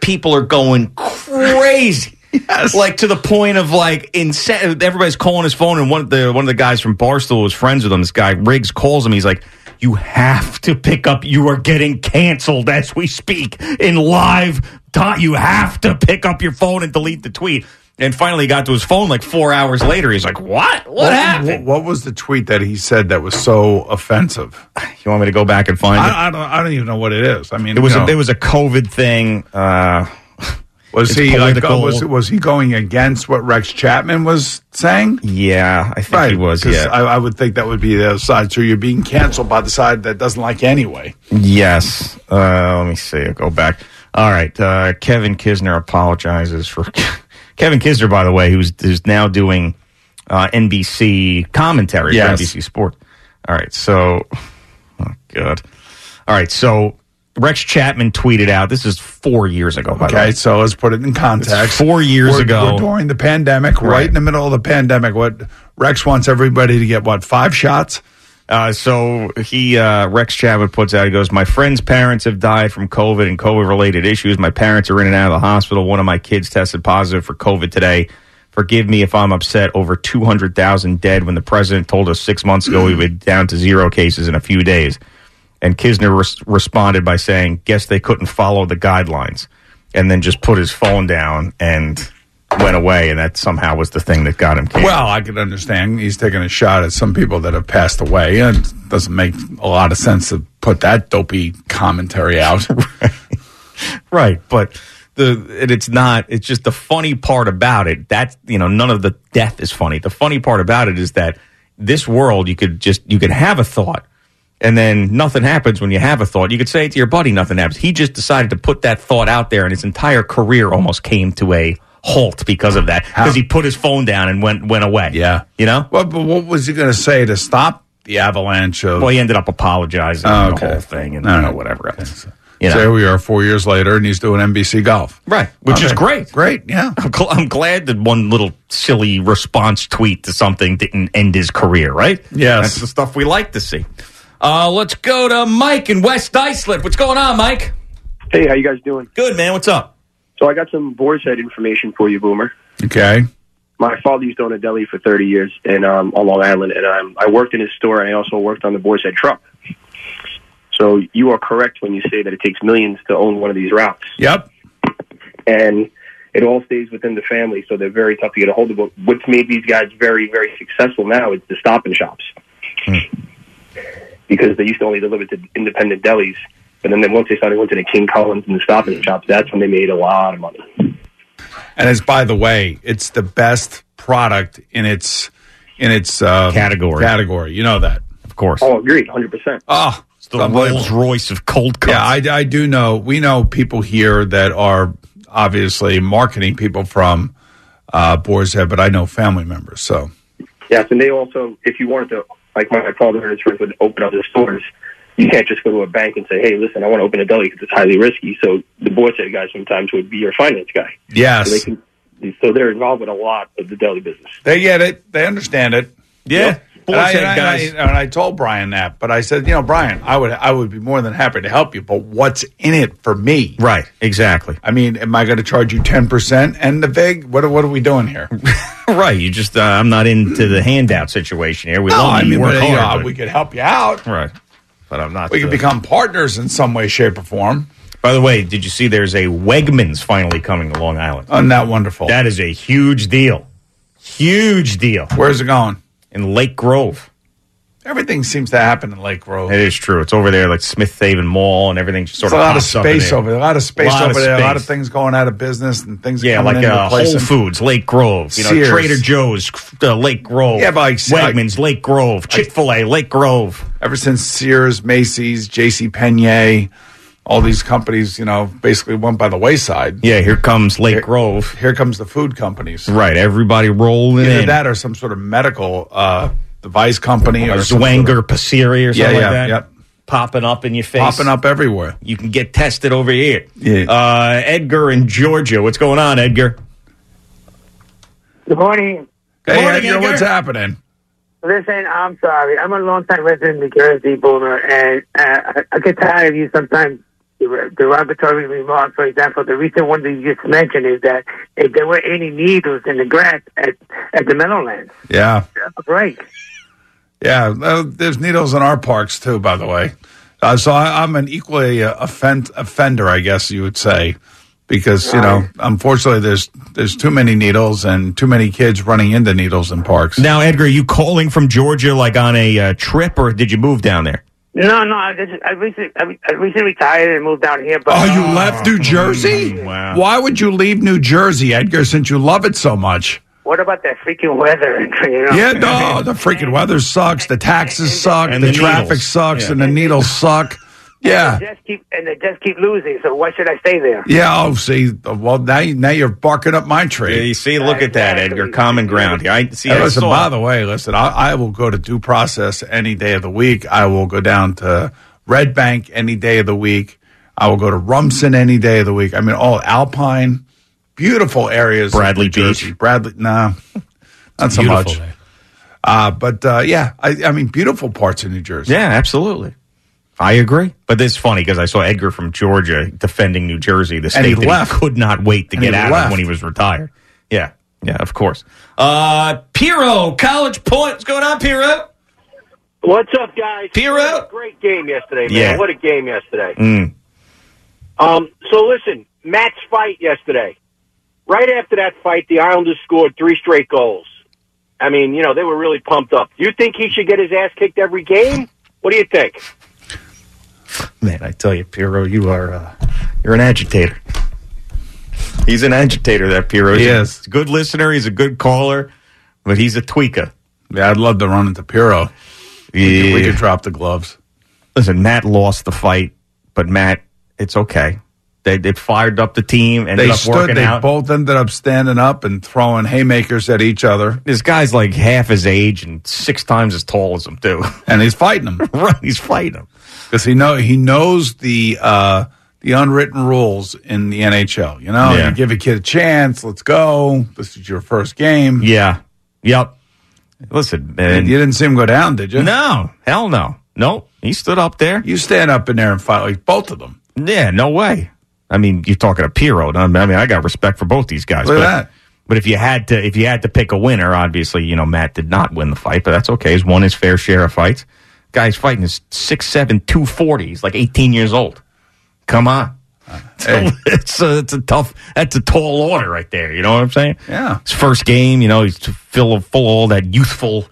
people are going crazy. <laughs> Like to the point of like insane. Everybody's calling his phone, and one of the one of the guys from Barstool was friends with him. This guy Riggs calls him. He's like, "You have to pick up. You are getting canceled as we speak in live time. You have to pick up your phone and delete the tweet." And finally, got to his phone like four hours later. He's like, "What? What, happened?" What, what was the tweet that he said that was so offensive? You want me to go back and find it? I, I don't. I don't even know what it is. I mean, It was a, know, it was a COVID thing. Uh, <laughs> was he like oh, was was he going against what Rex Chapman was saying? Yeah, I think he was. Yeah. I, I would think that would be the other side. So you're being canceled by the side that doesn't like you anyway. Yes. Uh, let me see. I'll go back. All right. Uh, Kevin Kisner apologizes for <laughs> <laughs> Kevin Kisner, by the way, who's who's now doing uh, NBC commentary Yes. for NBC Sport. All right. So, oh god. All right. So Rex Chapman tweeted out. This is four years ago. By the way. Okay, so let's put it in context. It's four years We're- ago. we're during the pandemic, right. Right. in the middle of the pandemic. What Rex wants everybody to get what five shots? Uh, so he, uh, Rex Chapman puts out, he goes, My friend's parents have died from COVID and COVID related issues. My parents are in and out of the hospital. One of my kids tested positive for COVID today. Forgive me if I'm upset over 200,000 dead when the president told us six months ago we <clears throat> would down to zero cases in a few days. And Kisner res- responded by saying, Guess they couldn't follow the guidelines. And then just put his phone down and went away. And that somehow was the thing that got him canceled. Well, I can understand he's taking a shot at some people that have passed away, and it doesn't make a lot of sense to put that dopey commentary out. <laughs> Right, but the and it's not. It's just the funny part about it. That's you know none of the death is funny. The funny part about it is that this world you could just you could have a thought. And then nothing happens when you have a thought. You could say it to your buddy, nothing happens. He just decided to put that thought out there, and his entire career almost came to a halt because of that. Because he put his phone down and went went away. Yeah, you know. Well, but what was he going to say to stop the avalanche of? Well, he ended up apologizing Oh, and okay. the whole thing and All you know, right. whatever else. So You know. here we are, four years later, and he's doing NBC golf. Right, which is great. Great, yeah. <laughs> I'm, gl- I'm glad that one little silly response tweet to something didn't end his career, right? Yes. That's the stuff we like to see. Uh, let's go to Mike in West Islip. What's going on, Mike? Hey, how you guys doing? Good, man. What's up? So I got some boar's head information for you, Boomer. Okay. My father used to own a deli for 30 years in, um, on Long Island, and um, I worked in his store, and I also worked on the boar's head truck. So you are correct when you say that it takes millions to own one of these routes. Yep. And it all stays within the family, so they're very tough to get a hold of. But what's made these guys very, very successful now is the stop and shops. Because they used to only deliver to independent delis. But then, then once they started going to the King Kullens and the stop and shops, that's when they made a lot of money. And it's by the way, it's the best product in its in its uh, Category. Category, you know that, of course. Oh, agreed, 100%. Oh, it's the Rolls Royce of cold cuts. Yeah, I, I do know. We know people here that are obviously marketing people from uh, Boar's Head, but I know family members. So Yes, and they also, if you wanted to, like my father and his friends would open up the stores, you can't just go to a bank and say, hey, listen, I want to open a deli because it's highly risky. So the Boar's Head guy sometimes would be your finance guy. Yes. So, they can, so they're involved with a lot of the deli business. they get it. They understand it. Yeah. And I, and I- guys. and I- and I told Brian that, but I said, you know, Brian, I would, I would be more than happy to help you, but what's in it for me? Right, exactly. I mean, am I going to charge you ten percent and the vig? What, are- what are we doing here? <laughs> right. You just, uh, I'm not into the handout situation here. We no, love I you, mean, work but, you know, but- we could help you out. right. But I'm not. We could uh, become partners in some way, shape, or form. By the way, did you see there's a Wegmans finally coming to Long Island? Isn't that wonderful? That is a huge deal. Huge deal. Where's it going? In Lake Grove. Everything seems to happen in Lake Grove. It is true. It's over there, like Smith Haven Mall, and everything just sort There's of a lot of pops up in space over there. A lot of space Lot of over there. A lot of things going out of business and things Yeah, coming like uh, Whole. Foods, Lake Grove, you know, Sears. Trader Joe's, uh, Lake Grove. Yeah, but like- Wegmans, Lake Grove, Chick Fil A, Lake Grove. Ever since Sears, Macy's, J.C. Penney, all these companies, you know, basically went by the wayside. Yeah, here comes Lake Grove. Here comes the food companies. Right, everybody rolling Either in. that or some sort of medical uh, device company or or Zwanger, sort of- Pesiri, or something Yeah, like that. yep. Popping up in your face. popping up everywhere. You can get tested over here. Yeah. Uh, Edgar in Georgia. What's going on, Edgar? Good morning. Hey, morning, Edgar, Edgar. what's happening? Listen, I'm sorry. I'm a longtime resident of New Jersey, Boomer, and uh, I, I get tired of you sometimes der- derogatory remarks. For example, the recent one that you just mentioned is that if there were any needles in the grass at, at the Meadowlands, Yeah. that's a break. Yeah, uh, there's needles in our parks too, by the way. Uh, so I, I'm an equally uh, offend, offender, I guess you would say, because you know, unfortunately, there's there's too many needles and too many kids running into needles in parks. Now, Edgar, are you calling from Georgia like on a uh, trip, or did you move down there? No, no, I, just, I recently I, I recently retired and moved down here. But Oh, you uh, left New Jersey? Wow. Why would you leave New Jersey, Edgar, since you love it so much? what about that freaking weather? <laughs> You know? Yeah, no, the freaking weather sucks, the taxes suck, And the, the traffic sucks, Yeah. and the needles suck. Yeah. They just keep and they just keep losing. So why should I stay there? Yeah, oh, see, well, now, you- now you're barking up my tree. Yeah, you see, look at that, Edgar. Common ground here. I see. Hey, listen, saw- by the way, listen, I, I will go to due process any day of the week. I will go down to Red Bank any day of the week. I will go to Rumson any day of the week. I mean, all Alpine, beautiful areas. Bradley New Beach. Bradley, no, not so much. Uh, but uh, yeah, I, I mean, beautiful parts of New Jersey. Yeah, absolutely. I agree. But this is funny because I saw Edgar from Georgia defending New Jersey, the And state he that left. he could not wait to And get he out left. of when he was retired. Yeah, yeah, of course. Uh, Piro, College Point. What's going on, Piro? What's up, guys? Piro? Great game yesterday, man. Yeah. What a game yesterday. Mm. Um, so listen, Matt's fight yesterday. Right after that fight, the Islanders scored three straight goals. I mean, you know, they were really pumped up. Do you think he should get his ass kicked every game? What do you think? Man, I tell you, Piro, you are uh, you're an agitator. He's an agitator, that Piro. He is. a good listener. He's a good caller, but he's a tweaker. Yeah, I'd love to run into Piro. We, could, we could drop the gloves. Listen, Matt lost the fight, but Matt, it's okay. They they fired up the team, and They up stood. They out. both ended up standing up and throwing haymakers at each other, this guy's like half his age and six times as tall as him too. and he's fighting him. <laughs> right, he's fighting him. Because he know he knows the uh, the unwritten rules in the NHL. You know, Yeah. you give a kid a chance. Let's go. This is your first game. Yeah. Yep. Listen, man. you didn't see him go down, did you? No, hell no. Nope. He stood up there. You stand up in there and fight like both of them. Yeah, no way. I mean, you're talking to Piro. I mean, I got respect for both these guys. Look at but, that. But if you had to, if you had to pick a winner, obviously, you know, Matt did not win the fight, but that's okay. He's won his fair share of fights. Guy's fighting is 6'7", 240. He's like 18 years old. Come on. Uh, hey. <laughs> it's a, it's a tough, that's a tall order right there. You know what I'm saying? Yeah. His first game, you know, he's full of, full of all that youthful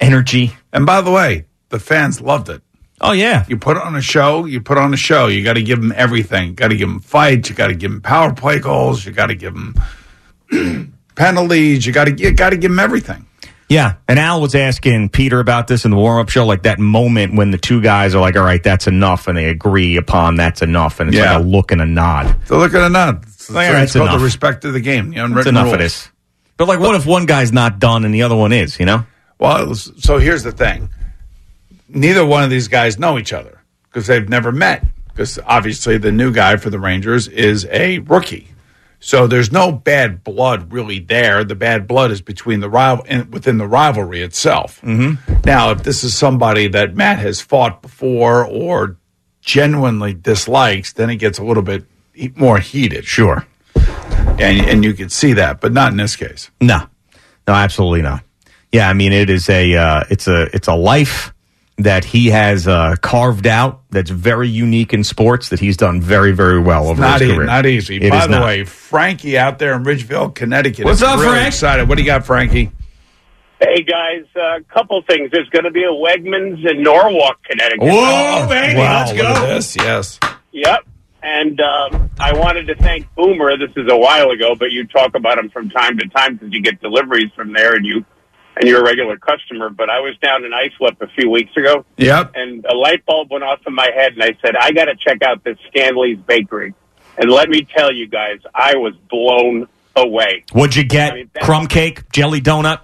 energy. And by the way, the fans loved it. Oh, yeah. You put on a show, you put on a show. You got to give them everything. Got to give them fights. You got to give them power play goals. You got to give them <clears throat> penalties. You got to you got to give them everything. Yeah, and Al was asking Peter about this in the warm up show, like that moment when the two guys are like, "All right, that's enough," and they agree upon that's enough, and it's Yeah. like a look and a nod. So look and a nod. It's, Like, it's it's called enough. the respect of the game. The That's unwritten enough rules. of this. But like, what if one guy's not done and the other one is? You know? Well, so here's the thing. Neither one of these guys know each other because they've never met. Because obviously, the new guy for the Rangers is a rookie. So there's no bad blood really there. The bad blood is between the rival in, within the rivalry itself. Mm-hmm. Now, if this is somebody that Matt has fought before or genuinely dislikes, then it gets a little bit more heated. Sure. And and you could see that, but not in this case. No, no, absolutely not. Yeah, I mean, it is a uh, it's a it's a life that he has uh, carved out that's very unique in sports that he's done very very well over Not, his e- career. not easy. It By is the not. way, Frankie out there in Ridgeville, Connecticut. What's is up, really Frank? Excited. What do you got, Frankie? Hey guys, a couple things. There's going to be a Wegmans in Norwalk, Connecticut. Whoa, baby, Wow, let's go. look this, yes. Yep. And um, I wanted to thank Boomer. This is a while ago, but you talk about him from time to time because you get deliveries from there, and you and you're a regular customer. But I was down in Islip a few weeks ago. Yep. And a light bulb went off in my head, and I said, I got to check out this Stanley's Bakery. And let me tell you guys, I was blown away. What'd you get? Crumb cake, jelly donut.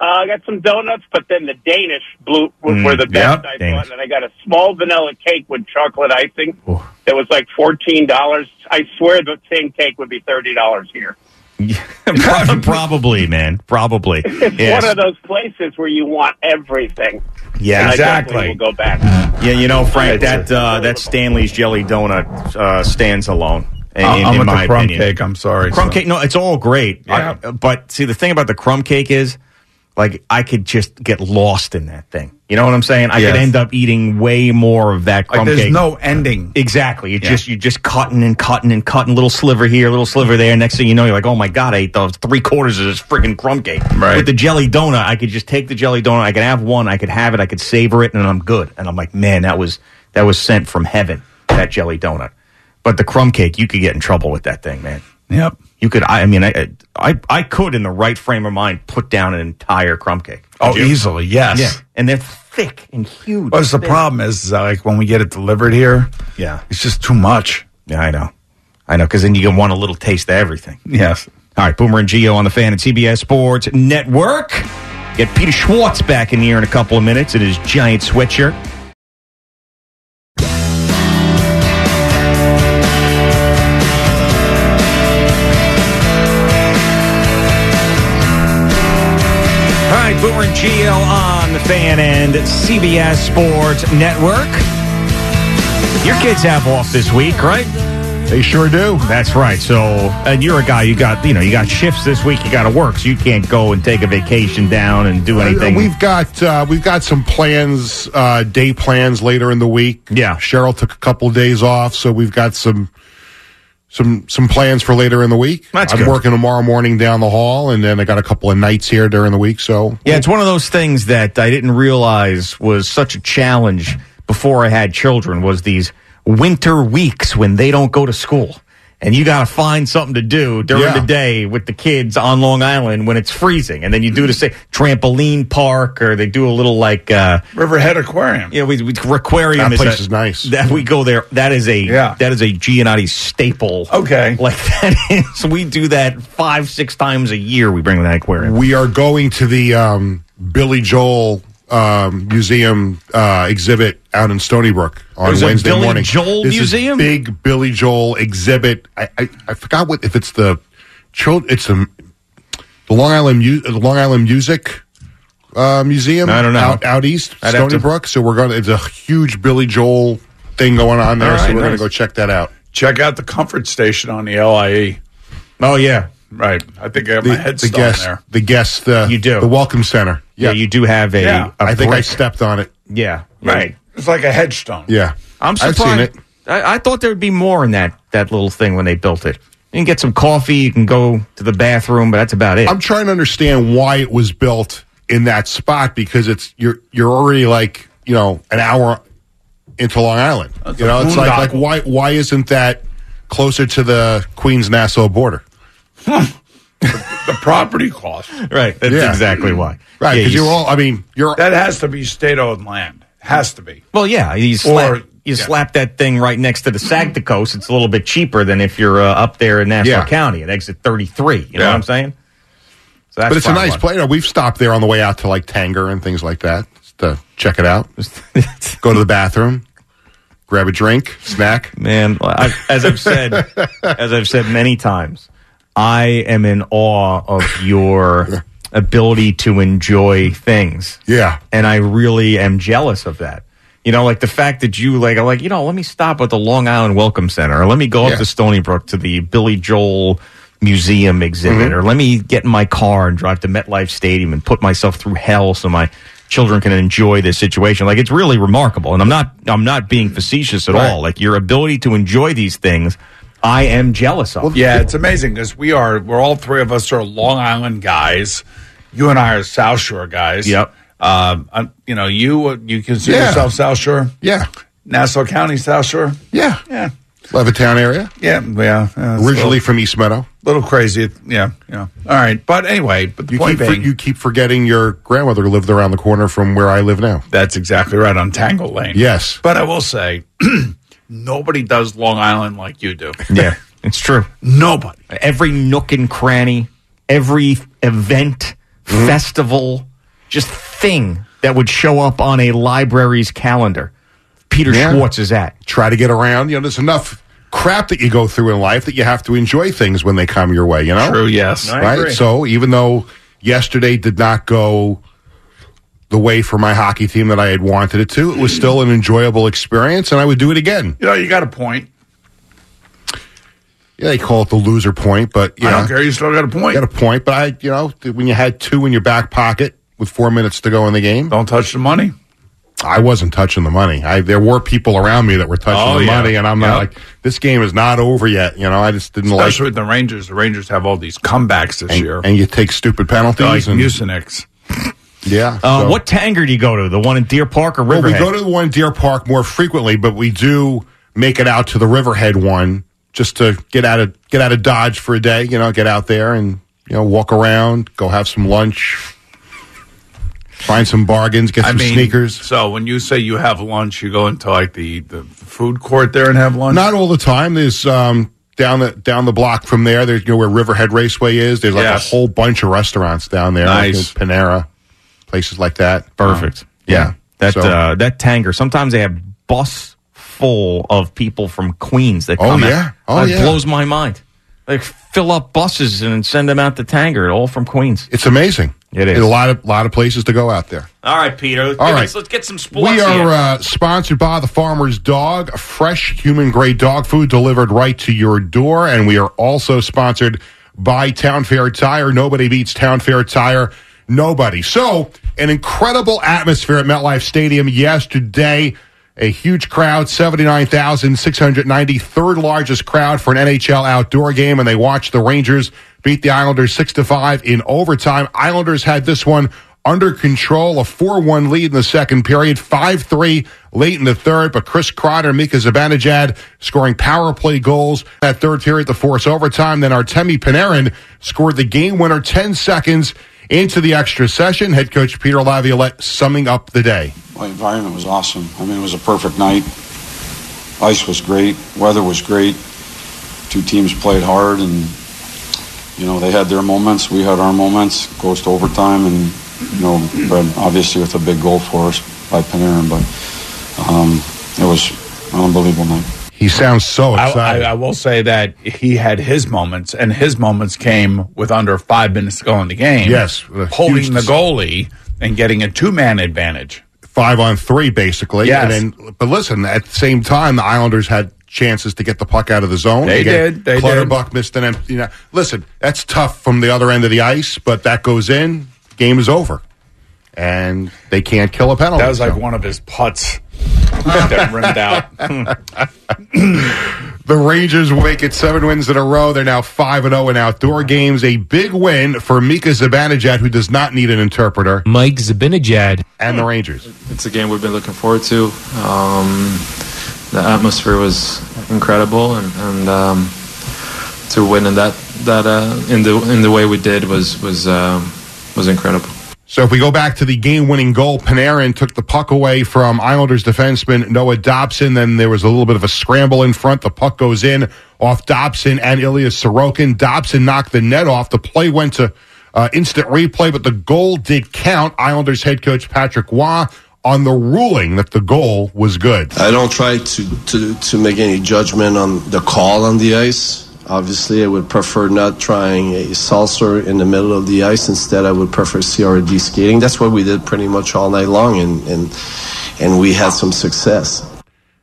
Uh, I got some donuts, but then the Danish blue were, Mm, were the best yep, I Danish. thought. And I got a small vanilla cake with chocolate icing that was like fourteen dollars. I swear the same cake would be thirty dollars here. <laughs> Pro- Probably, man. Probably. It's Yes. one of those places where you want everything. Yeah, And exactly. We'll go back. Yeah, you know, Frank, that uh, that Stanley's jelly donut uh, stands alone. In, I'm in with the my crumb opinion. cake. I'm sorry. Crumb so. cake, no, it's all great. Yeah. I- but see, the thing about the crumb cake is, like, I could just get lost in that thing. You know what I'm saying? I Yes. could end up eating way more of that Like crumb there's cake. no ending. Exactly. It's Yeah. just you're just cutting and cutting and cutting, little sliver here, little sliver there. Next thing you know, you're like, oh my god, I ate those three quarters of this freaking crumb cake. Right. With the jelly donut, I could just take the jelly donut, I could have one, I could have it, I could savor it, and I'm good. And I'm like, man, that was that was sent from heaven. That jelly donut. But the crumb cake, you could get in trouble with that thing, man. Yep. You could. I, I mean, I, I I could, in the right frame of mind, put down an entire crumb cake. Oh, you? easily, yes. Yeah, and they're thick and huge. What's the Thick. problem is, uh, like, when we get it delivered here, Yeah. it's just too much. Yeah, I know. I know, because then you want a little taste of everything. Yes. All right, Boomer and Gio on the fan at CBS Sports Network. Get Peter Schwartz back in here in a couple of minutes in his giant sweatshirt. Boomer and Gio on the fan and CBS Sports Network. Your kids have off this week, right? They sure do. That's right. So, and you're a guy. You got you know you got shifts this week. You got to work, so you can't go and take a vacation down and do anything. Uh, We've got uh, we've got some plans, uh, day plans later in the week. Yeah. Cheryl took a couple of days off, so we've got some some some plans for later in the week. That's I'm good. working tomorrow morning down the hall, and then I got a couple of nights here during the week. So yeah, it's one of those things that I didn't realize was such a challenge before I had children. Was these winter weeks when they don't go to school. And you got to find something to do during Yeah. the day with the kids on Long Island when it's freezing. And then you do the same trampoline park, or they do a little like uh, Riverhead Aquarium. Yeah, we, we aquarium. That place a- is nice. That we go there. That is a Yeah. that is a Giannotti staple. Okay. <laughs> like that is. We do that five six times a year. We bring that aquarium. we are going to the um, Billy Joel um, Museum uh, exhibit out in Stony Brook on There's Wednesday Billy morning. Joel Museum? big Billy Joel exhibit. I, I, I forgot what if it's the child. It's the the Long Island Mu- the Long Island Music uh, Museum. I don't know. out, out east I'd Stony to- Brook. So we're going. to It's a huge Billy Joel thing going on there. All so we're gonna go check that out. Check out the comfort station on the LIE. Oh yeah, Right. I think I have my The, head the still guest, there. the guest, uh, You do. the Welcome Center. yeah. You do have a. Yeah. a I think I brick. stepped on it. Yeah. Right. It's like a headstone. Yeah, I'm I've surprised. seen it. I, I thought there would be more in that that little thing when they built it. You can get some coffee. You can go to the bathroom, but that's about it. I'm trying to understand why it was built in that spot because it's you're you're already like you know an hour into Long Island. That's you know, it's like like why why isn't that closer to the Queens Nassau border? The property cost. right. That's Yeah. exactly why. Right, Yeah, because you you're all. I mean, you're That has to be state owned land. Has to be. Well, yeah, you slap, Or- you yeah. slap that thing right next to the Sagtikos. It's a little bit cheaper than if you're uh, up there in Nassau Yeah. County at exit 33. You know Yeah. what I'm saying? So that's but it's a nice why. place. You know, we've stopped there on the way out to like Tanger and things like that just to check it out. <laughs> Go to the bathroom, grab a drink, snack. Man, I, as I've said, as I've said many times, I am in awe of your <laughs> ability to enjoy things. Yeah, and I really am jealous of that. You know, like the fact that you like, are like, you know, let me stop at the Long Island Welcome Center, or let me go Yeah. up to Stony Brook to the Billy Joel Museum exhibit, Mhm. or let me get in my car and drive to MetLife Stadium and put myself through hell so my children can enjoy this situation. Like it's really remarkable, and I'm not, I'm not being facetious at all. Like your ability to enjoy these things, I am jealous of. Yeah, it's amazing because we are, we're all three of us are Long Island guys. You and I are South Shore guys. Yep. Um, uh, you know, you uh, you consider Yeah. yourself South Shore? Yeah. Nassau County, South Shore? Yeah. Yeah. Levittown area. Yeah, yeah. yeah Originally little, from East Meadow. little crazy. Yeah, yeah. All right, but anyway, but the You point keep, for- being, you keep forgetting your grandmother lived around the corner from where I live now. that's exactly right on Tangle Lane. Yes. But I will say, <clears throat> nobody does Long Island like you do. <laughs> Yeah, it's true. Nobody. Every nook and cranny, every event, hmm? festival, just thing that would show up on a library's calendar. Peter Yeah. Schwartz is at. Try to get around. You know, there's enough crap that you go through in life that you have to enjoy things when they come your way, you know? True, yes. I right? agree. So even though yesterday did not go the way for my hockey team that I had wanted it to, it was still an enjoyable experience and I would do it again. You know, you got a point. Yeah, they call it the loser point, but you I know, don't care. You still got a point. got a point. But I, you know, when you had two in your back pocket with four minutes to go in the game, Don't touch the money. I wasn't touching the money. I there were people around me that were touching Oh, the yeah. money, and I'm not like this game is not over yet. You know, I just didn't Especially like. Especially with the Rangers. The Rangers have all these comebacks this And, year. and you take stupid penalties. like and, Mucinex. Yeah. Uh, so- What Tanger do you go to? The one in Deer Park or Riverhead? Well, Riverhead? we go to the one in Deer Park more frequently, but we do make it out to the Riverhead one just to get out of get out of Dodge for a day. You know, get out there and you know walk around, go have some lunch, find some bargains, get I some mean, sneakers. So when you say you have lunch, you go into like the, the food court there and have lunch. Not all the time. There's um, down the down the block from there. There's you know where Riverhead Raceway is. There's like Yes. a whole bunch of restaurants down there. Nice. you know, Panera, places like that. Perfect. Um, yeah. That So- uh, that Tanger. Sometimes they have bus full of people from Queens that Oh, come. out. Oh, yeah. Oh, That yeah. blows my mind. Like fill up buses and send them out to Tanger, all from Queens. it's amazing. It is. There's a lot of lot of places to go out there. All right, Peter. All Give right. us- let's get some sports. We here. are uh, sponsored by the Farmer's Dog, fresh human grade dog food delivered right to your door. And we are also sponsored by Town Fair Tire. Nobody beats Town Fair Tire. Nobody. So, an incredible atmosphere at MetLife Stadium yesterday. A huge crowd, 79,690, third largest crowd for an NHL outdoor game, and they watched the Rangers beat the Islanders 6 to 5 in overtime. Islanders had this one under control, a 4-1 lead in the second period, 5-3 late in the third, but Chris and Mika Zibanejad scoring power play goals that third period to force overtime. Then Artemi Panarin scored the game winner 10 seconds into the extra session. Head coach Peter Laviolette summing up the day. My environment was awesome. I mean, it was a perfect night. Ice was great. Weather was great. Two teams played hard, and you know they had their moments. We had our moments. Goes to overtime, and you know, but obviously with a big goal for us by Panarin. But um, it was an unbelievable night. He sounds so I, I, excited. I will say that he had his moments, and his moments came with under five minutes to go in the game. Yes, holding the goalie and getting a two man advantage. Five on three, basically. Yes. And then, but listen, at the same time, the Islanders had chances to get the puck out of the zone. They Again, did, they did. Clutterbuck missed an empty. You know, listen, that's tough from the other end of the ice, but that goes in, game is over, and they can't kill a penalty. That was like So- one of his putts <laughs> that rimmed out. <laughs> The Rangers wake at seven wins in a row. They're now five and zero in outdoor games. A big win for Mika Zibanejad, who does not need an interpreter, Mike Zibanejad. and the Rangers. It's a game we've been looking forward to. Um, the atmosphere was incredible, and, and um, to win in that that uh, in the in the way we did was was um, was incredible. So if we go back to the game-winning goal, Panarin took the puck away from Islanders defenseman Noah Dobson. Then there was a little bit of a scramble in front. The puck goes in off Dobson and Ilya Sorokin. Dobson knocked the net off. The play went to uh, instant replay, but the goal did count. Islanders head coach Patrick Roy on the ruling that the goal was good. I don't try to, to, to make any judgment on the call on the ice. Obviously, I would prefer not trying a salsa in the middle of the ice. Instead, I would prefer CRD skating. That's what we did pretty much all night long, and, and, and we had some success.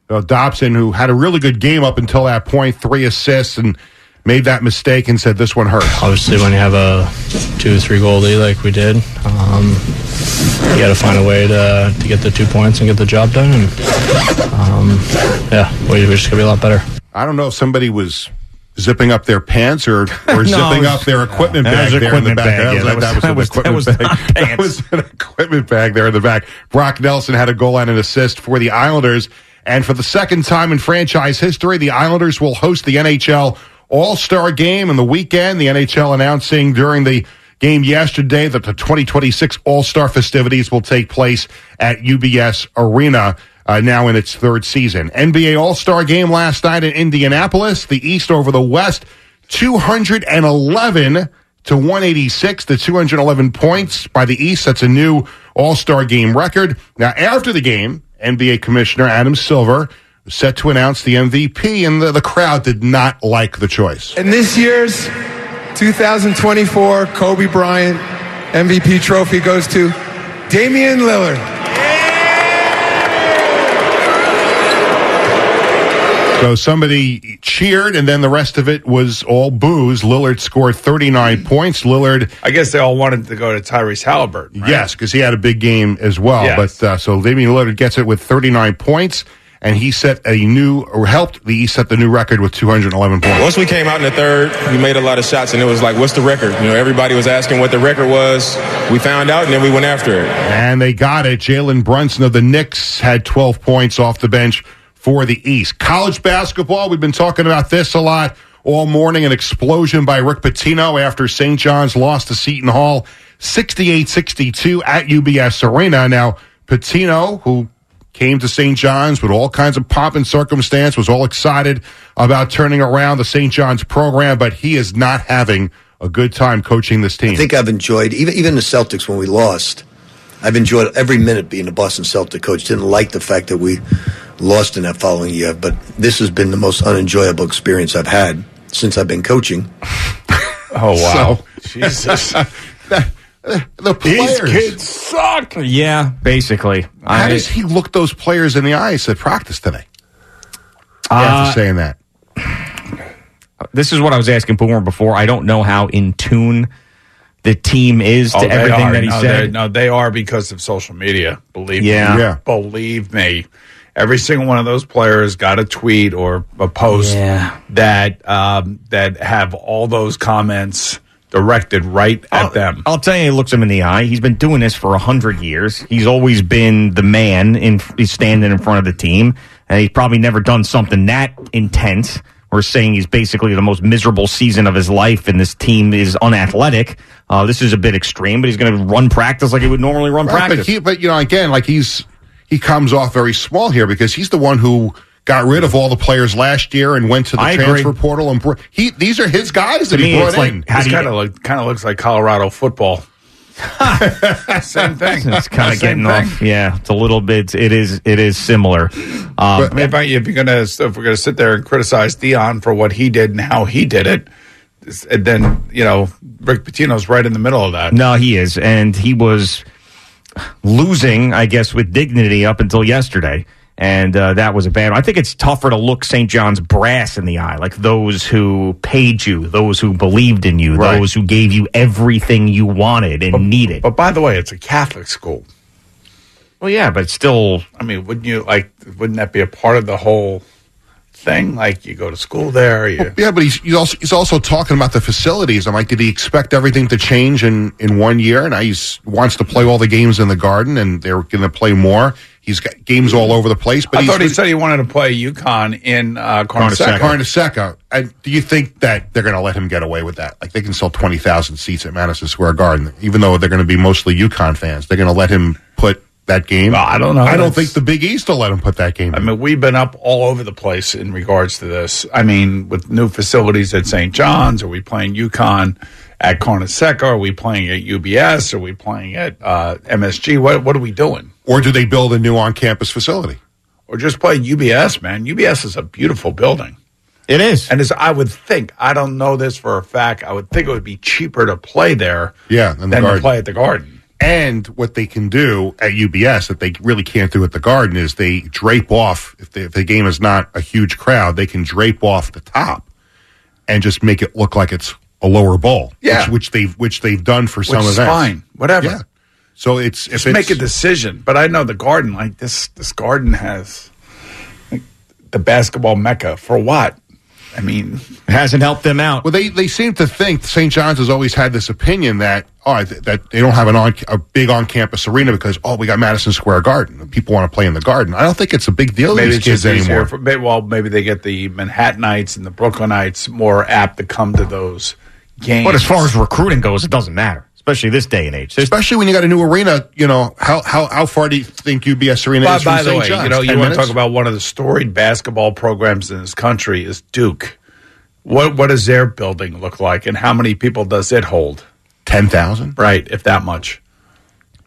Uh, Dobson, who had a really good game up until that point, three assists, and made that mistake and said this one hurts. Obviously, when you have a two or three goal lead like we did, um, you got to find a way to, to get the two points and get the job done. And um, yeah, we, we just got to be a lot better. I don't know if somebody was zipping up their pants or, or <laughs> No, zipping it up their equipment That bag was there in the back. bag, yeah, that was- that that was, was- an that was equipment not bag. That was an equipment bag there in the back. Brock Nelson had a goal and an assist for the Islanders. And for the second time in franchise history, the Islanders will host the NHL All-Star Game in the weekend. The NHL announcing during the game yesterday that the 2026 All-Star festivities will take place at UBS Arena. Uh, now in its third season. NBA All-Star game last night in Indianapolis. The East over the West. 211 to 186, the 211 points by the East. That's a new All Star game record. Now, after the game, NBA Commissioner Adam Silver set to announce the MVP, and the, the crowd did not like the choice. And this year's 2024 Kobe Bryant MVP trophy goes to Damian Lillard. So somebody cheered, and then the rest of it was all booze. Lillard scored 39 points. Lillard. I guess they all wanted to go to Tyrese Halliburton. Right? Yes, because he had a big game as well. Yes. But uh, so Damian Lillard gets it with 39 points, and he set a new, or helped the East set the new record with 211 points. Once we came out in the third, we made a lot of shots, and it was like, "What's the record?" You know, everybody was asking what the record was. We found out, and then we went after it. And they got it. Jalen Brunson of the Knicks had 12 points off the bench for the East. College basketball, we've been talking about this a lot all morning. An explosion by Rick Pitino after St. John's lost to Seton Hall 68 62 at UBS Arena. Now, Pitino, who came to St. John's with all kinds of pomp and circumstance, was all excited about turning around the St. John's program, but he is not having a good time coaching this team. I think I've enjoyed even even the Celtics when we lost. I've enjoyed every minute being a Boston Celtic coach. Didn't like the fact that we lost in that following year, but this has been the most unenjoyable experience I've had since I've been coaching. Oh wow, <laughs> Jesus! <laughs> the players. suck. Yeah, basically. How I- does he look those players in the eyes at practice today? Uh, After saying that, this is what I was asking Boomer before. I don't know how in tune the team is to Oh, they everything are. that he no, said. No, they are because of social media. Believe Yeah. me. Yeah. Believe me. Every single one of those players got a tweet or a post Yeah. that um, that have all those comments directed right at them. I'll tell you, he looks him in the eye. He's been doing this for a hundred years. He's always been the man in he's standing in front of the team, and he's probably never done something that intense. We're saying he's basically the most miserable season of his life, and this team is unathletic. Uh, this is a bit extreme, but he's going to run practice like he would normally run Right, practice. but he, but you know, again, like he's he comes off very small here because he's the one who got rid of all the players last year and went to the I transfer agree. portal and br- he these are his guys that To he me, brought it's like, in. how This kind of look, kind of looks like Colorado football. <laughs> Same thing. it's kind of getting thing. off. Yeah, it's a little bit. It is. It is similar. Um, I mean, if, I, if you're gonna if we're gonna sit there and criticize Deion for what he did and how he did it, and then you know Rick Pitino's right in the middle of that. No, he is, and he was losing, I guess, with dignity up until yesterday, and uh, that was a bad. one. I think it's tougher to look St. John's brass in the eye, like those who paid you, those who believed in you, Right. those who gave you everything you wanted and needed. But by the way, it's a Catholic school. well, yeah, but still, I mean, wouldn't you like? Wouldn't that be a part of the whole thing? Like you go to school there, you. Yeah, but he's he's also he's also talking about the facilities. I'm like, did he expect everything to change in in one year? Now he's wants to play all the games in the Garden, and they're going to play more. He's got games all over the place. But I thought he said he wanted to play UConn in uh, Carnesecca. Carnesecca. And do you think that they're going to let him get away with that? Like they can sell twenty thousand seats at Madison Square Garden, even though they're going to be mostly UConn fans. They're going to let him put that game. Well, I don't know. I don't think the Big East will let them put that game. I mean, we've been up all over the place in regards to this. I mean, with new facilities at St. John's, are we playing UConn at Carnesecca? Are we playing at UBS? Are we playing at uh, MSG? What What are we doing? or do they build a new on-campus facility? Or just play UBS, man? UBS is a beautiful building. it is. And as I would think, I don't know this for a fact. I would think it would be cheaper to play there Yeah, than the than Garden. to play at the Garden. And what they can do at UBS that they really can't do at the Garden is they drape off if the, if the game is not a huge crowd, they can drape off the top and just make it look like it's a lower bowl. Yeah. which, which they've which they've done for some Which is events. fine, whatever. Yeah. So it's Just it's, make a decision. But I know the Garden, like this, this Garden has like, the basketball mecca for what? I mean, it hasn't helped them out. Well, they, they seem to think St. John's has always had this opinion that oh that they don't have an on a big on campus arena because oh we got Madison Square Garden people want to play in the Garden. I don't think it's a big deal maybe these kids anymore. For, maybe, well, maybe they get the Manhattanites and the Brooklynites more apt to come to those games. But as far as recruiting goes, it doesn't matter, especially this day and age. There's- Especially when you got a new arena, you know how how how far do you think UBS Arena by, is from by the way, John's? you know, you want to talk about one of the storied basketball programs in this country is Duke. What what does their building look like, and how many people does it hold? ten thousand, right? If that much.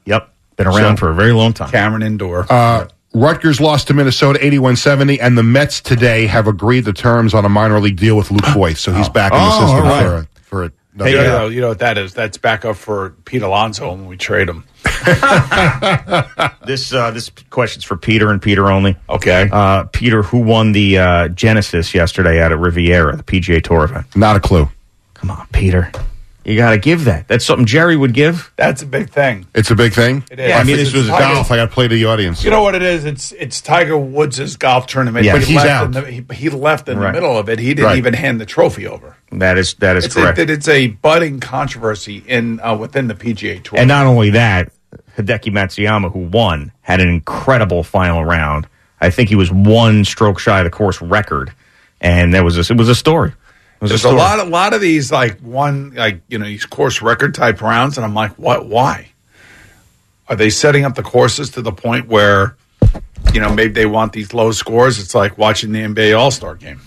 Yep, been around for a very long time. Cameron Indoor. Uh, Rutgers lost to Minnesota 81-70, and the Mets today have agreed the terms on a minor league deal with Luke Voit, so he's back in the Oh, system all right. for a, for a, Hey, you, know, you know what that is? That's backup for Pete Alonso when we trade him. <laughs> this uh, this question's for Peter and Peter only. Okay. Uh, Peter, who won the uh, Genesis yesterday out at Riviera, the PGA Tour event? Not a clue. Come on, Peter. You got to give that. That's something Jerry would give. That's a big thing. It's a big thing. It is. Yeah, I mean, this was golf. I got to play to the audience. You know what it is? It's it's Tiger Woods' golf tournament. Yeah. but But he he's left out. In the, he, he left in Right. the middle of it. He didn't Right. even hand the trophy over. That is that is It's correct. a, it's a budding controversy in uh, within the PGA Tour. And not only that, Hideki Matsuyama, who won, had an incredible final round. I think he was one stroke shy of the course record, and there was a, it was a story. There's a, a lot, a lot of these like one, like you know, these course record type rounds, and I'm like, what? Why? Are they setting up the courses to the point where, you know, maybe they want these low scores? It's like watching the NBA All Star game.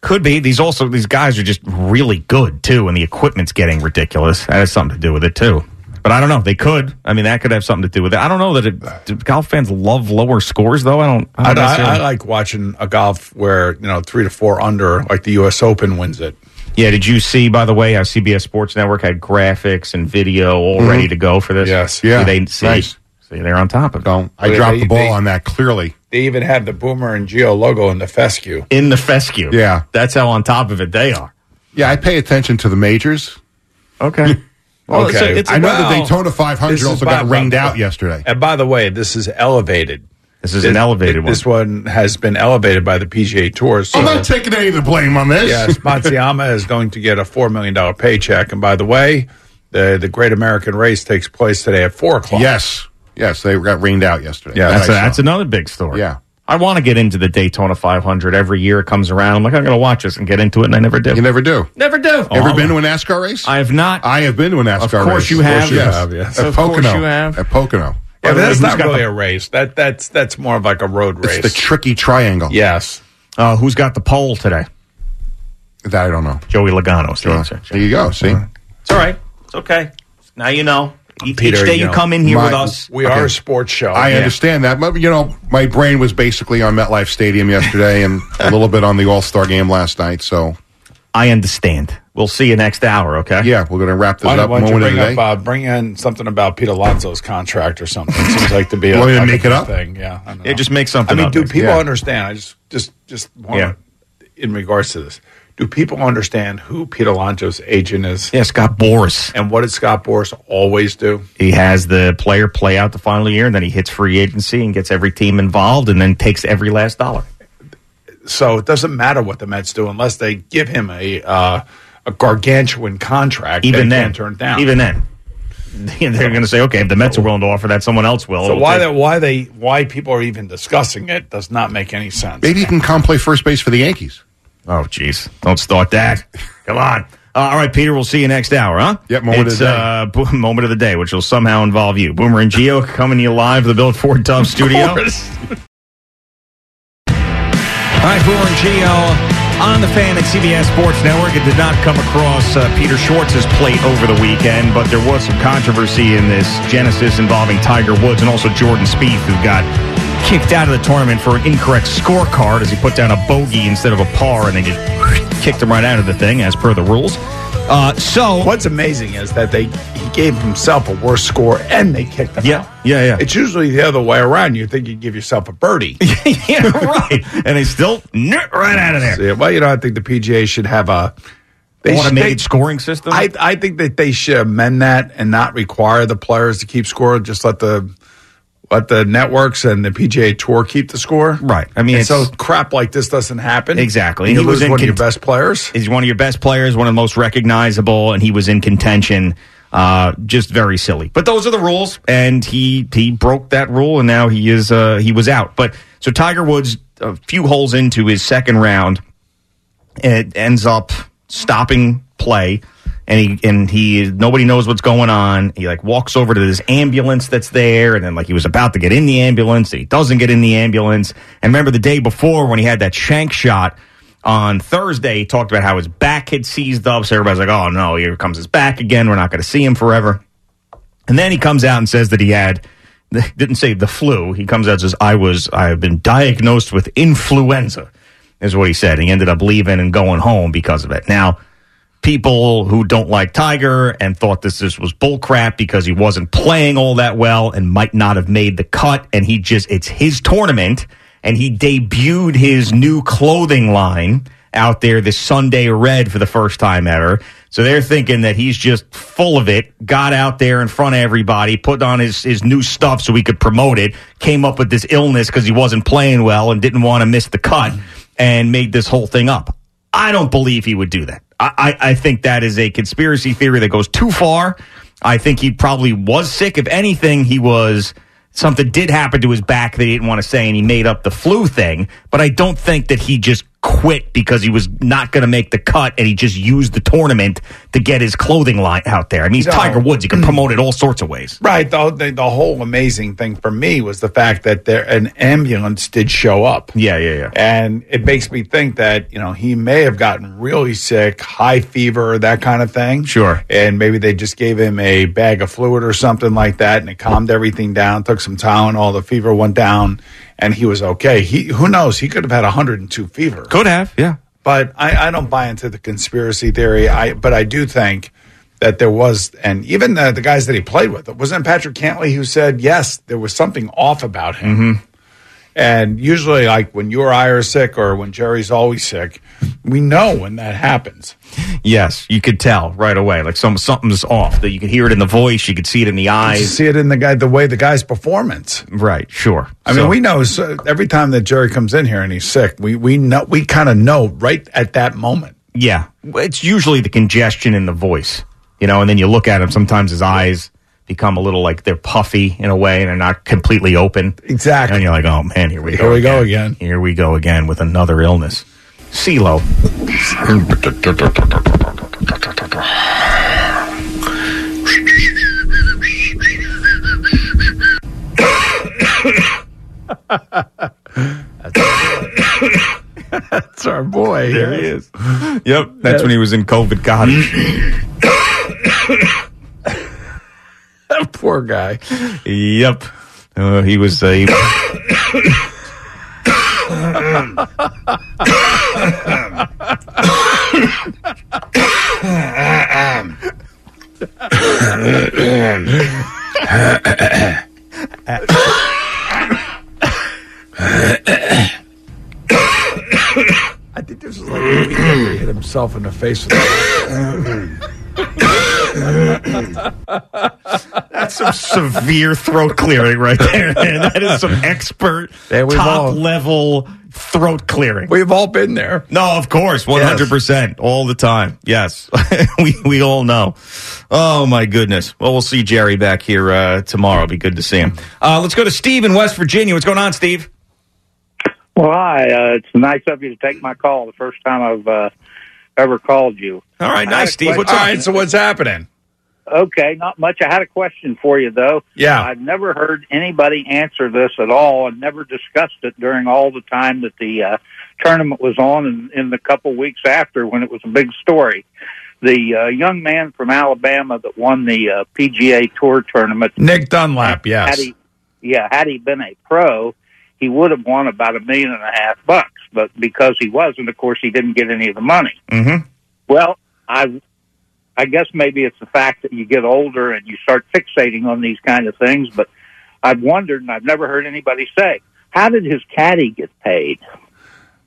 Could be. These also these guys are just really good too, and the equipment's getting ridiculous. That has something to do with it too. But I don't know. They could. I mean, that could have something to do with it. I don't know that it, do golf fans love lower scores though. I don't. I I, don't I, necessarily- I like watching a golf where you know three to four under, like the U.S. Open wins it. yeah. Did you see by the way how CBS Sports Network had graphics and video all Mhm. ready to go for this? Yes. Yeah. See, they see. Nice. See, they're on top of it. So I They- dropped they- the ball they- on that clearly. They even have the Boomer and Gio logo in the fescue. in the fescue. Yeah. That's how on top of it they are. Yeah, I pay attention to the majors. Okay. <laughs> Well, it's a- Okay. it's a- I know well, the Daytona 500 also by- got rained by- out yesterday. And by the way, this is elevated. This is an elevated one. This one has been elevated by the PGA Tour. So I'm not taking any of the blame on this. yes, Matsuyama is going to get a four million dollar paycheck. And by the way, the the Great American Race takes place today at four o'clock. yes, yes, they got rained out yesterday. Yeah, That That's, I a, saw. that's another big story. Yeah. I want to get into the Daytona 500 every year. It comes around. I'm like, I'm going to watch this and get into it, and I never do. You never do. never do. Ever Oh, been to a NASCAR race? I have not. I have been to a NASCAR race. Of course you have. Yes. have, yes. At Of course Pocono. you have. At Pocono. Yeah, but that's not really the- a race. That that's that's more of like a road race. It's the tricky triangle. yes. uh, who's got the pole today? That I don't know. Joey Logano's the answer. There you go. See? It's all right. It's okay. Now you know. Each, Peter, each day you you, know, come in here my- with us. We are a sports show. I Yeah. understand that. But, you know, my brain was basically on MetLife Stadium yesterday and a <laughs> little bit on the All Star game last night. So, I understand. We'll see you next hour, okay? yeah, we're going to wrap this Why, up. why don't you bring up uh, bring in something about Pete Alonso's contract or something? Seems like to be <laughs> a, Want to make it up? thing. Yeah, I don't Yeah, just make something. I mean, up. do people Yeah. understand? I just just just want Yeah. in regards to this. Do people understand who Pete Alonso's agent is? yeah, Scott Boras. And what did Scott Boras always do? He has the player play out the final year, and then he hits free agency and gets every team involved, and then takes every last dollar. So it doesn't matter what the Mets do unless they give him a uh, a gargantuan contract. Even they then, can't turn down. even then, <laughs> they're going to say, okay, if the Mets are willing to offer that, someone else will. so why take- that why they why people are even discussing it does not make any sense. Maybe you can come play first base for the Yankees. Oh, jeez. Don't start that. Come on. Uh, all right, Peter, we'll see you next hour, huh? Yep, moment of the day. Uh, bo- moment of the day, which will somehow involve you. Boomer and Gio coming to you live the Built Ford Tough studio. All right, Boomer and Gio on the fan at CBS Sports Network. It did not come across uh, Peter Schwartz's plate over the weekend, but there was some controversy in this Genesis involving Tiger Woods and also Jordan Spieth, who got kicked out of the tournament for an incorrect scorecard as he put down a bogey instead of a par, and they just kicked him right out of the thing as per the rules. Uh, so What's amazing is that they he gave himself a worse score and they kicked him Yeah, out. yeah, yeah. It's usually the other way around. You think you'd give yourself a birdie. <laughs> yeah, right. And they still right out of there. Yeah, well, you know, I think the PGA should have a they should- Automated they- scoring system. I I think that they should amend that and not require the players to keep score. Just let the let the networks and the PGA Tour keep the score. Right. I mean, And it's- so crap like this doesn't happen. Exactly. And He was one of your best players. He's one of your best players, one of the most recognizable, and he was in contention. Uh, just very silly. But those are the rules, and he he broke that rule, and now he is uh, he was out. But so Tiger Woods, a few holes into his second round, it ends up stopping play. And he and he nobody knows what's going on. He like walks over to this ambulance that's there, and then like he was about to get in the ambulance, and he doesn't get in the ambulance. And remember the day before when he had that shank shot on Thursday, he talked about how his back had seized up. So everybody's like, "Oh no, here comes his back again. We're not going to see him forever." And then he comes out and says that he had <laughs> didn't say the flu. He comes out and says, "I was I have been diagnosed with influenza," is what he said. He ended up leaving and going home because of it. Now, people who don't like Tiger and thought this, this was bullcrap because he wasn't playing all that well and might not have made the cut, and he just it's his tournament, and he debuted his new clothing line out there this Sunday red for the first time ever. So they're thinking that he's just full of it, got out there in front of everybody, put on his, his new stuff so he could promote it, came up with this illness because he wasn't playing well and didn't want to miss the cut, and made this whole thing up. I don't believe he would do that. I, I, think that is a conspiracy theory that goes too far. I think he probably was sick. If anything, he was something did happen to his back that he didn't want to say, and he made up the flu thing. But I don't think that he just quit because he was not going to make the cut, and he just used the tournament to get his clothing line out there. I mean, he's No. Tiger Woods; he can promote it all sorts of ways. Right. The, the the whole amazing thing for me was the fact that there an ambulance did show up. Yeah, yeah, yeah. And it makes me think that you know he may have gotten really sick, high fever, that kind of thing. Sure. And maybe they just gave him a bag of fluid or something like that, and it calmed everything down. Took some Tylenol, the fever went down, and he was okay. He who knows? He could have had 102 fever. Could have, yeah. But I, I don't buy into the conspiracy theory. I but I do think that there was, and even the, the guys that he played with, wasn't Patrick Cantlay who said yes, there was something off about him. Mm-hmm. And usually, like when you or I are sick, or when Jerry's always sick, we know when that happens. Yes, you could tell right away. Like some something's off. That you could hear it in the voice, you could see it in the You eyes. see it in the guy, the way the guy's performance. Right. Sure. I So- mean, we know so every time that Jerry comes in here and he's sick, we we know we kind of know right at that moment. Yeah, it's usually the congestion in the voice, you know, and then you look at him. Sometimes his eyes become a little like they're puffy in a way, and they're not completely open. Exactly. And you're like, oh man, here we go. Here we go again. Here we go again with another illness. CeeLo. That's our boy. There he is. Yep, that's when he was in COVID cottage. <clears throat> <laughs> Poor guy. yep, uh, he was. Uh, he, I think this is like the he hit himself in the face with <laughs> That's some severe throat clearing right there. man. That is some expert, Yeah, top all- level throat clearing. We've all been there. No, of course, one hundred percent, all the time. Yes, <laughs> we we all know. Oh my goodness. Well, we'll see Jerry back here uh, tomorrow. It'll be good to see him. Uh, let's go to Steve in West Virginia. What's going on, Steve? Well, hi. Uh, it's nice of you to take my call. The first time I've uh, ever called you. All right, nice, a Steve. What's. All right, so what's happening? Okay, not much. I had a question for you though. Yeah. I've never heard anybody answer this at all, and never discussed it during all the time that the uh, tournament was on, and in the couple weeks after when it was a big story. The uh, young man from Alabama that won the uh, PGA Tour tournament, Nick Dunlap, yes. had he, yeah, had he been a pro, he would have won about a million and a half bucks. But because he wasn't, of course, he didn't get any of the money. Mm-hmm. Well, I, I guess maybe it's the fact that you get older and you start fixating on these kind of things. But I've wondered, and I've never heard anybody say, how did his caddy get paid?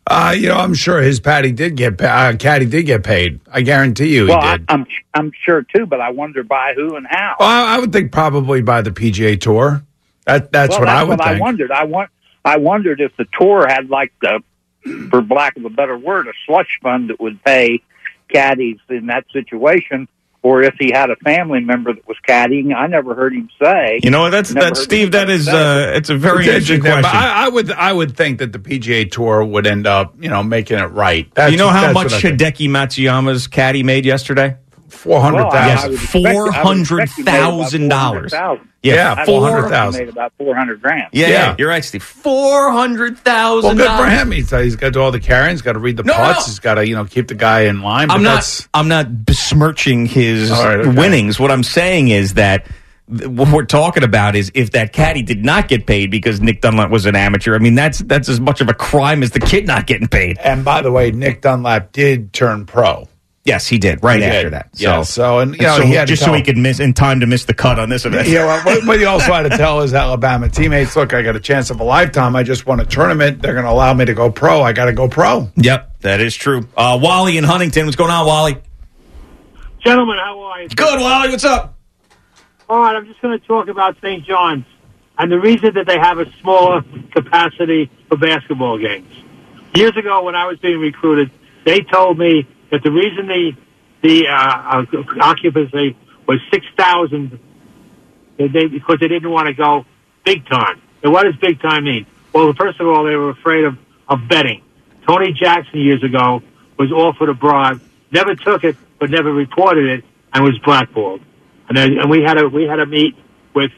Uh, you know, I'm sure his Patty did get pa- uh, Caddy did get paid. I guarantee you he well, I, did. I'm I'm sure too, but I wonder by who and how. Well, I I would think probably by the PGA Tour. That that's well, what that's I would what think. I wondered. I want. I wondered if the tour had like the, for lack of a better word, a slush fund that would pay caddies in that situation, or if he had a family member that was caddying. I never heard him say. You know, that's Never that's Steve. That is anybody uh, it's a very It's interesting interesting, question. but I, I would I would think that the PGA Tour would end up, you know, making it right. That's, you know how much what I. Hideki Matsuyama's caddy made yesterday? Four hundred Well, I- I thousand. would expect- I would Four hundred he made about thousand dollars. $400,000. Yeah, four hundred thousand. Made about four hundred grand. Yeah, Yeah. yeah, you're right, Steve. Four hundred Well, good for him. He's, he's got to do all the carrying. He's got to read the No, putts. no. He's got to, you know, keep the guy in line. But I'm not. that's- I'm not besmirching his right, okay. winnings. What I'm saying is that what we're talking about is if that caddy did not get paid because Nick Dunlap was an amateur. I mean, that's that's as much of a crime as the kid not getting paid. And by the way, Nick Dunlap did turn pro. Yes, he did right He after did. that. Yeah, so, and, you know, so he had to just so he could miss in time to miss the cut on this event. Yeah, well, what, what he <laughs> also had to tell his Alabama teammates, look, I got a chance of a lifetime. I just won a tournament. They're going to allow me to go pro. I got to go pro. Yep, that is true. Uh, Wally in Huntington, what's going on, Wally? Gentlemen, how are you? Good, Wally. What's up? All right, I'm just going to talk about St. John's and the reason that they have a smaller capacity for basketball games. Years ago, when I was being recruited, they told me that the reason the the uh, uh, occupancy was six thousand, they because they didn't want to go big time. And what does big time mean? Well, first of all, they were afraid of of betting. Tony Jackson years ago was offered a bribe, never took it, but never reported it, and was blackballed. And then, and we had a we had a meet with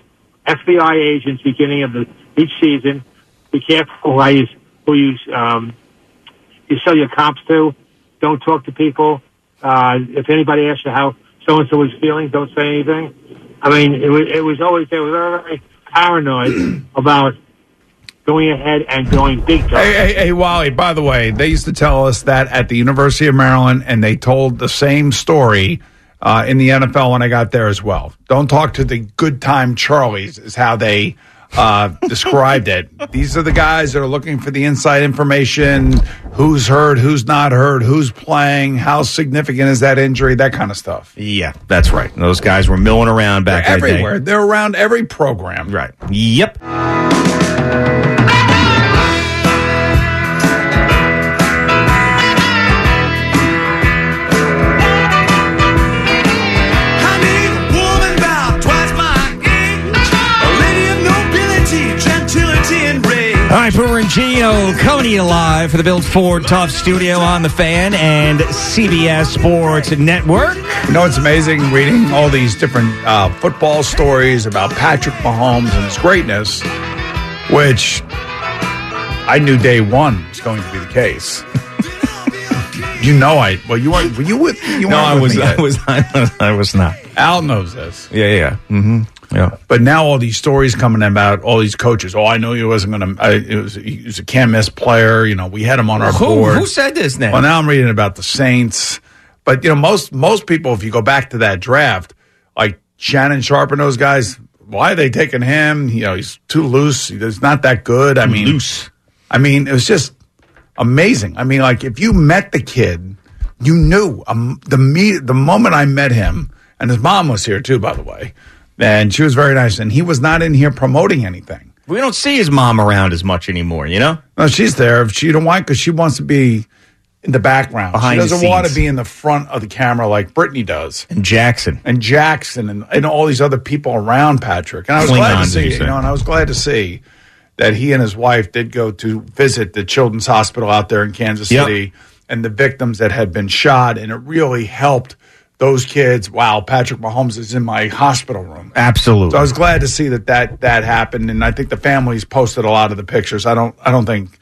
FBI agents beginning of the each season. Be careful who you who you um, you sell your comps to. Don't talk to people. Uh, if anybody asks you how so and so was feeling, don't say anything. I mean, it was it was always they were very paranoid <clears throat> about going ahead and going big time. Hey, hey, hey, Wally, by the way, they used to tell us that at the University of Maryland, and they told the same story uh, in the NFL when I got there as well. Don't talk to the good time Charlies, is how they uh, described it. These are the guys that are looking for the inside information who's hurt, who's not hurt, who's playing, how significant is that injury, that kind of stuff. Yeah, that's right. Those guys were milling around back They're in the day. everywhere. They're around every program. Right. Yep. All right, Boomer and Gio coming to you live for the Built Ford Tough Studio on the Fan and CBS Sports Network. You know, it's amazing reading all these different uh, football stories about Patrick Mahomes and his greatness, which I knew day one was going to be the case. <laughs> you know, I well, you weren't. Were you with? You no, weren't I with was, me I was, I was, I was not. Al knows this. Yeah, yeah, mm-hmm. Yeah. But now all these stories coming about all these coaches. Oh, I know he wasn't going to. It was he was a can't miss player. You know, we had him on our Who, board. who said this now? Well, now I'm reading about the Saints. But you know, most most people, if you go back to that draft, like Shannon Sharpe and those guys, why are they taking him? You know, he's too loose. He's not that good. I mean, loose. I mean, it was just amazing. I mean, like if you met the kid, you knew um, the me the moment I met him, and his mom was here too, by the way, and she was very nice, and he was not in here promoting anything. We don't see his mom around as much anymore, you know? No, she's there. If She don't want because she wants to be in the background. Behind she the doesn't want to scenes. be in the front of the camera like Brittany does. And Jackson. And Jackson and, and all these other people around Patrick. And I was glad Klingons, to see you you say. know, and I was glad to see that he and his wife did go to visit the children's hospital out there in Kansas Yep. City and the victims that had been shot and it really helped those kids. Wow, Patrick Mahomes is in my hospital room. Absolutely. So I was glad to see that that that happened, and I think the families posted a lot of the pictures. I don't I don't think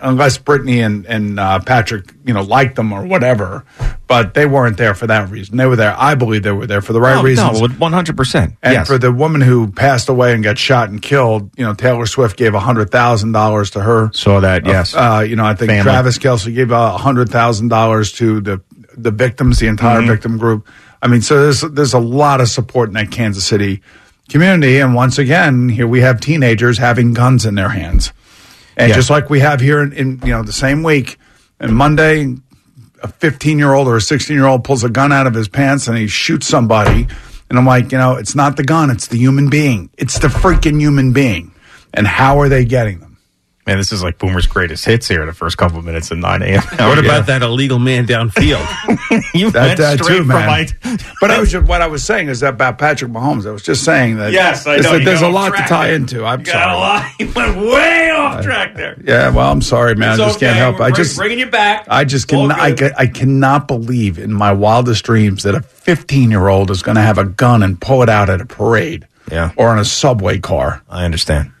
unless Brittany and and uh, Patrick you know liked them or whatever, but they weren't there for that reason. They were there. I believe they were there for the right no, reasons. No, 100%. And yes. for the woman who passed away and got shot and killed, you know, Taylor Swift gave hundred thousand dollars to her. Saw that, yes. Uh, you know, I think Family. Travis Kelce gave hundred thousand dollars to the the victims, the entire Mhm. victim group. I mean, so there's there's a lot of support in that Kansas City community, and once again, here we have teenagers having guns in their hands, and Yeah. just like we have here in, in you know the same week, and Monday, a 15 year old or a 16 year old pulls a gun out of his pants and he shoots somebody. And I'm like, you know, it's not the gun, it's the human being. It's the freaking human being. And how are they getting them? Man, this is like Boomer's greatest hits here. In the first couple of minutes at 9 a.m. <laughs> What about that illegal man downfield? <laughs> you That, went that straight too, from man. my- but I <laughs> was just, what I was saying is that about Patrick Mahomes. I was just saying that. Yes, I there's, know. a- You a lot to tie there. into. I'm You got a lot. You went way off track there. Yeah, well, I'm sorry, man. It's I just can't help. We're I just bringing you back. I just All can. I, good. I cannot believe in my wildest dreams that a 15 year old is going to have a gun and pull it out at a parade, Yeah. or on a subway car. I understand.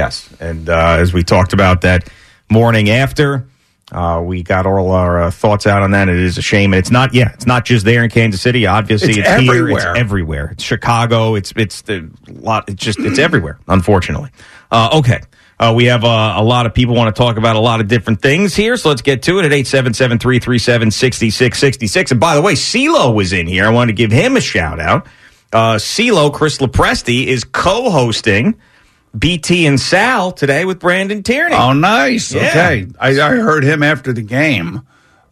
Yes, and uh, as we talked about that morning after, uh, we got all our uh, thoughts out on that. It is a shame, and it's not. Yeah, it's not just there in Kansas City. Obviously, It's it's, here. everywhere. It's everywhere. It's Chicago. It's it's the lot. It's just it's everywhere. Unfortunately. Uh, okay. Uh, we have uh, a lot of people want to talk about a lot of different things here, so let's get to it at 877-337-6666. And by the way, CeeLo was in here. I wanted to give him a shout out. Uh, CeeLo, Chris Lopresti, is co-hosting BT and Sal today with Brandon Tierney. Oh, nice. Yeah. Okay, I, I heard him after the game,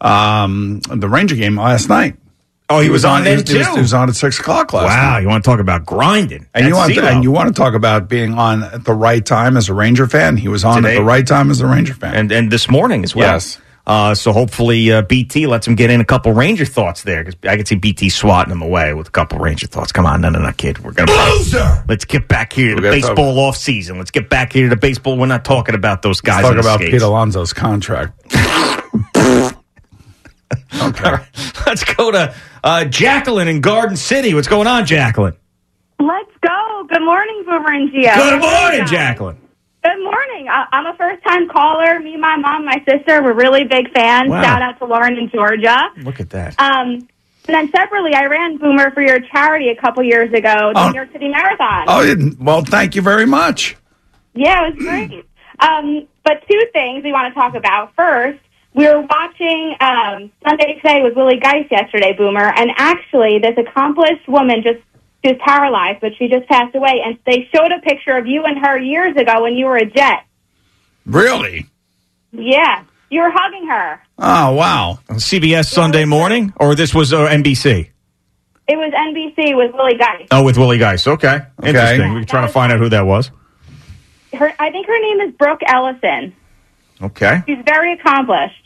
um, the Ranger game last night. Oh, he was on he then, was, he was- too? He was on at six o'clock last Wow, night. you want to talk about grinding? And you want to, and you want to talk about being on at the right time as a Ranger fan? He was on Today- at the right time as a Ranger fan. and and this morning as well. Yes. Uh, so hopefully uh, BT lets him get in a couple Ranger thoughts there because I could see BT swatting him away with a couple Ranger thoughts. Come on, no, no, no, kid, we're gonna Loser! Let's get back here to the We're gonna baseball off season. Let's get back here to baseball. We're not talking about those guys. Let's talk about skates. Pete Alonso's contract. <laughs> okay. Let's go to uh, Jacqueline in Garden City. What's going on, Jacqueline? Let's go. Good morning, Boomer and Gio. Good morning, Jacqueline. Good morning. I- I'm a first time caller. Me, my mom, my sister, we're really big fans. Wow. Shout out to Lauren in Georgia. Look at that. Um, and then separately, I ran Boomer for your charity a couple years ago, the Oh. New York City Marathon. Oh, well, thank you very much. Yeah, it was <clears throat> great. um, but two things we want to talk about. First, we were watching um, Sunday Today with Willie Geist yesterday, Boomer, and actually, this accomplished woman just she was paralyzed, but she just passed away, and they showed a picture of you and her years ago when you were a jet. Really? Yeah, you were hugging her. Oh, wow. CBS Sunday morning, or this was uh, NBC? It was NBC with Willie Geist. Oh, with Willie Geist. Okay, interesting. We can trying to find out who that was. Her, I think her name is Brooke Ellison. Okay. She's very accomplished.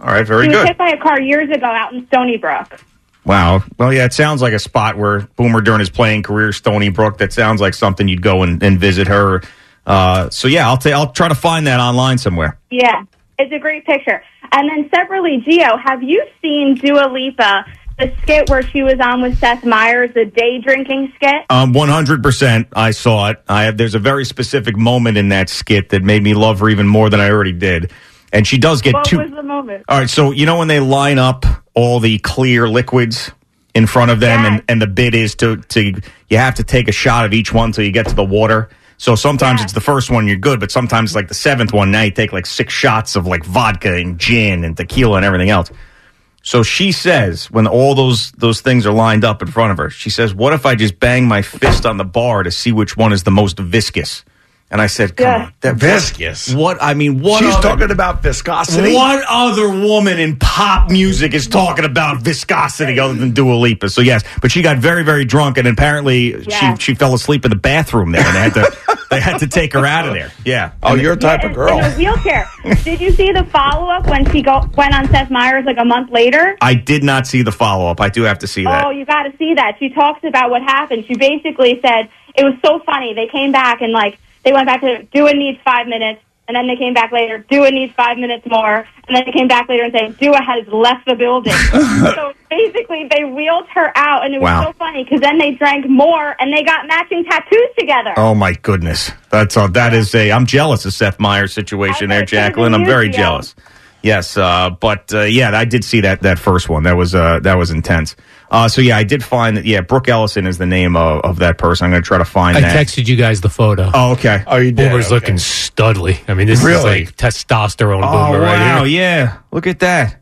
All right. Very she was good. hit by a car years ago out in Stony Brook. Wow. Well, yeah, it sounds like a spot where Boomer during his playing career, Stony Brook. That sounds like something you'd go and, and visit her. Uh, so yeah, I'll ta- I'll try to find that online somewhere. Yeah, it's a great picture. And then separately, Gio, have you seen Dua Lipa, the skit where she was on with Seth Meyers, the day drinking skit? Um, one hundred percent. I saw it. I have. There's a very specific moment in that skit that made me love her even more than I already did. And she does get what two. was the moment? All right, so you know when they line up all the clear liquids in front of them, and, and the bid is to to you have to take a shot of each one till you get to the water. So sometimes it's the first one you're good, but sometimes it's like the seventh one. Now you take like six shots of like vodka and gin and tequila and everything else. So she says when all those those things are lined up in front of her, she says, "What if I just bang my fist on the bar to see which one is the most viscous?" And I said, "Come on, that Viscous? What I mean, what She's other- talking about viscosity. what other woman in pop music is talking about viscosity other than Dua Lipa? So yes, but she got very, very drunk, and apparently Yeah. she she fell asleep in the bathroom there, and they had to <laughs> they had to take her out of there. Yeah. Oh, And you're a type in, of girl. in a wheelchair. Did you see the follow up when she go, went on Seth Meyers like a month later? I did not see the follow up. I do have to see that. Oh, you got to see that. She talks about what happened. She basically said it was so funny. They came back and like they went back to Dua needs five minutes, and then they came back later. Dua needs five minutes more, and then they came back later and said Dua has left the building. <laughs> so basically, they wheeled her out, and it was Wow. so funny because then they drank more and they got matching tattoos together. Oh my goodness, that's uh, that is a. I'm jealous of Seth Meyers' situation there, Jacqueline. I'm very jealous. Yes, uh, but uh, yeah, I did see that that first one. That was uh, that was intense. Uh, so yeah, I did find that. Yeah, Brooke Ellison is the name of, of that person. I'm going to try to find. I that. texted you guys the photo. Oh, okay. Oh, you did. Boomer's Okay. looking studly. I mean, this is Really? like testosterone Oh boomer right wow, here. yeah. Look at that.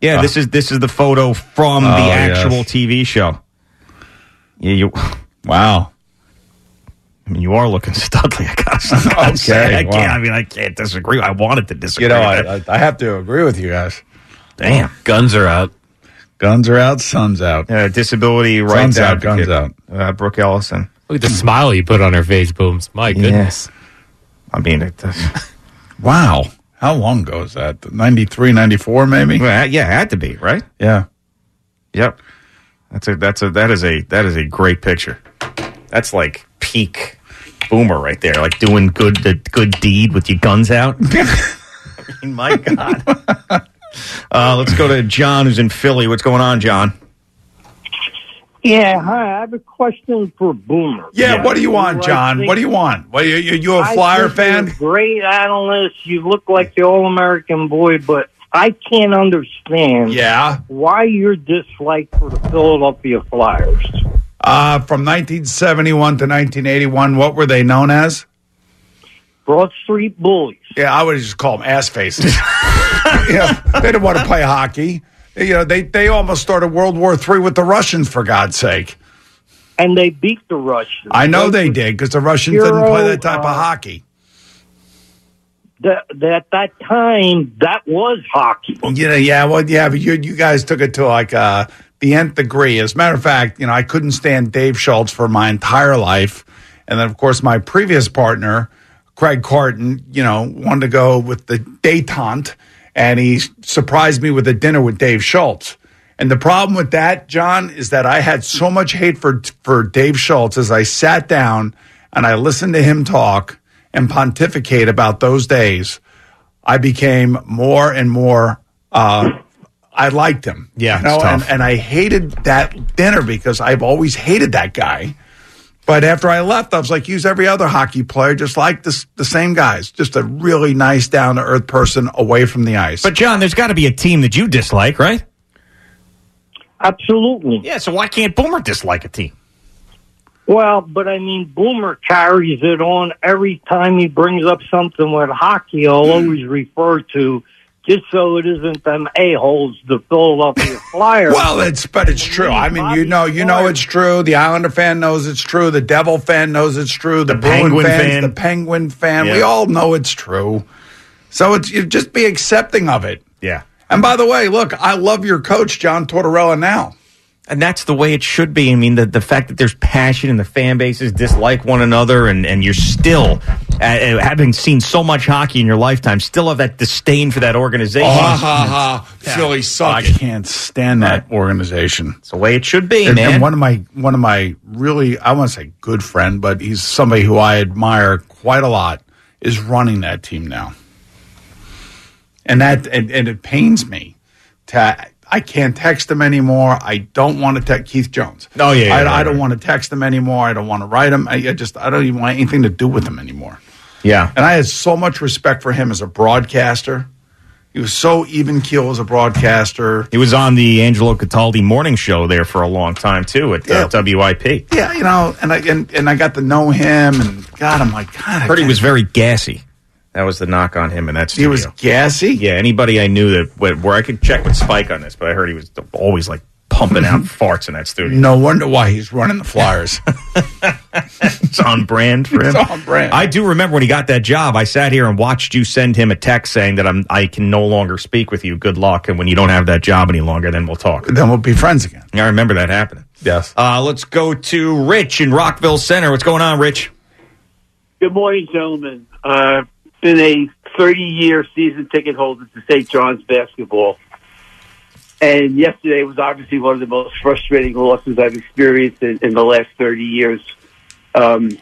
Yeah, this is this is the photo from the Oh, yes. actual TV show. Yeah, you. Wow. I mean, you are looking <laughs> studly. I gotta, <laughs> I say. I wow. can't. I mean, I can't disagree. I wanted to disagree. You know, I, I, I have to agree with you guys. damn. Guns are out. Guns are out, sun's out. Uh, disability rights Sun's out, guns out. Uh, Brooke Ellison. Look at the smile you put on her face, Booms. My goodness. I mean, it, uh, <laughs> Wow. How long ago is that? 93, 94 maybe? well, yeah, it had to be right. Yeah. Yep. That's a that's a that is a that is a great picture. That's like peak boomer right there, like doing good the good deed with your guns out. <laughs> <laughs> I mean, my God. Uh, let's go to John, who's in Philly. What's going on, John? Yeah, hi. I have a question for Boomer. Yeah, what do you want, John? What do you want? What, you, you, you a Flyer fan? a great analyst. You look like the All-American boy, but I can't understand Yeah. why your dislike for the Philadelphia Flyers. Uh, from 1971 to 1981, what were they known as? Broad Street Bullies. Yeah, I would just call them ass faces. <laughs> <laughs> yeah, they didn't want to play hockey. You know, they, they almost started World War III with the Russians, for God's sake. And they beat the Russians. I know they did because the Russians didn't play that type uh, of hockey. That, that at that time, that was hockey. You know, yeah, well, yeah, but you you guys took it to like uh, the nth degree. As a matter of fact, you know, I couldn't stand Dave Schultz for my entire life, and then of course my previous partner, Craig Carton, you know, wanted to go with the detente, and he surprised me with a dinner with Dave Schultz. And the problem with that, John, is that I had so much hate for for Dave Schultz as I sat down and I listened to him talk and pontificate about those days. I became more and more. Uh, I liked him. Yeah, you know, and, and I hated that dinner because I've always hated that guy. But after I left, I was like, use every other hockey player, just like this, the same guys, just a really nice, down to earth person away from the ice. But John, there's got to be a team that you dislike, right? Absolutely. Yeah. So why can't Boomer dislike a team? Well, but I mean, Boomer carries it on every time he brings up something with hockey. I'll hmm. always refer to just so it isn't them a holes, the Philadelphia <laughs> Flyers. Well, it's but it's true. I mean, you know, you know it's true. The Islander fan knows it's true. The Devil fan knows it's true. The, Bruin Penguin fans, fan. the Penguin fan, we all know it's true. So it's you just be accepting of it. Yeah. And by the way, look, I love your coach, John Tortorella. Now, And that's the way it should be. I mean, the, the fact that there's passion and the fan bases dislike one another, and, and you're still, uh, uh, having seen so much hockey in your lifetime, still have that disdain for that organization. oh, ha ha ha, Philly suck. I can't stand that organization. It's the way it should be, and, man. and one of my one of my really I want to say good friend, but he's somebody who I admire quite a lot is running that team now, and that and, and it pains me to I can't text him anymore. I don't want to text Keith Jones. Oh, yeah, yeah, I, right, I don't right. want to text him anymore. I don't want to write him. I, I just I don't even want anything to do with him anymore. yeah. And I had so much respect for him as a broadcaster. He was so even keel as a broadcaster. He was on the Angelo Cataldi morning show there for a long time, too, at uh, WIP. Yeah, you know, and I and, and I got to know him, and God, I'm like, God, I heard he was very gassy. That was the knock on him in that He was gassy. Yeah, anybody I knew that where where I could check with Spike on this, but I heard he was always like pumping out <laughs> farts in that studio. No wonder why he's running the Flyers. <laughs> It's on brand for him. It's on brand. I do remember when he got that job. I sat here and watched you send him a text saying that I'm I can no longer speak with you. Good luck, and when you don't have that job any longer, then we'll talk. then we'll be friends again. I remember that happening. Yes. Uh, let's go to Rich in Rockville Centre. What's going on, Rich? Good morning, gentlemen. Uh, been a 30 year season ticket holder to St. John's basketball. And yesterday was obviously one of the most frustrating losses I've experienced in, in the last 30 years. Um,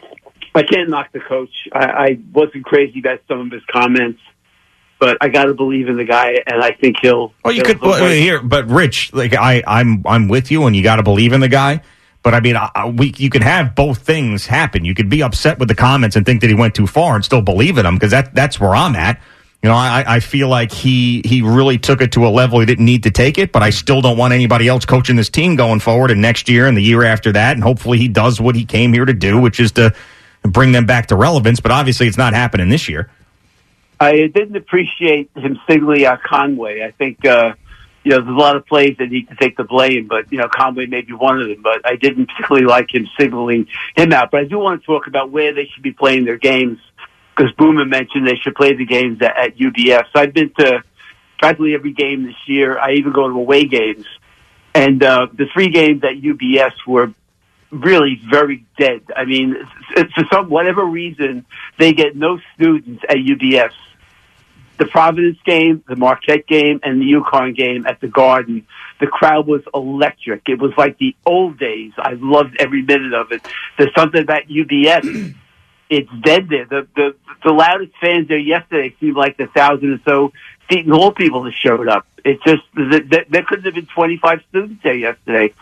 I can't knock the coach. I, I wasn't crazy about some of his comments, but I got to believe in the guy, and I think he'll. Oh, you could well, here, but Rich, like I, I'm, I'm with you, and you got to believe in the guy. But I mean, I, we, you can have both things happen. You could be upset with the comments and think that he went too far, and still believe in him because that, that's where I'm at. You know, I, I feel like he he really took it to a level he didn't need to take it, but I still don't want anybody else coaching this team going forward and next year and the year after that. And hopefully he does what he came here to do, which is to bring them back to relevance. But obviously it's not happening this year. I didn't appreciate him singling out Conway. I think uh, you know there's a lot of plays that need to take the blame, but you know Conway may be one of them. But I didn't particularly like him singling him out. But I do want to talk about where they should be playing their games because Boomer mentioned they should play the games at, at UBS. I've been to practically every game this year. I even go to away games. And uh, the three games at UBS were really very dead. I mean, for some whatever reason, they get no students at UBS. The Providence game, the Marquette game, and the UConn game at the Garden, the crowd was electric. It was like the old days. I loved every minute of it. There's something about UBS. <clears throat> It's dead there. The the the loudest fans there yesterday seemed like the thousand or so Seton Hall people that showed up. It just th- th- there couldn't have been 25 students there yesterday,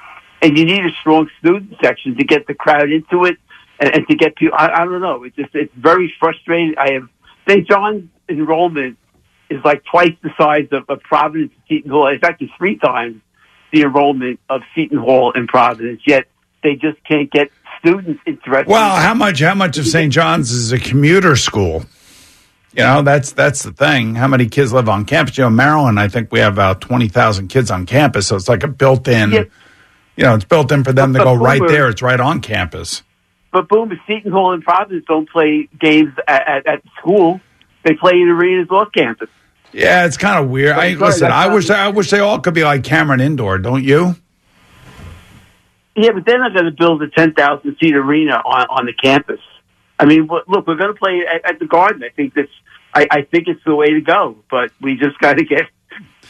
and you need a strong student section to get the crowd into it and, and to get people. I, I don't know. It's just it's very frustrating. I have St. John's enrollment is like twice the size of, of Providence and Seton Hall. In fact, It's three times the enrollment of Seton Hall and Providence. Yet they just can't get students interested. Well, how much? How much of St. John's is a commuter school? You know, that's that's the thing. How many kids live on campus? You know, Maryland, I think we have about twenty thousand kids on campus, so it's like a built-in. You know, it's built in for them to go but right there. It's right on campus. But boom, Seton Hall and Providence don't play games at, at, at school, they play in arenas off campus. Yeah, it's kind of weird. I Right, right, listen. I wish I wish they all could be like Cameron Indoor, don't you? Yeah, but they're not going to build a 10,000 seat arena on, on the campus. I mean, look, we're going to play at, at the Garden. I think that's, I, I think it's the way to go. But we just got to get,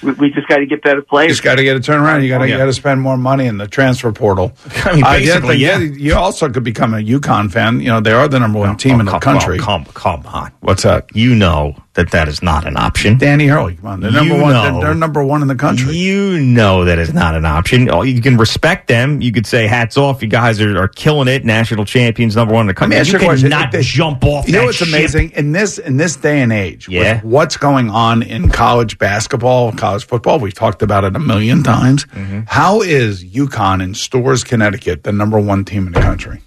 we, we just got to get better You players. just got to get it turned around. You got to Yeah. got to spend more money in the transfer portal. <laughs> I mean, Uh, the basically, thing, yeah. You also could become a UConn fan. You know, they are the number one team in the come- country. oh, come, come on. What's that? You know that that is not an option. Danny Hurley, come on, they're number You one. know. They're, they're number one in the country. You know that is not an option. Oh, You can respect them. You could say hats off. You guys are, are killing it. National champions, number one in the Let country. me ask you you a question. cannot they- jump off. You know what's ship. amazing in this in this day and age Yeah. with what's going on in college basketball, college football. We've talked about it a million times. Mm-hmm. How is UConn in Storrs, Connecticut, the number one team in the country?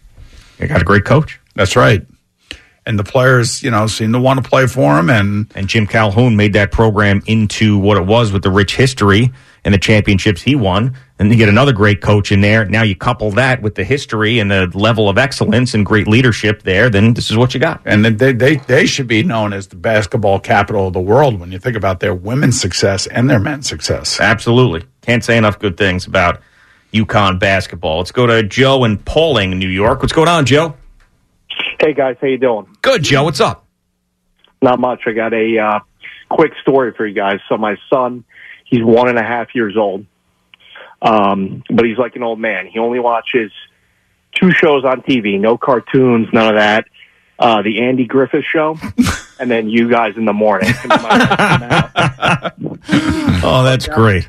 They got a great coach. That's right. And the players, you know, seem to want to play for him. And And Jim Calhoun made that program into what it was with the rich history and the championships he won. And you get another great coach in there. Now you couple that with the history and the level of excellence and great leadership there, then this is what you got. and they, they they should be known as the basketball capital of the world when you think about their women's success and their men's success. Absolutely. Can't say enough good things about UConn basketball. Let's go to Joe in Pawling, New York. What's going on, Joe? Hey guys, how you doing? Good, Joe. What's up? Not much. I got a uh, quick story for you guys. So my son, he's one and a half years old, um, but he's like an old man. He only watches two shows on TV, no cartoons, none of that. Uh, the Andy Griffith Show, <laughs> and then you guys in the morning. <laughs> Oh, that's great.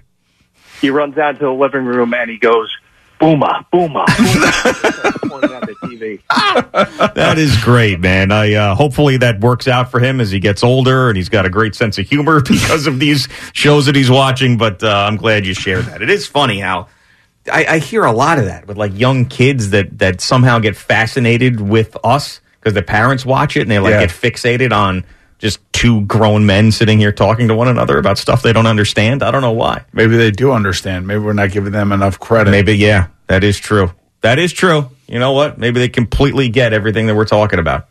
he runs down to the living room and he goes, "Booma, booma." booma." Pointing at the TV. That is great, man. I uh, hopefully that works out for him as he gets older and he's got a great sense of humor <laughs> because of these shows that he's watching. But uh, I'm glad you shared that. It is funny how I, I hear a lot of that with like young kids that that somehow get fascinated with us because their parents watch it and they like Yeah. get fixated on just two grown men sitting here talking to one another about stuff they don't understand. I don't know why. Maybe they do understand. Maybe we're not giving them enough credit. Maybe, yeah, that is true. That is true. You know what? Maybe they completely get everything that we're talking about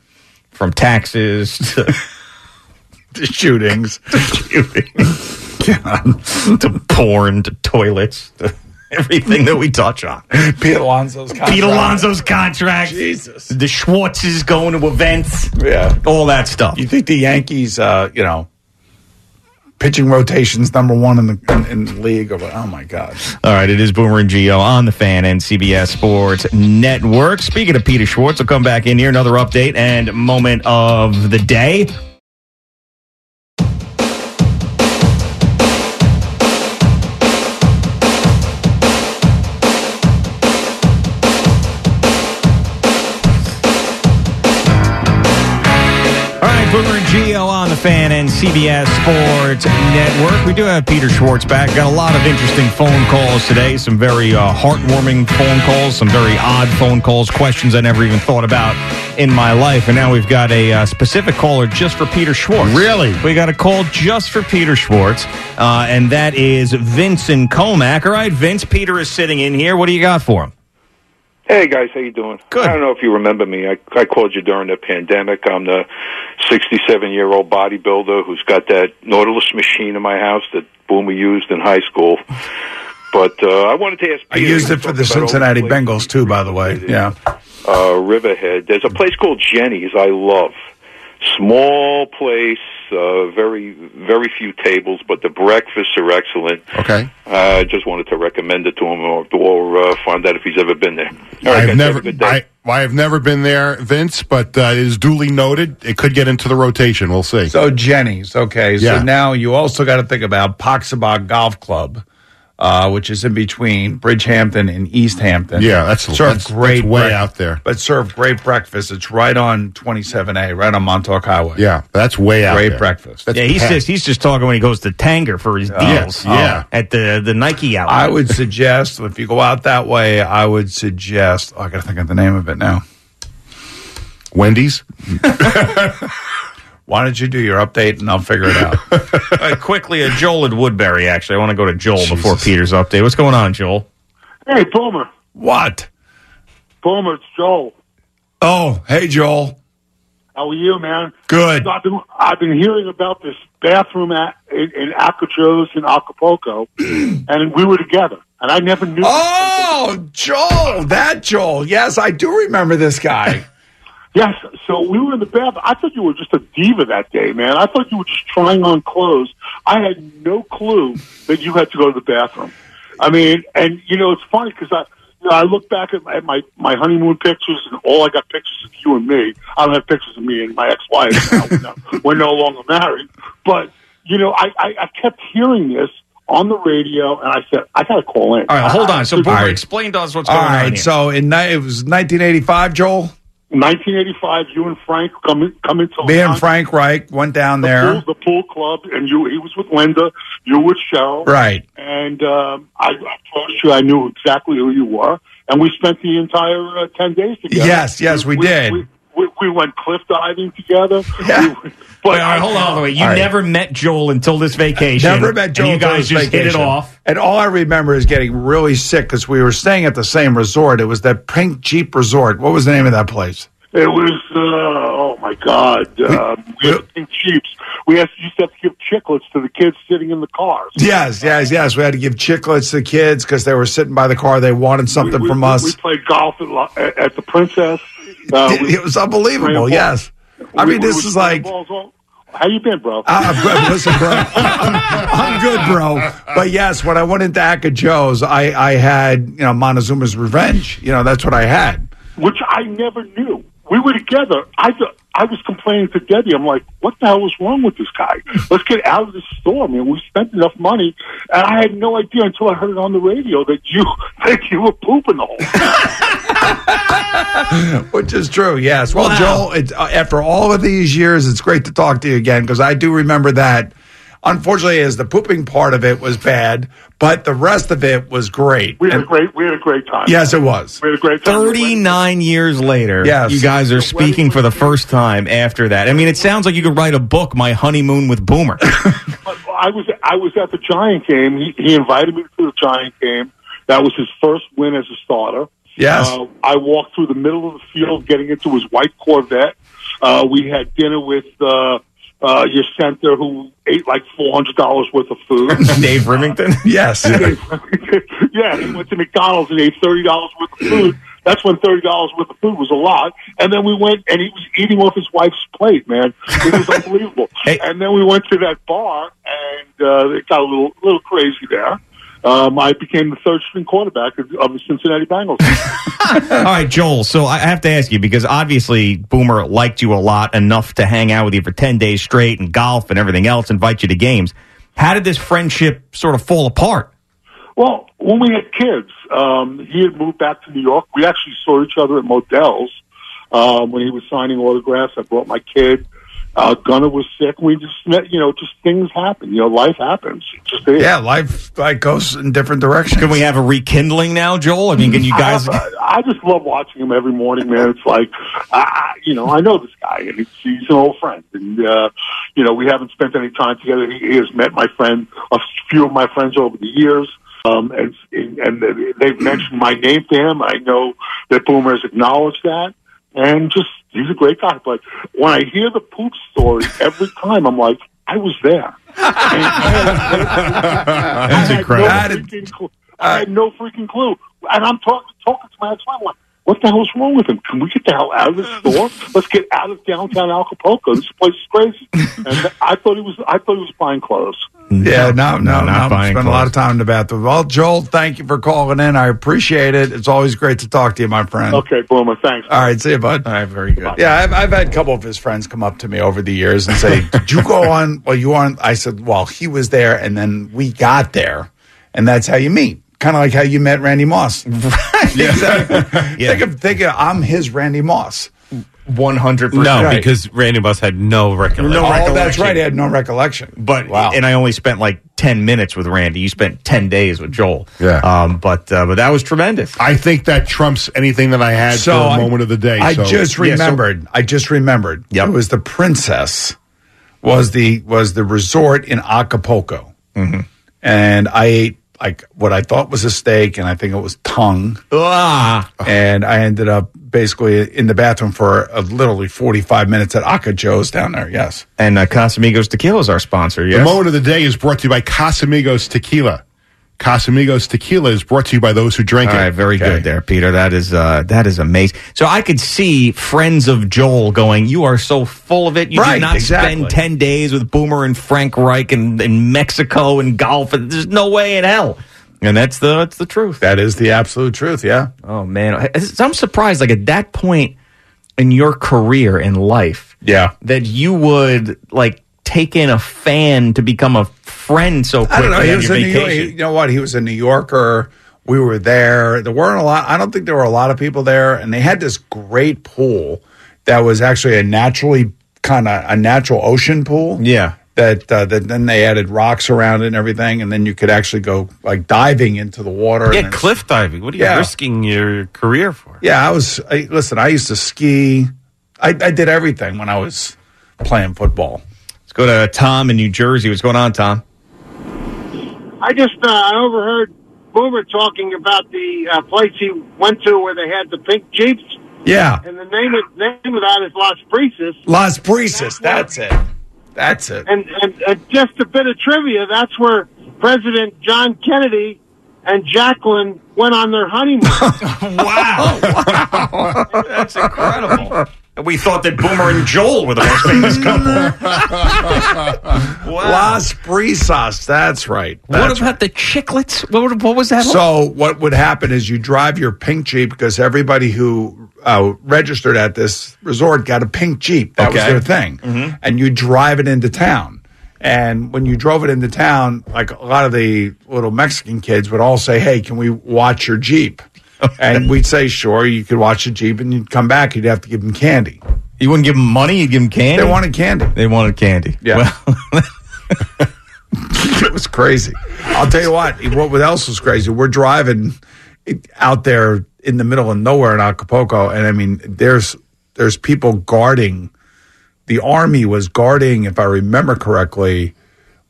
from taxes <laughs> to, <laughs> to shootings, <laughs> to shootings, to porn, to toilets, to <laughs> everything that we touch on. Pete Alonso's contract. Pete Alonso's contract. Jesus. The Schwartzes going to events. Yeah. All that stuff. You think the Yankees, uh, you know, pitching rotations number one in the in, in the league? Or, oh my God! All right, it is Boomer and Gio on the Fan and CBS Sports Network. Speaking of Peter Schwartz, we'll come back in here. Another update and moment of the day. Gio on the Fan and CBS Sports Network. We do have Peter Schwartz back. Got a lot of interesting phone calls today. Some very uh, heartwarming phone calls. Some very odd phone calls. Questions I never even thought about in my life. And now we've got a uh, specific caller just for Peter Schwartz. Really? We got a call just for Peter Schwartz, uh, and that is Vincent Comack. All right, Vince. Peter is sitting in here. What do you got for him? Hey guys, how you doing? Good. I don't know if you remember me. I, I called you during the pandemic. I'm the 67 year old bodybuilder who's got that Nautilus machine in my house that Boomer used in high school. But uh, I wanted to ask. I Peter, used it for the Cincinnati Bengals too, by the way. Yeah. uh, Riverhead. There's a place called Jenny's I love. Small place, uh, very very few tables, but the breakfasts are excellent. Okay. I just wanted to recommend it to him or, or uh, find out if he's ever been there. All right, guys, I've have never, a. I, I've never been there, Vince, but uh, it is duly noted. It could get into the rotation. We'll see. So Jenny's, okay. So Yeah. now you also got to think about Poxabogue Golf Club, uh, which is in between Bridgehampton and East Hampton. Yeah, that's- serve that's- great that's way break- out there. but serve great breakfast. It's right on 27A, right on Montauk Highway. Yeah, that's way out there. Great there. breakfast. yeah, he's just he's just talking when he goes to Tanger for his Yeah. deals. Yeah. at the the Nike outlet. I would <laughs> suggest if you go out that way, I would suggest. Oh, I got to think of the name of it now. Wendy's. <laughs> Why don't you do your update and I'll figure it out. <laughs> Uh, quickly, uh, Joel at Woodbury. Actually, I want to go to Joel before Peter's update. What's going on, Joel? Hey, Boomer. What? Boomer, it's Joel. Oh, hey Joel. How are you, man? Good. I've been, I've been hearing about this bathroom at, in, in Acapulco's in Acapulco, <clears throat> and we were together, and I never knew. Oh, Joel, that Joel. Yes, I do remember this guy. <laughs> Yes, so we were in the bathroom. I thought you were just a diva that day, man. I thought you were just trying on clothes. I had no clue that you had to go to the bathroom. I mean, and you know, it's funny because I, you know, I look back at my, at my my honeymoon pictures, and all I got pictures of you and me. I don't have pictures of me and my ex-wife. Now. We're no- <laughs> we're no longer married, but you know, I, I I kept hearing this on the radio, and I said, I got to call in. All right, hold on. So, Boomer, All right. explain to us what's All going on right, here. so in it was 1985, Joel. 1985, you and Frank come in, come into Me and Frank Reich went down the there. pool, the pool club, and you. He was with Linda. You with Cheryl, Right. And um, I, promised you I knew exactly who you were, and we spent the entire uh, ten days together. Yes, yes, we did. We, we, we went cliff diving together. <laughs> Yeah. We- Wait, all right, hold on. Wait, you All right. never met Joel until this vacation. Never met Joel. And you until guys this just hit it off. And all I remember is getting really sick because we were staying at the same resort. It was that Pink Jeep Resort. What was the name of that place? It was uh, oh my god. Um, we had pink sheeps. We had, used to have to give chiclets to the kids sitting in the cars. Yes, yes, yes. We had to give chiclets to the kids because they were sitting by the car. They wanted something we, from us. We played golf at, at the Princess. Uh, <laughs> it was unbelievable. Yes. I mean, this is like. How you been, bro? Uh, bro, <laughs> listen, bro. I'm good, bro. But yes, when I went into Aca Joe's, I, I had, you know, Montezuma's Revenge. You know, that's what I had. Which I never knew. We were together. I th- I was complaining to Debbie. I'm like, what the hell is wrong with this guy? Let's get out of this store, man. We spent enough money, and I had no idea until I heard it on the radio that you <laughs> that you were pooping the whole. time. <laughs> Which is true, yes. Well, Wow. Joel, it's, uh, after all of these years, it's great to talk to you again because I do remember that. Unfortunately, as the pooping part of it was bad, but the rest of it was great. We had a great we had a great time. yes, it was. We had a great time. 39 years later, Yes. you guys are speaking for the first time after that. I mean, it sounds like you could write a book, My Honeymoon with Boomer. <laughs> I was I was at the Giant game. He, he invited me to the Giant game. That was his first win as a starter. Yes. Uh, I walked through the middle of the field, getting into his white Corvette. Uh, we had dinner with uh, uh, your center, who ate like four hundred dollars worth of food. <laughs> <laughs> Dave Rimington? <laughs> yes. yeah, he went to McDonald's and ate thirty dollars worth of food. That's when thirty dollars worth of food was a lot. And then we went and he was eating off his wife's plate, man. It was unbelievable. And then we went to that bar and uh, it got a little little crazy there. Um, I became the third string quarterback of, of the Cincinnati Bengals. <laughs> All right, Joel. So I have to ask you because obviously Boomer liked you a lot enough to hang out with you for 10 days straight and golf and everything else, invite you to games. How did this friendship sort of fall apart? Well, when we had kids, um, he had moved back to New York. We actually saw each other at Modell's um, when he was signing autographs. I brought my kid. Uh, Gunnar was sick. We just met, you know, just things happen. You know, life happens. Just is. Yeah, life like goes in different directions. Can we have a rekindling now, Joel? I mean, can you guys? I, I just love watching him every morning, man. It's like, I, you know, I know this guy, and he's, he's an old friend, and uh, you know, we haven't spent any time together. He, he has met my friend, a few of my friends over the years, um, and and they've mentioned my name to him. I know that Boomer has acknowledged that, and just he's a great guy. But when I hear the poop story every time, I'm like, I was there. That's I had incredible. No freaking clue. I had no freaking clue. And I'm talking talking to my ex-wife. Like, what the hell's wrong with him? Can we get the hell out of this store? Let's get out of downtown Acapulco. This place is crazy. <laughs> And I thought he was. I thought he was buying clothes. Yeah, no, no, No, no. not buying Spend a lot of time in the bathroom. Well, Joel, thank you for calling in. I appreciate it. It's always great to talk to you, my friend. Okay, Boomer. Thanks. All right, see you, bud. All right, very good. Yeah, I've, I've had a couple of his friends come up to me over the years and say, <laughs> "Did you go on? Well, you on?" I said, "Well, he was there, and then we got there, and that's how you meet." Kind of like how you met Randy Moss. <laughs> Right. Exactly. <laughs> Think of think of I'm his Randy Moss. One hundred No, percent. Right. because Randy Moss had no recollection. oh, that's right. He had no recollection. But Wow. and I only spent like ten minutes with Randy. You spent ten days with Joel. Yeah. Um. But uh, but that was tremendous. I think that trumps anything that I had So for a I- moment of the day. I so- just Yeah, so- remembered. I just remembered. It was the Princess was the was the resort in Acapulco, Mm-hmm. and I ate like what I thought was a steak, and I think it was tongue. Ah. And I ended up basically in the bathroom for uh, literally forty five minutes at Aca Joe's down there. Yes. And uh, Casamigos Tequila is our sponsor. Yes? The moment of the day is brought to you by Casamigos Tequila. Casamigos Tequila is brought to you by those who drink All it. right, very Okay. good there, Peter. That is uh, that is amazing. So I could see friends of Joel going, "You are so full of it. You Right, did not exactly. spend ten days with Boomer and Frank Reich and in Mexico and golf. And there's no way in hell." And that's the that's the truth. That is the absolute truth. Yeah. Oh man, I'm surprised. Like at that point in your career in life, Yeah. that you would like take in a fan to become a friend so quickly I don't know. He on was your a New York, you know what? He was a New Yorker. We were there. There weren't a lot. I don't think there were a lot of people there, and they had this great pool that was actually a naturally kind of a natural ocean pool. Yeah. That, uh, that then they added rocks around it and everything, and then you could actually go like diving into the water. Yeah, and cliff diving. What are you Yeah. risking your career for? Yeah, I was. I, listen, I used to ski. I, I did everything when I was playing football. Let's go to Tom in New Jersey. What's going on, Tom? I just uh, I overheard Boomer talking about the uh, place he went to where they had the pink jeeps, Yeah, and the name of name of that is Las Brisas. Las Brisas. That's it. That's it. And, and uh, just a bit of trivia: that's where President John Kennedy and Jacqueline went on their honeymoon. <laughs> wow. wow. <laughs> That's incredible. We thought that Boomer and Joel were the most famous couple. <laughs> Las Brisas. That's right. what That's about the chiclets? What, what was that? So what would happen is you drive your pink Jeep because everybody who uh, registered at this resort got a pink Jeep. That was their thing. Mhm. And you drive it into town. And when you drove it into town, like a lot of the little Mexican kids would all say, Hey, can we watch your Jeep? And we'd say, Sure, you could watch the Jeep and you'd come back, you'd have to give them candy. You wouldn't give them money, you'd give them candy? They wanted candy. They wanted candy. Yeah. <laughs> it was crazy. I'll tell you what. What else was crazy? We're driving out there in the middle of nowhere in Acapulco, and I mean, there's there's people guarding. The army was guarding, if I remember correctly,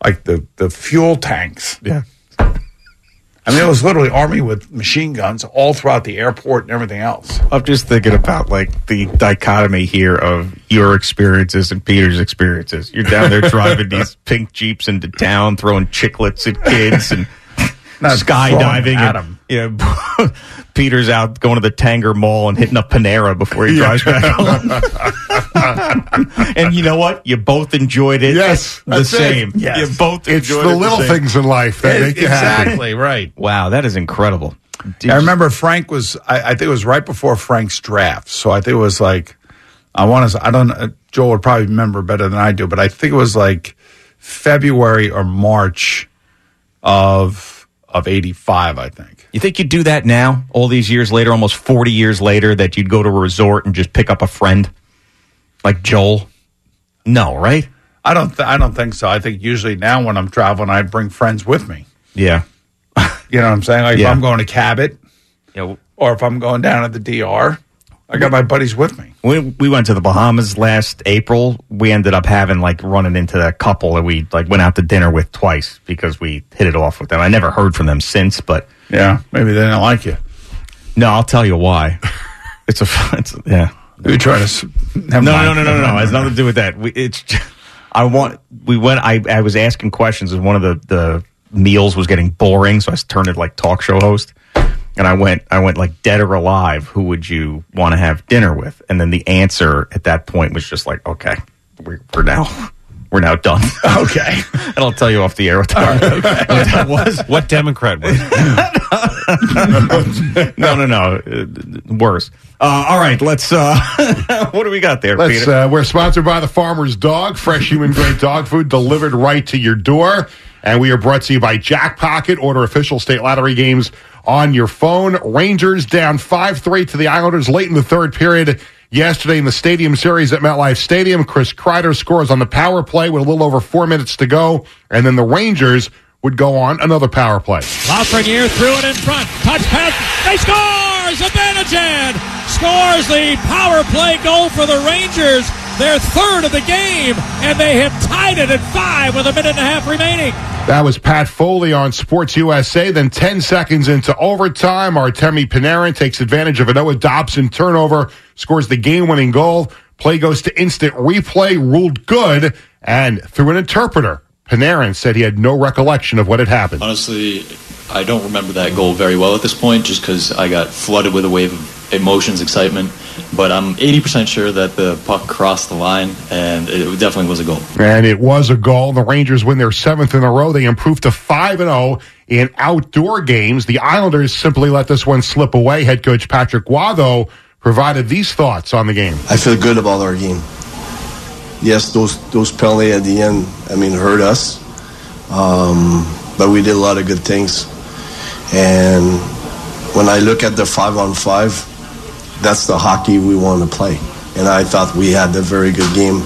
like the the fuel tanks. Yeah. I mean, it was literally army with machine guns all throughout the airport and everything else. I'm just thinking about like the dichotomy here of your experiences and Peter's experiences. You're down there <laughs> driving these pink jeeps into town, throwing chiclets at kids and skydiving. at and, 'em. Yeah, <laughs> Peter's out going to the Tanger Mall and hitting up Panera before he drives back <laughs> home. and you know what? You both enjoyed it. Yes, the that's it. same. Yes. You both It's the it little same. things in life that make you happy. exactly right. Wow, that is incredible. Did I remember Frank was. I, I think it was right before Frank's draft. So I think it was like. I want to. I don't. Uh, Joel would probably remember better than I do, but I think it was like February or March of of eighty five. I think. You think you'd do that now, all these years later, almost 40 years later, that you'd go to a resort and just pick up a friend like Joel? No, right? I don't. Th- I don't think so. I think usually now when I'm traveling, I bring friends with me. Yeah. You know what I'm saying? Like Yeah. if I'm going to Cabot, Yeah. or if I'm going down to the DR, I got my buddies with me. We, we went to the Bahamas last April. We ended up having like running into that couple that we like went out to dinner with twice because we hit it off with them. I never heard from them since, but Yeah, maybe they didn't like you. no, I'll tell you why. <laughs> It's a, it's, yeah. You're trying to. no, no, no, no, no. It has nothing to do with that. We, it's. just- I want. We went. I, I was asking questions, and one of the the meals was getting boring, so I turned it like talk show host. And I went, I went like dead or alive. Who would you want to have dinner with? And then the answer at that point was just like, okay, we're, we're now, we're now done. <laughs> Okay, and I'll tell you off the air what that, what that was. <laughs> What Democrat was? <laughs> no, no, no, uh, worse. Uh, all right, let's. uh What do we got there, Let's, Peter? uh, we're sponsored by the Farmer's Dog, fresh human grade dog food delivered right to your door. And we are brought to you by Jackpocket. Order official state lottery games on your phone. Rangers down 5 3 to the Islanders late in the third period. Yesterday in the Stadium Series at MetLife Stadium, Chris Kreider scores on the power play with a little over four minutes to go. And then the Rangers would go on another power play. Lafreniere threw it in front. Touch pass. They score! Zibanejad scores the power play goal for the Rangers. Their third of the game, and they have tied it at five with a minute and a half remaining. That was Pat Foley on Sports USA. Then 10 seconds into overtime, Artemi Panarin takes advantage of a Noah Dobson turnover, scores the game winning goal. Play goes to instant replay, ruled good, and through an interpreter. Panarin said he had no recollection of what had happened. Honestly, I don't remember that goal very well at this point just because I got flooded with a wave of emotions, excitement. But I'm 80% sure that the puck crossed the line and it definitely was a goal. And it was a goal. The Rangers win their seventh in a row. They improved to 5 and 0 in outdoor games. The Islanders simply let this one slip away. Head coach Patrick Roy provided these thoughts on the game. I feel good about our game. Yes, those those penalty at the end, I mean, hurt us, um, but we did a lot of good things. And when I look at the five on five, that's the hockey we want to play. And I thought we had a very good game.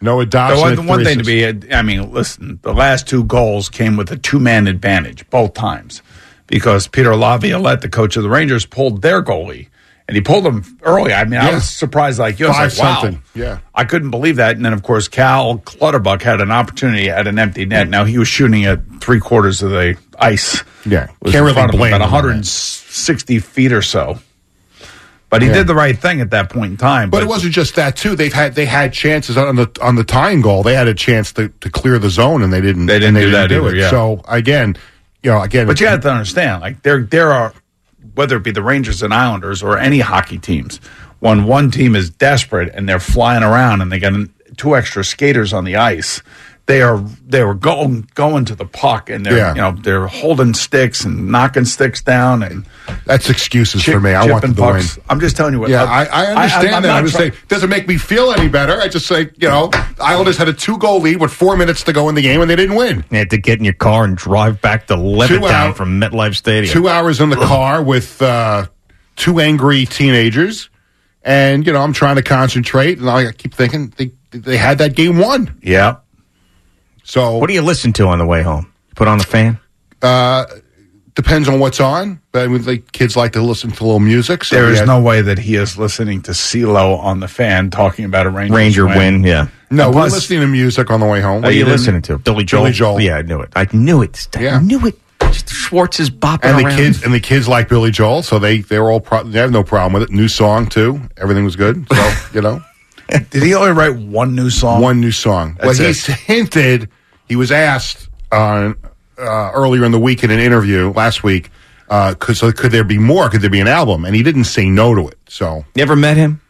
Noah The Dobson. one, the one thing to be, I mean, listen, the last two goals came with a two man advantage both times because Peter Laviolette, the coach of the Rangers, pulled their goalie and he pulled him early. I mean, I was surprised like you. I Five like, wow. something. Yeah. I couldn't believe that. And then, of course, Cal Clutterbuck had an opportunity at an empty net. Now, he was shooting at three quarters of the ice. Yeah. Was Can't in really front him, blame about him on 160 feet or so. But he Yeah. did the right thing at that point in time. But it wasn't just that too. They've had they had chances on the on the tying goal. They had a chance to, to clear the zone and they didn't. They didn't they do that do either, it. yeah. So again, you know, again, But you have to understand, like there there are whether it be the Rangers and Islanders or any hockey teams, when one team is desperate and they're flying around and they got two extra skaters on the ice, they are they were going going to the puck and they're Yeah. you know they're holding sticks and knocking sticks down and that's excuses chip- for me. I want chipping them to win. pucks. I'm just telling you what. Yeah, I, I understand I'm that. not I'm just try- saying, doesn't make me feel any better. I just say, you know, the Islanders had a two goal lead with four minutes to go in the game and they didn't win. You had to get in your car and drive back to Levittown out- from MetLife Stadium. Two hours in the car with uh, two angry teenagers, and you know, I'm trying to concentrate, and I keep thinking they they had that game won. Yeah. So What do you listen to on the way home? Put on the fan. Uh, depends on what's on, but I mean, like kids like to listen to a little music. So there we is had- no way that he is listening to CeeLo on the fan talking about a Rangers Ranger win, yeah. no. And We're plus- listening to music on the way home. What are you didn't- listening to? Billy Joel. Billy Joel. Yeah, I knew it. I knew it. I Yeah. knew it. Just Schwartz is bopping and the around. kids and the kids like Billy Joel, so they they were all pro- they have no problem with it. New song too, everything was good. So <laughs> you know, Did he only write one new song? one new song. That's well, it. he hinted he was asked uh, uh, earlier in the week in an interview last week. Uh, could, so could there be more? Could there be an album? And he didn't say no to it. So never met him?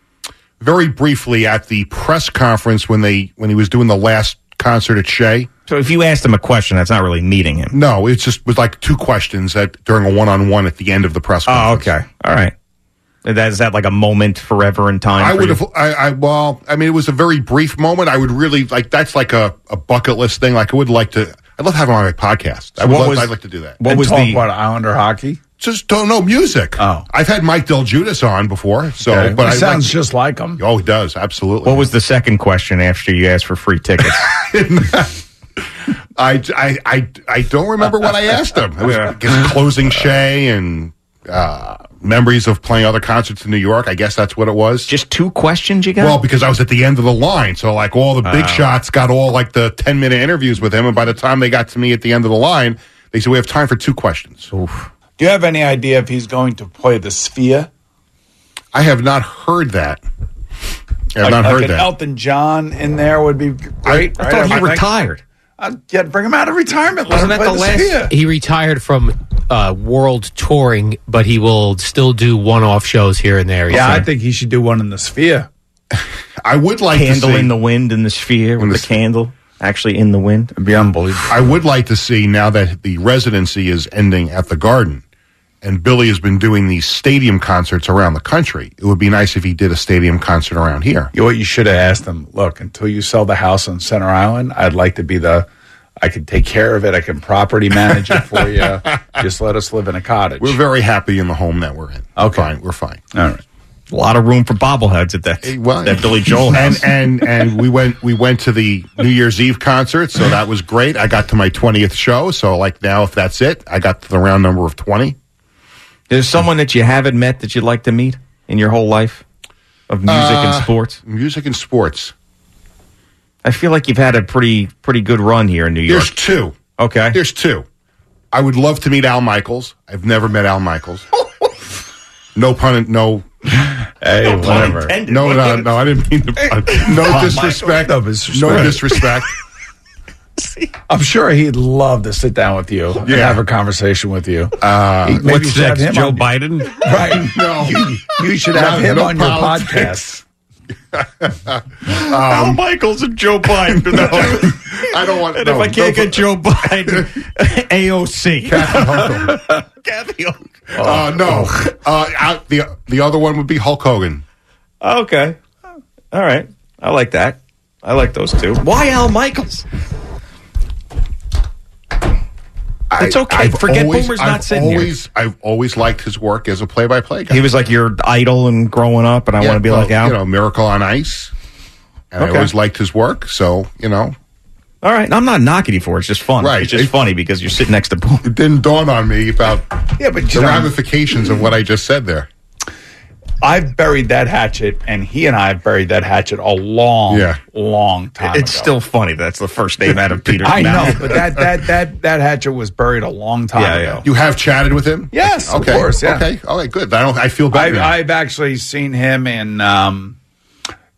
very briefly at the press conference when they when he was doing the last concert at Shea. So if you asked him a question, that's not really meeting him. No, it just was like two questions at during a one on one at the end of the press Oh, okay. All right. That, is that like a moment forever in time? I for would have. I, I well, I mean, it was a very brief moment. I would really like. That's like a, a bucket list thing. Like I would like to. I'd love to have him on my podcast. I would love, was- I'd like to do that. What and was talk the- about Islander hockey? Just don't know music. Oh. I've had Mike DelGiudice on before. So, Okay. but He I sounds like, just like him. Oh, he does absolutely. What was the second question after you asked for free tickets? <laughs> I, I, I, I don't remember what I asked him. It was I guess, closing uh, Shea and uh, memories of playing other concerts in New York. I guess that's what it was. Just two questions you got? Well, because I was at the end of the line, so like all the big Oh. shots got all like the ten minute interviews with him, and by the time they got to me at the end of the line, they said we have time for two questions. Do you have any idea if he's going to play the Sphere? I have not heard that. I have like, not like heard an that. Elton John in there would be great. I right? thought he think- retired. I'd get bring him out of retirement. Wasn't that play the last? Sphere. He retired from uh, world touring, but he will still do one-off shows here and there. he Yeah, I think he should do one in the Sphere. I would like candle to see in the wind in the sphere with the candle actually in the wind. It'd be unbelievable. I would like to see now that the residency is ending at the Garden, and Billy has been doing these stadium concerts around the country. It would be nice if he did a stadium concert around here. You know what you should have asked him? Look, until you sell the house on Center Island, I'd like to be the. I can take care of it. I can property manage it for you. <laughs> Just let us live in a cottage. We're very happy in the home that we're in. Okay, fine. We're fine. All right. A lot of room for bobbleheads at that Well, that Billy Joel and house. and and we went we went to the New Year's Eve concert, so that was great. I got to my twentieth show, so like now, if that's it, I got to the round number of twenty. There's someone that you haven't met that you'd like to meet in your whole life of music Uh, and sports. Music and sports. I feel like you've had a pretty pretty good run here in New York. There's two. Okay. There's two. I would love to meet Al Michaels. I've never met Al Michaels. <laughs> no pun. No. Hey, no whatever. intended. No, no, no. I didn't mean to. pun. No disrespect. No disrespect. No disrespect. <laughs> I'm sure he'd love to sit down with you and Yeah. have a conversation with you. Uh, What's next, Joe on- Biden? <laughs> Right. No. You, you should have No, him no on your politics. Podcast. Al Michaels and Joe Biden. <laughs> No, I don't want. And no, if I can't no, get Joe Biden, <laughs> AOC. Kathy Hochul. <laughs> Kathy Hochul. Uh, no. Uh, I, the the other one would be Hulk Hogan. Okay. All right. I like that. I like those two. Why Al Michaels? It's okay. I've Forget always, Boomer's I've not sitting here. I've always liked his work as a play-by-play guy. He was like your idol and growing up, and I Yeah, want to be well, like Al. You know, Miracle on Ice. And Okay. I always liked his work. So you know, All right. I'm not knocking you for it. It's just fun. Right. It's just It- funny because you're sitting next to Boomer. it didn't dawn on me about Yeah, but the ramifications of what I just said there. I've buried that hatchet, and he and I have buried that hatchet a long, Yeah. long time It's ago. still funny. That's the first name out of <laughs> Peter's I know, but that that that that hatchet was buried a long time Yeah, ago. yeah. You have chatted with him? Yes, of okay. course, yeah. Okay. All right. Good. I don't. I feel better. I've. I've actually seen him in um,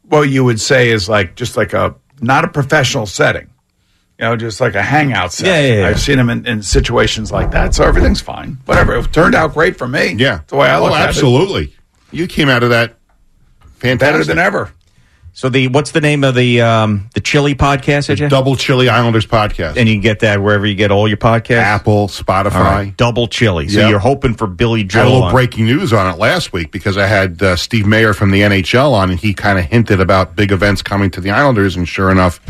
what you would say is like just like a not a professional setting, you know, just like a hangout setting. Yeah. I've seen him in, in situations like that, so everything's fine. Whatever, it turned out great for me. yeah. That's the way I oh, look at it. absolutely. You came out of that fantastic. Better than ever. So the what's the name of the um, the Chili podcast? Did you? Double Chili Islanders podcast. And you can get that wherever you get all your podcasts. Apple, Spotify. All right. Double Chili. So Yep. you're hoping for Billy I had a little on- breaking news on it last week because I had uh, Steve Mayer from the NHL on, and he kind of hinted about big events coming to the Islanders. And sure enough,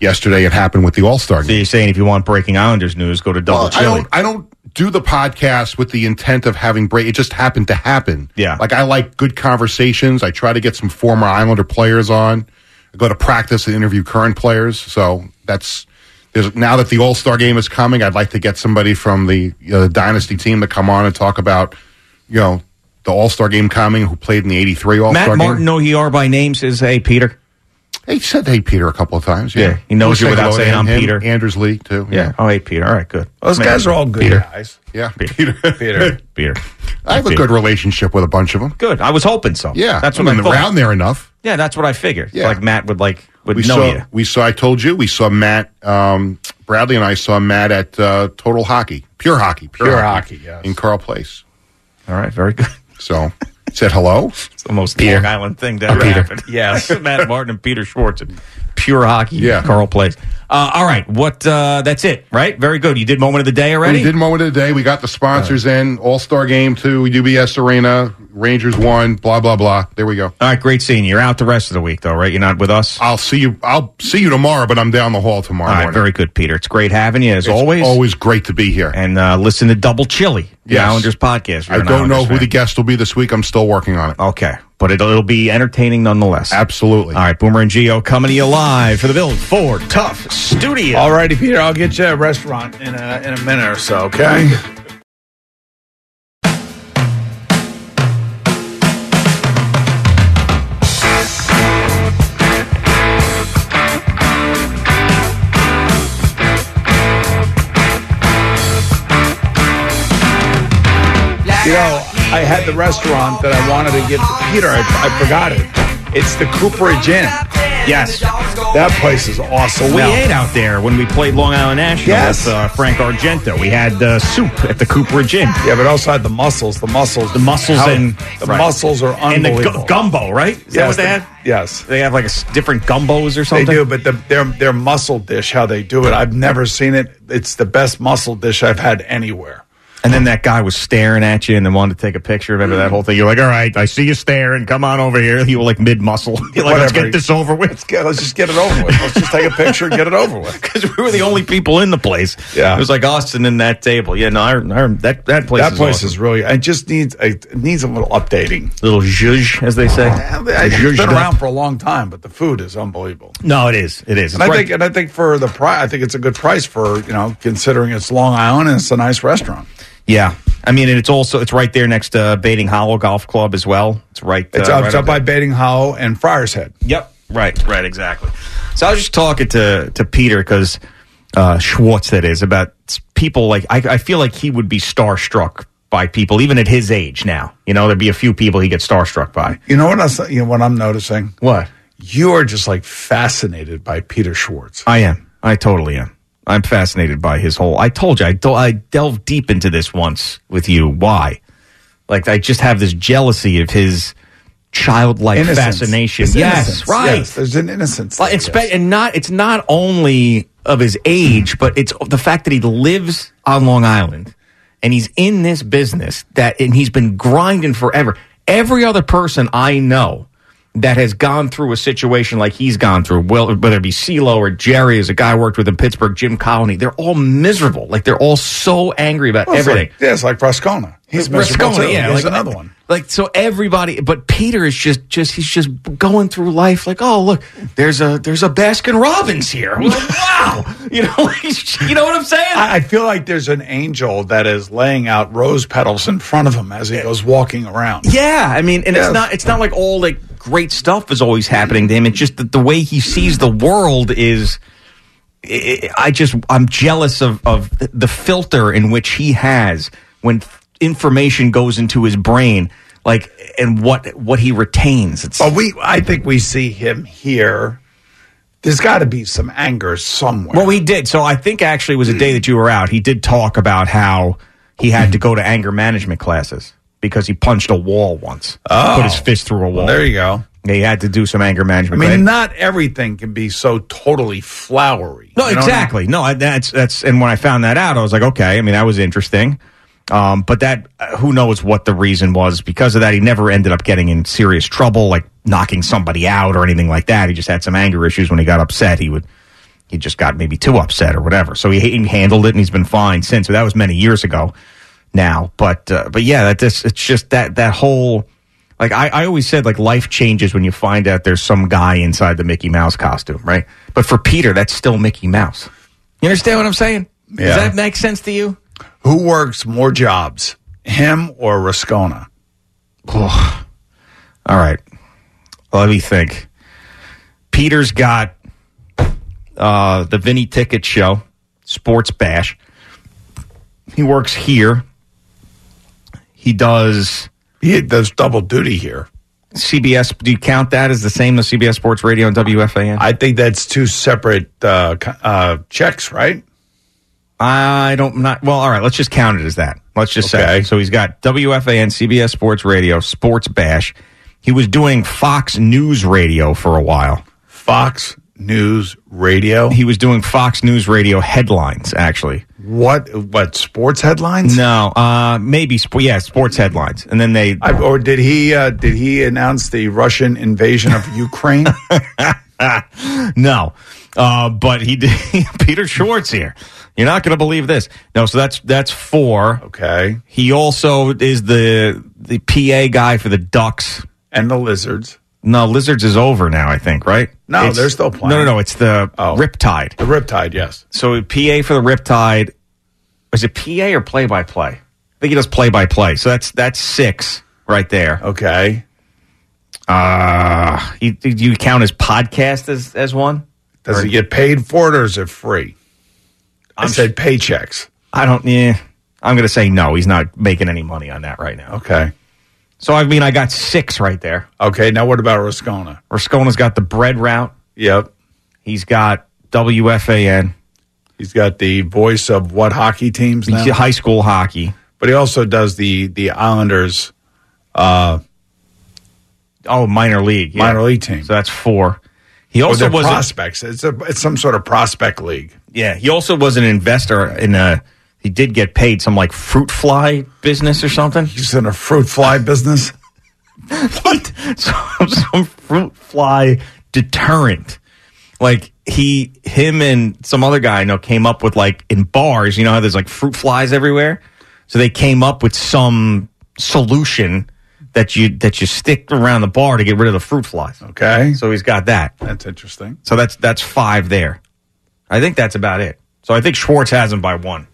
yesterday it happened with the All Star So game. you're saying if you want breaking Islanders news, go to Double Well, I Chili. don't. I don't do the podcast with the intent of having break. It just happened to happen. Yeah. Like I like good conversations. I try to get some former Islander players on. I go to practice and interview current players. So that's there's now that the All Star game is coming. I'd like to get somebody from the you know, the dynasty team to come on and talk about you know the All Star game coming who played in the '83 All Matt Star Martin, game. know who you are by name, says, "Hey, Peter." He said hey Peter a couple of times. Yeah, Yeah, he knows We'll you without saying I'm him, Peter. Anders Lee too. Yeah. Oh, hey, Peter. All right, good. Those Man, guys are all good Peter. guys. yeah. Peter. Peter. <laughs> Peter. Peter. I have a good relationship with a bunch of them. Good. I was hoping so. Yeah, that's I what I, mean, thought. around there enough. Yeah, that's what I figured. Yeah. Like Matt would like would we know saw, you. We saw. I told you we saw Matt. Um, Bradley and I saw Matt at uh, Total Hockey, Pure Hockey, Pure Hockey, yes. in Carle Place. All right, very good. So <laughs> said hello. It's the most Peter. Long Island thing to ever Peter. happen. Yes, Matt <laughs> Martin and Peter Schwartz at Pure Hockey. Yeah. Carle Place. Uh, all right, what? Uh, that's it, right? Very good. You did moment of the day already. We did moment of the day. We got the sponsors in. All Star Game two, UBS Arena. Rangers won. Blah blah blah. There we go. All right, great seeing you. You're out the rest of the week, though, right? You're not with us. I'll see you. I'll see you tomorrow, but I'm down the hall tomorrow All right, morning. very good, Peter. It's great having you as It's always. always great to be here. And uh, listen to Double Chili, the Yes. Islanders podcast. if you're I don't know Islanders who the fan. guest will be this week. I'm still working on it. Okay, but it'll, it'll be entertaining nonetheless. Absolutely. All right, Boomer and Gio coming to you live for the Built Ford Tough Studio. All righty, Peter. I'll get you a restaurant in a in a minute or so. Okay. Know, I had the restaurant that I wanted to give to Peter. I, I forgot it. It's the Cooperage Inn. Yes. That place is awesome. Well, we Now- ate out there when we played Long Island National Yes. with uh, Frank Argento. We had uh, soup at the Cooperage Inn. Yeah, but also had the mussels. The mussels. The mussels How- and the right. mussels are and the gu- unbelievable. gumbo, right? Is that Yes, what they the- had? Yes, they have like a s- different gumbos or something. They do, but the, their their mussel dish, how they do it, I've never seen it. It's the best mussel dish I've had anywhere. And then that guy was staring at you and then wanted to take a picture. Remember that whole thing? You're like, all right, I see you staring. Come on over here. You were like mid muscle. <laughs> You're like, let's get this over with. Let's get let's just get it over with. Let's just take a picture and get it over with. <laughs> Because we were the only people in the place. Yeah. It was like Austin in that table. Yeah, no, I, I, that that place. that is place awesome. is really. It just needs a it needs a little updating. little zhuzh, as they say. It's Zhuzhed been around for a long time, but the food is unbelievable. No, it is. It is. And I right- think, and I think for the price, I think it's a good price for you know considering it's Long Island and it's a nice restaurant. Yeah, I mean, and it's also it's right there next to Baiting Hollow Golf Club as well. It's right. It's uh, up, right it's up by Baiting Hollow and Friar's Head. Yep. Right. Right. Exactly. So I was just talking to to Peter because uh, Schwartz, that is, about people like I, I feel like he would be starstruck by people even at his age now. You know, there'd be a few people he gets starstruck by. You know what I you know what I'm noticing? What? You are just like fascinated by Peter Schwartz. I am. I totally am. I'm fascinated by his whole. I told you, I, do, I delved deep into this once with you. Why? Like, I just have this jealousy of his childlike Innocence. fascination. It's yes, innocence. right. Yes, there's an innocence. It's spe- and not it's not only of his age, but it's the fact that he lives on Long Island and he's in this business that and he's been grinding forever. Every other person I know that has gone through a situation like he's gone through, well, whether it be CeeLo or Jerry, as a guy I worked with in Pittsburgh, Jim Colony, they're all miserable. Like they're all so angry about Well, everything. Like, yeah, it's like Frascona. He's miserable yeah, Here's like another one. Like so, everybody, but Peter is just, just he's just going through life. Like, oh look, there's a there's a Baskin Robbins here. Like, wow, <laughs> you know, you know what I'm saying? I, I feel like there's an angel that is laying out rose petals in front of him as he goes walking around. Yeah, I mean, and Yes. it's not it's not like all like great stuff is always happening to him. It's just that the way he sees the world is. I just I'm jealous of of the filter in which he has when information goes into his brain, like and what what he retains. It's But we, I think we see him here. There's got to be some anger somewhere. Well, he did. So I think actually it was a day that you were out. He did talk about how he had to go to anger management classes because he punched a wall once. Oh. Put his fist through a wall. there you go. He had to do some anger management. I mean, classes. not everything can be so totally flowery. No, You know what I mean? exactly. No, that's that's. And when I found that out, I was like, okay. I mean, that was interesting. Um, but that uh, who knows what the reason was because of that. He never ended up getting in serious trouble, like knocking somebody out or anything like that. He just had some anger issues when he got upset. He would he just got maybe too upset or whatever. So he, he handled it and he's been fine since. So that was many years ago now. But uh, but yeah, that this it's just that that whole like I, I always said like life changes when you find out there's some guy inside the Mickey Mouse costume, right? But for Peter, that's still Mickey Mouse. You understand what I'm saying? Does that make sense to you? Who works more jobs, him or Rascona? All right. Let me think. Peter's got uh, the Vinny Ticket Show, Sports Bash. He works here. He does. He does double duty here. CBS. Do you count that as the same as CBS Sports Radio and WFAN? I think that's two separate uh, uh, checks, right? I don't not well. All right, let's just count it as that. Let's just say so. He's got WFAN, CBS Sports Radio, Sports Bash. He was doing Fox News Radio for a while. Fox News Radio. He was doing Fox News Radio headlines. Actually, What? What sports headlines? no, uh, maybe sp- yeah, sports headlines. And then they I, or did he? Uh, did he announce the Russian invasion of Ukraine? <laughs> no, uh, but he did. <laughs> Peter Schwartz here. You're not going to believe this. No, so that's that's four. okay, He also is the the PA guy for the Ducks. and the lizards. No, Lizards is over now, I think, right? No, It's- they're still playing. No, no, no. It's the Oh. Riptide. The Riptide, yes. So PA for the Riptide. Is it PA or play by play? I think he does play by play. So that's that's six right there. Okay. Uh, you, do you count his podcast as as one? Does Or- he get paid for it or is it free? I said paychecks. I don't. Yeah, I'm going to say no. He's not making any money on that right now. Okay. So I mean, I got six right there. Okay. Now what about Rascona? Rascona's got the bread route. Yep. He's got WFAN. He's got the voice of what hockey teams now? High school hockey. But he also does the the Islanders uh Oh, minor league. yeah. minor league team. So that's four. He also was a- prospects. It's a it's some sort of prospect league. Yeah, he also was an investor in a. He did get paid some like fruit fly business or something. He's in a fruit fly business. <laughs> what? Some, some fruit fly deterrent. Like he, him, and some other guy I know came up with like in bars. You know how there's like fruit flies everywhere. So they came up with some solution that you that you stick around the bar to get rid of the fruit flies. Okay. So he's got that. That's interesting. So that's that's five there. I think that's about it. So I think Schwartz has him by one.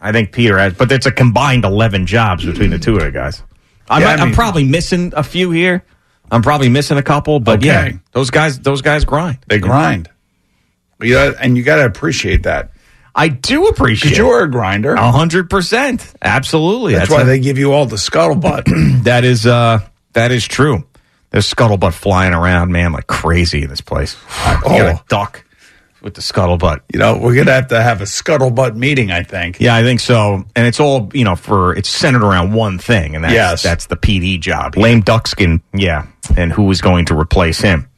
I think Peter has, but it's a combined eleven jobs between the two of the guys. I Yeah, I I'm mean- probably missing a few here. I'm probably missing a couple, but yeah, those guys, those guys grind. They grind. You know, and you got to appreciate that. I do appreciate. Because you are a grinder. A hundred percent, absolutely. That's, why they give you all the scuttlebutt. <clears throat> that is uh that is true. There's scuttlebutt flying around, man, like crazy in this place. You got a duck with the scuttlebutt. you know, we're gonna have to have a scuttlebutt meeting. I think. Yeah, I think so. And it's all you know for it's centered around one thing, and that's Yes. that's the PD job. Lame Duckskin, yeah, and who is going to replace him?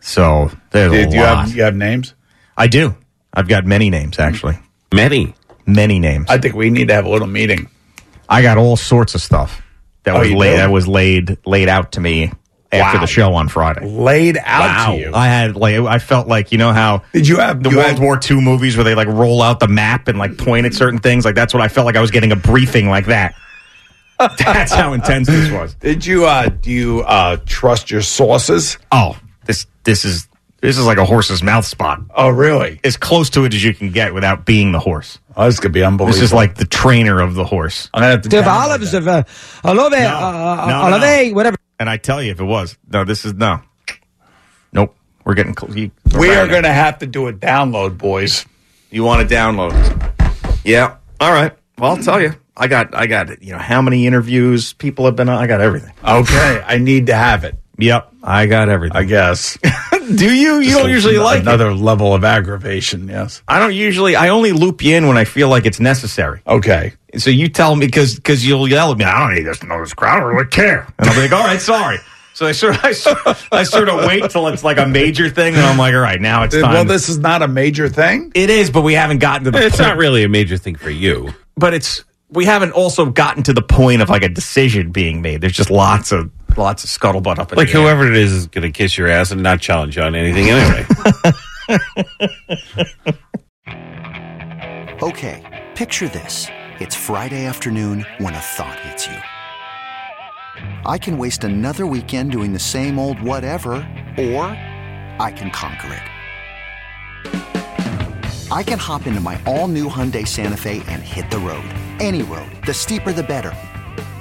So there's Do, a do you lot. have you have names? I do. I've got many names actually. Many. Many names. I think we need to have a little meeting. I got all sorts of stuff that Oh, was laid do? that was laid laid out to me after Wow. the show on Friday. Laid out to you. I had like I felt like you know how Did you have the you World had- War II movies where they like roll out the map and like point at certain things. Like that's what I felt like I was getting a briefing like that. <laughs> That's how intense this was. Did you uh do you uh trust your sources? Oh, this this is this is like a horse's mouth spot. Oh, really? As close to it as you can get without being the horse. Oh, this could be unbelievable. This is like the trainer of the horse. I'm gonna have to. Steve download Olives that. of uh, Olave, No, uh, no, Olave, whatever. And I tell you, if it was no, this is no, nope. We're getting close. You, We we're going to have to do a download, boys. You want to download? Yeah. All right. Well, I'll tell you. I got. I got. It. You know how many interviews people have been on. I got everything. Okay, I need to have it. Yep. I got everything. I guess. <laughs> Do you? You Just don't a- usually like it. another level of aggravation. Yes. I don't usually. I only loop you in when I feel like it's necessary. Okay. So you tell me because because you'll yell at me. I don't need this to know this crowd. I don't really care. And I'll be like, all right, sorry. So I sort of <laughs> I, sort of- I sort of wait till it's like a major thing, and I'm like, all right, now it's time. Well, this is not a major thing. it is, but we haven't gotten to the. It's point. not really a major thing for you. but it's we haven't also gotten to the point of like a decision being made. There's just lots of lots of scuttlebutt up in Like the air. whoever it is is going to kiss your ass and not challenge you on anything anyway. <laughs> Okay, picture this. It's Friday afternoon when a thought hits you. I can waste another weekend doing the same old whatever, or I can conquer it. I can hop into my all new Hyundai Santa Fe and hit the road. Any road. The steeper, the better.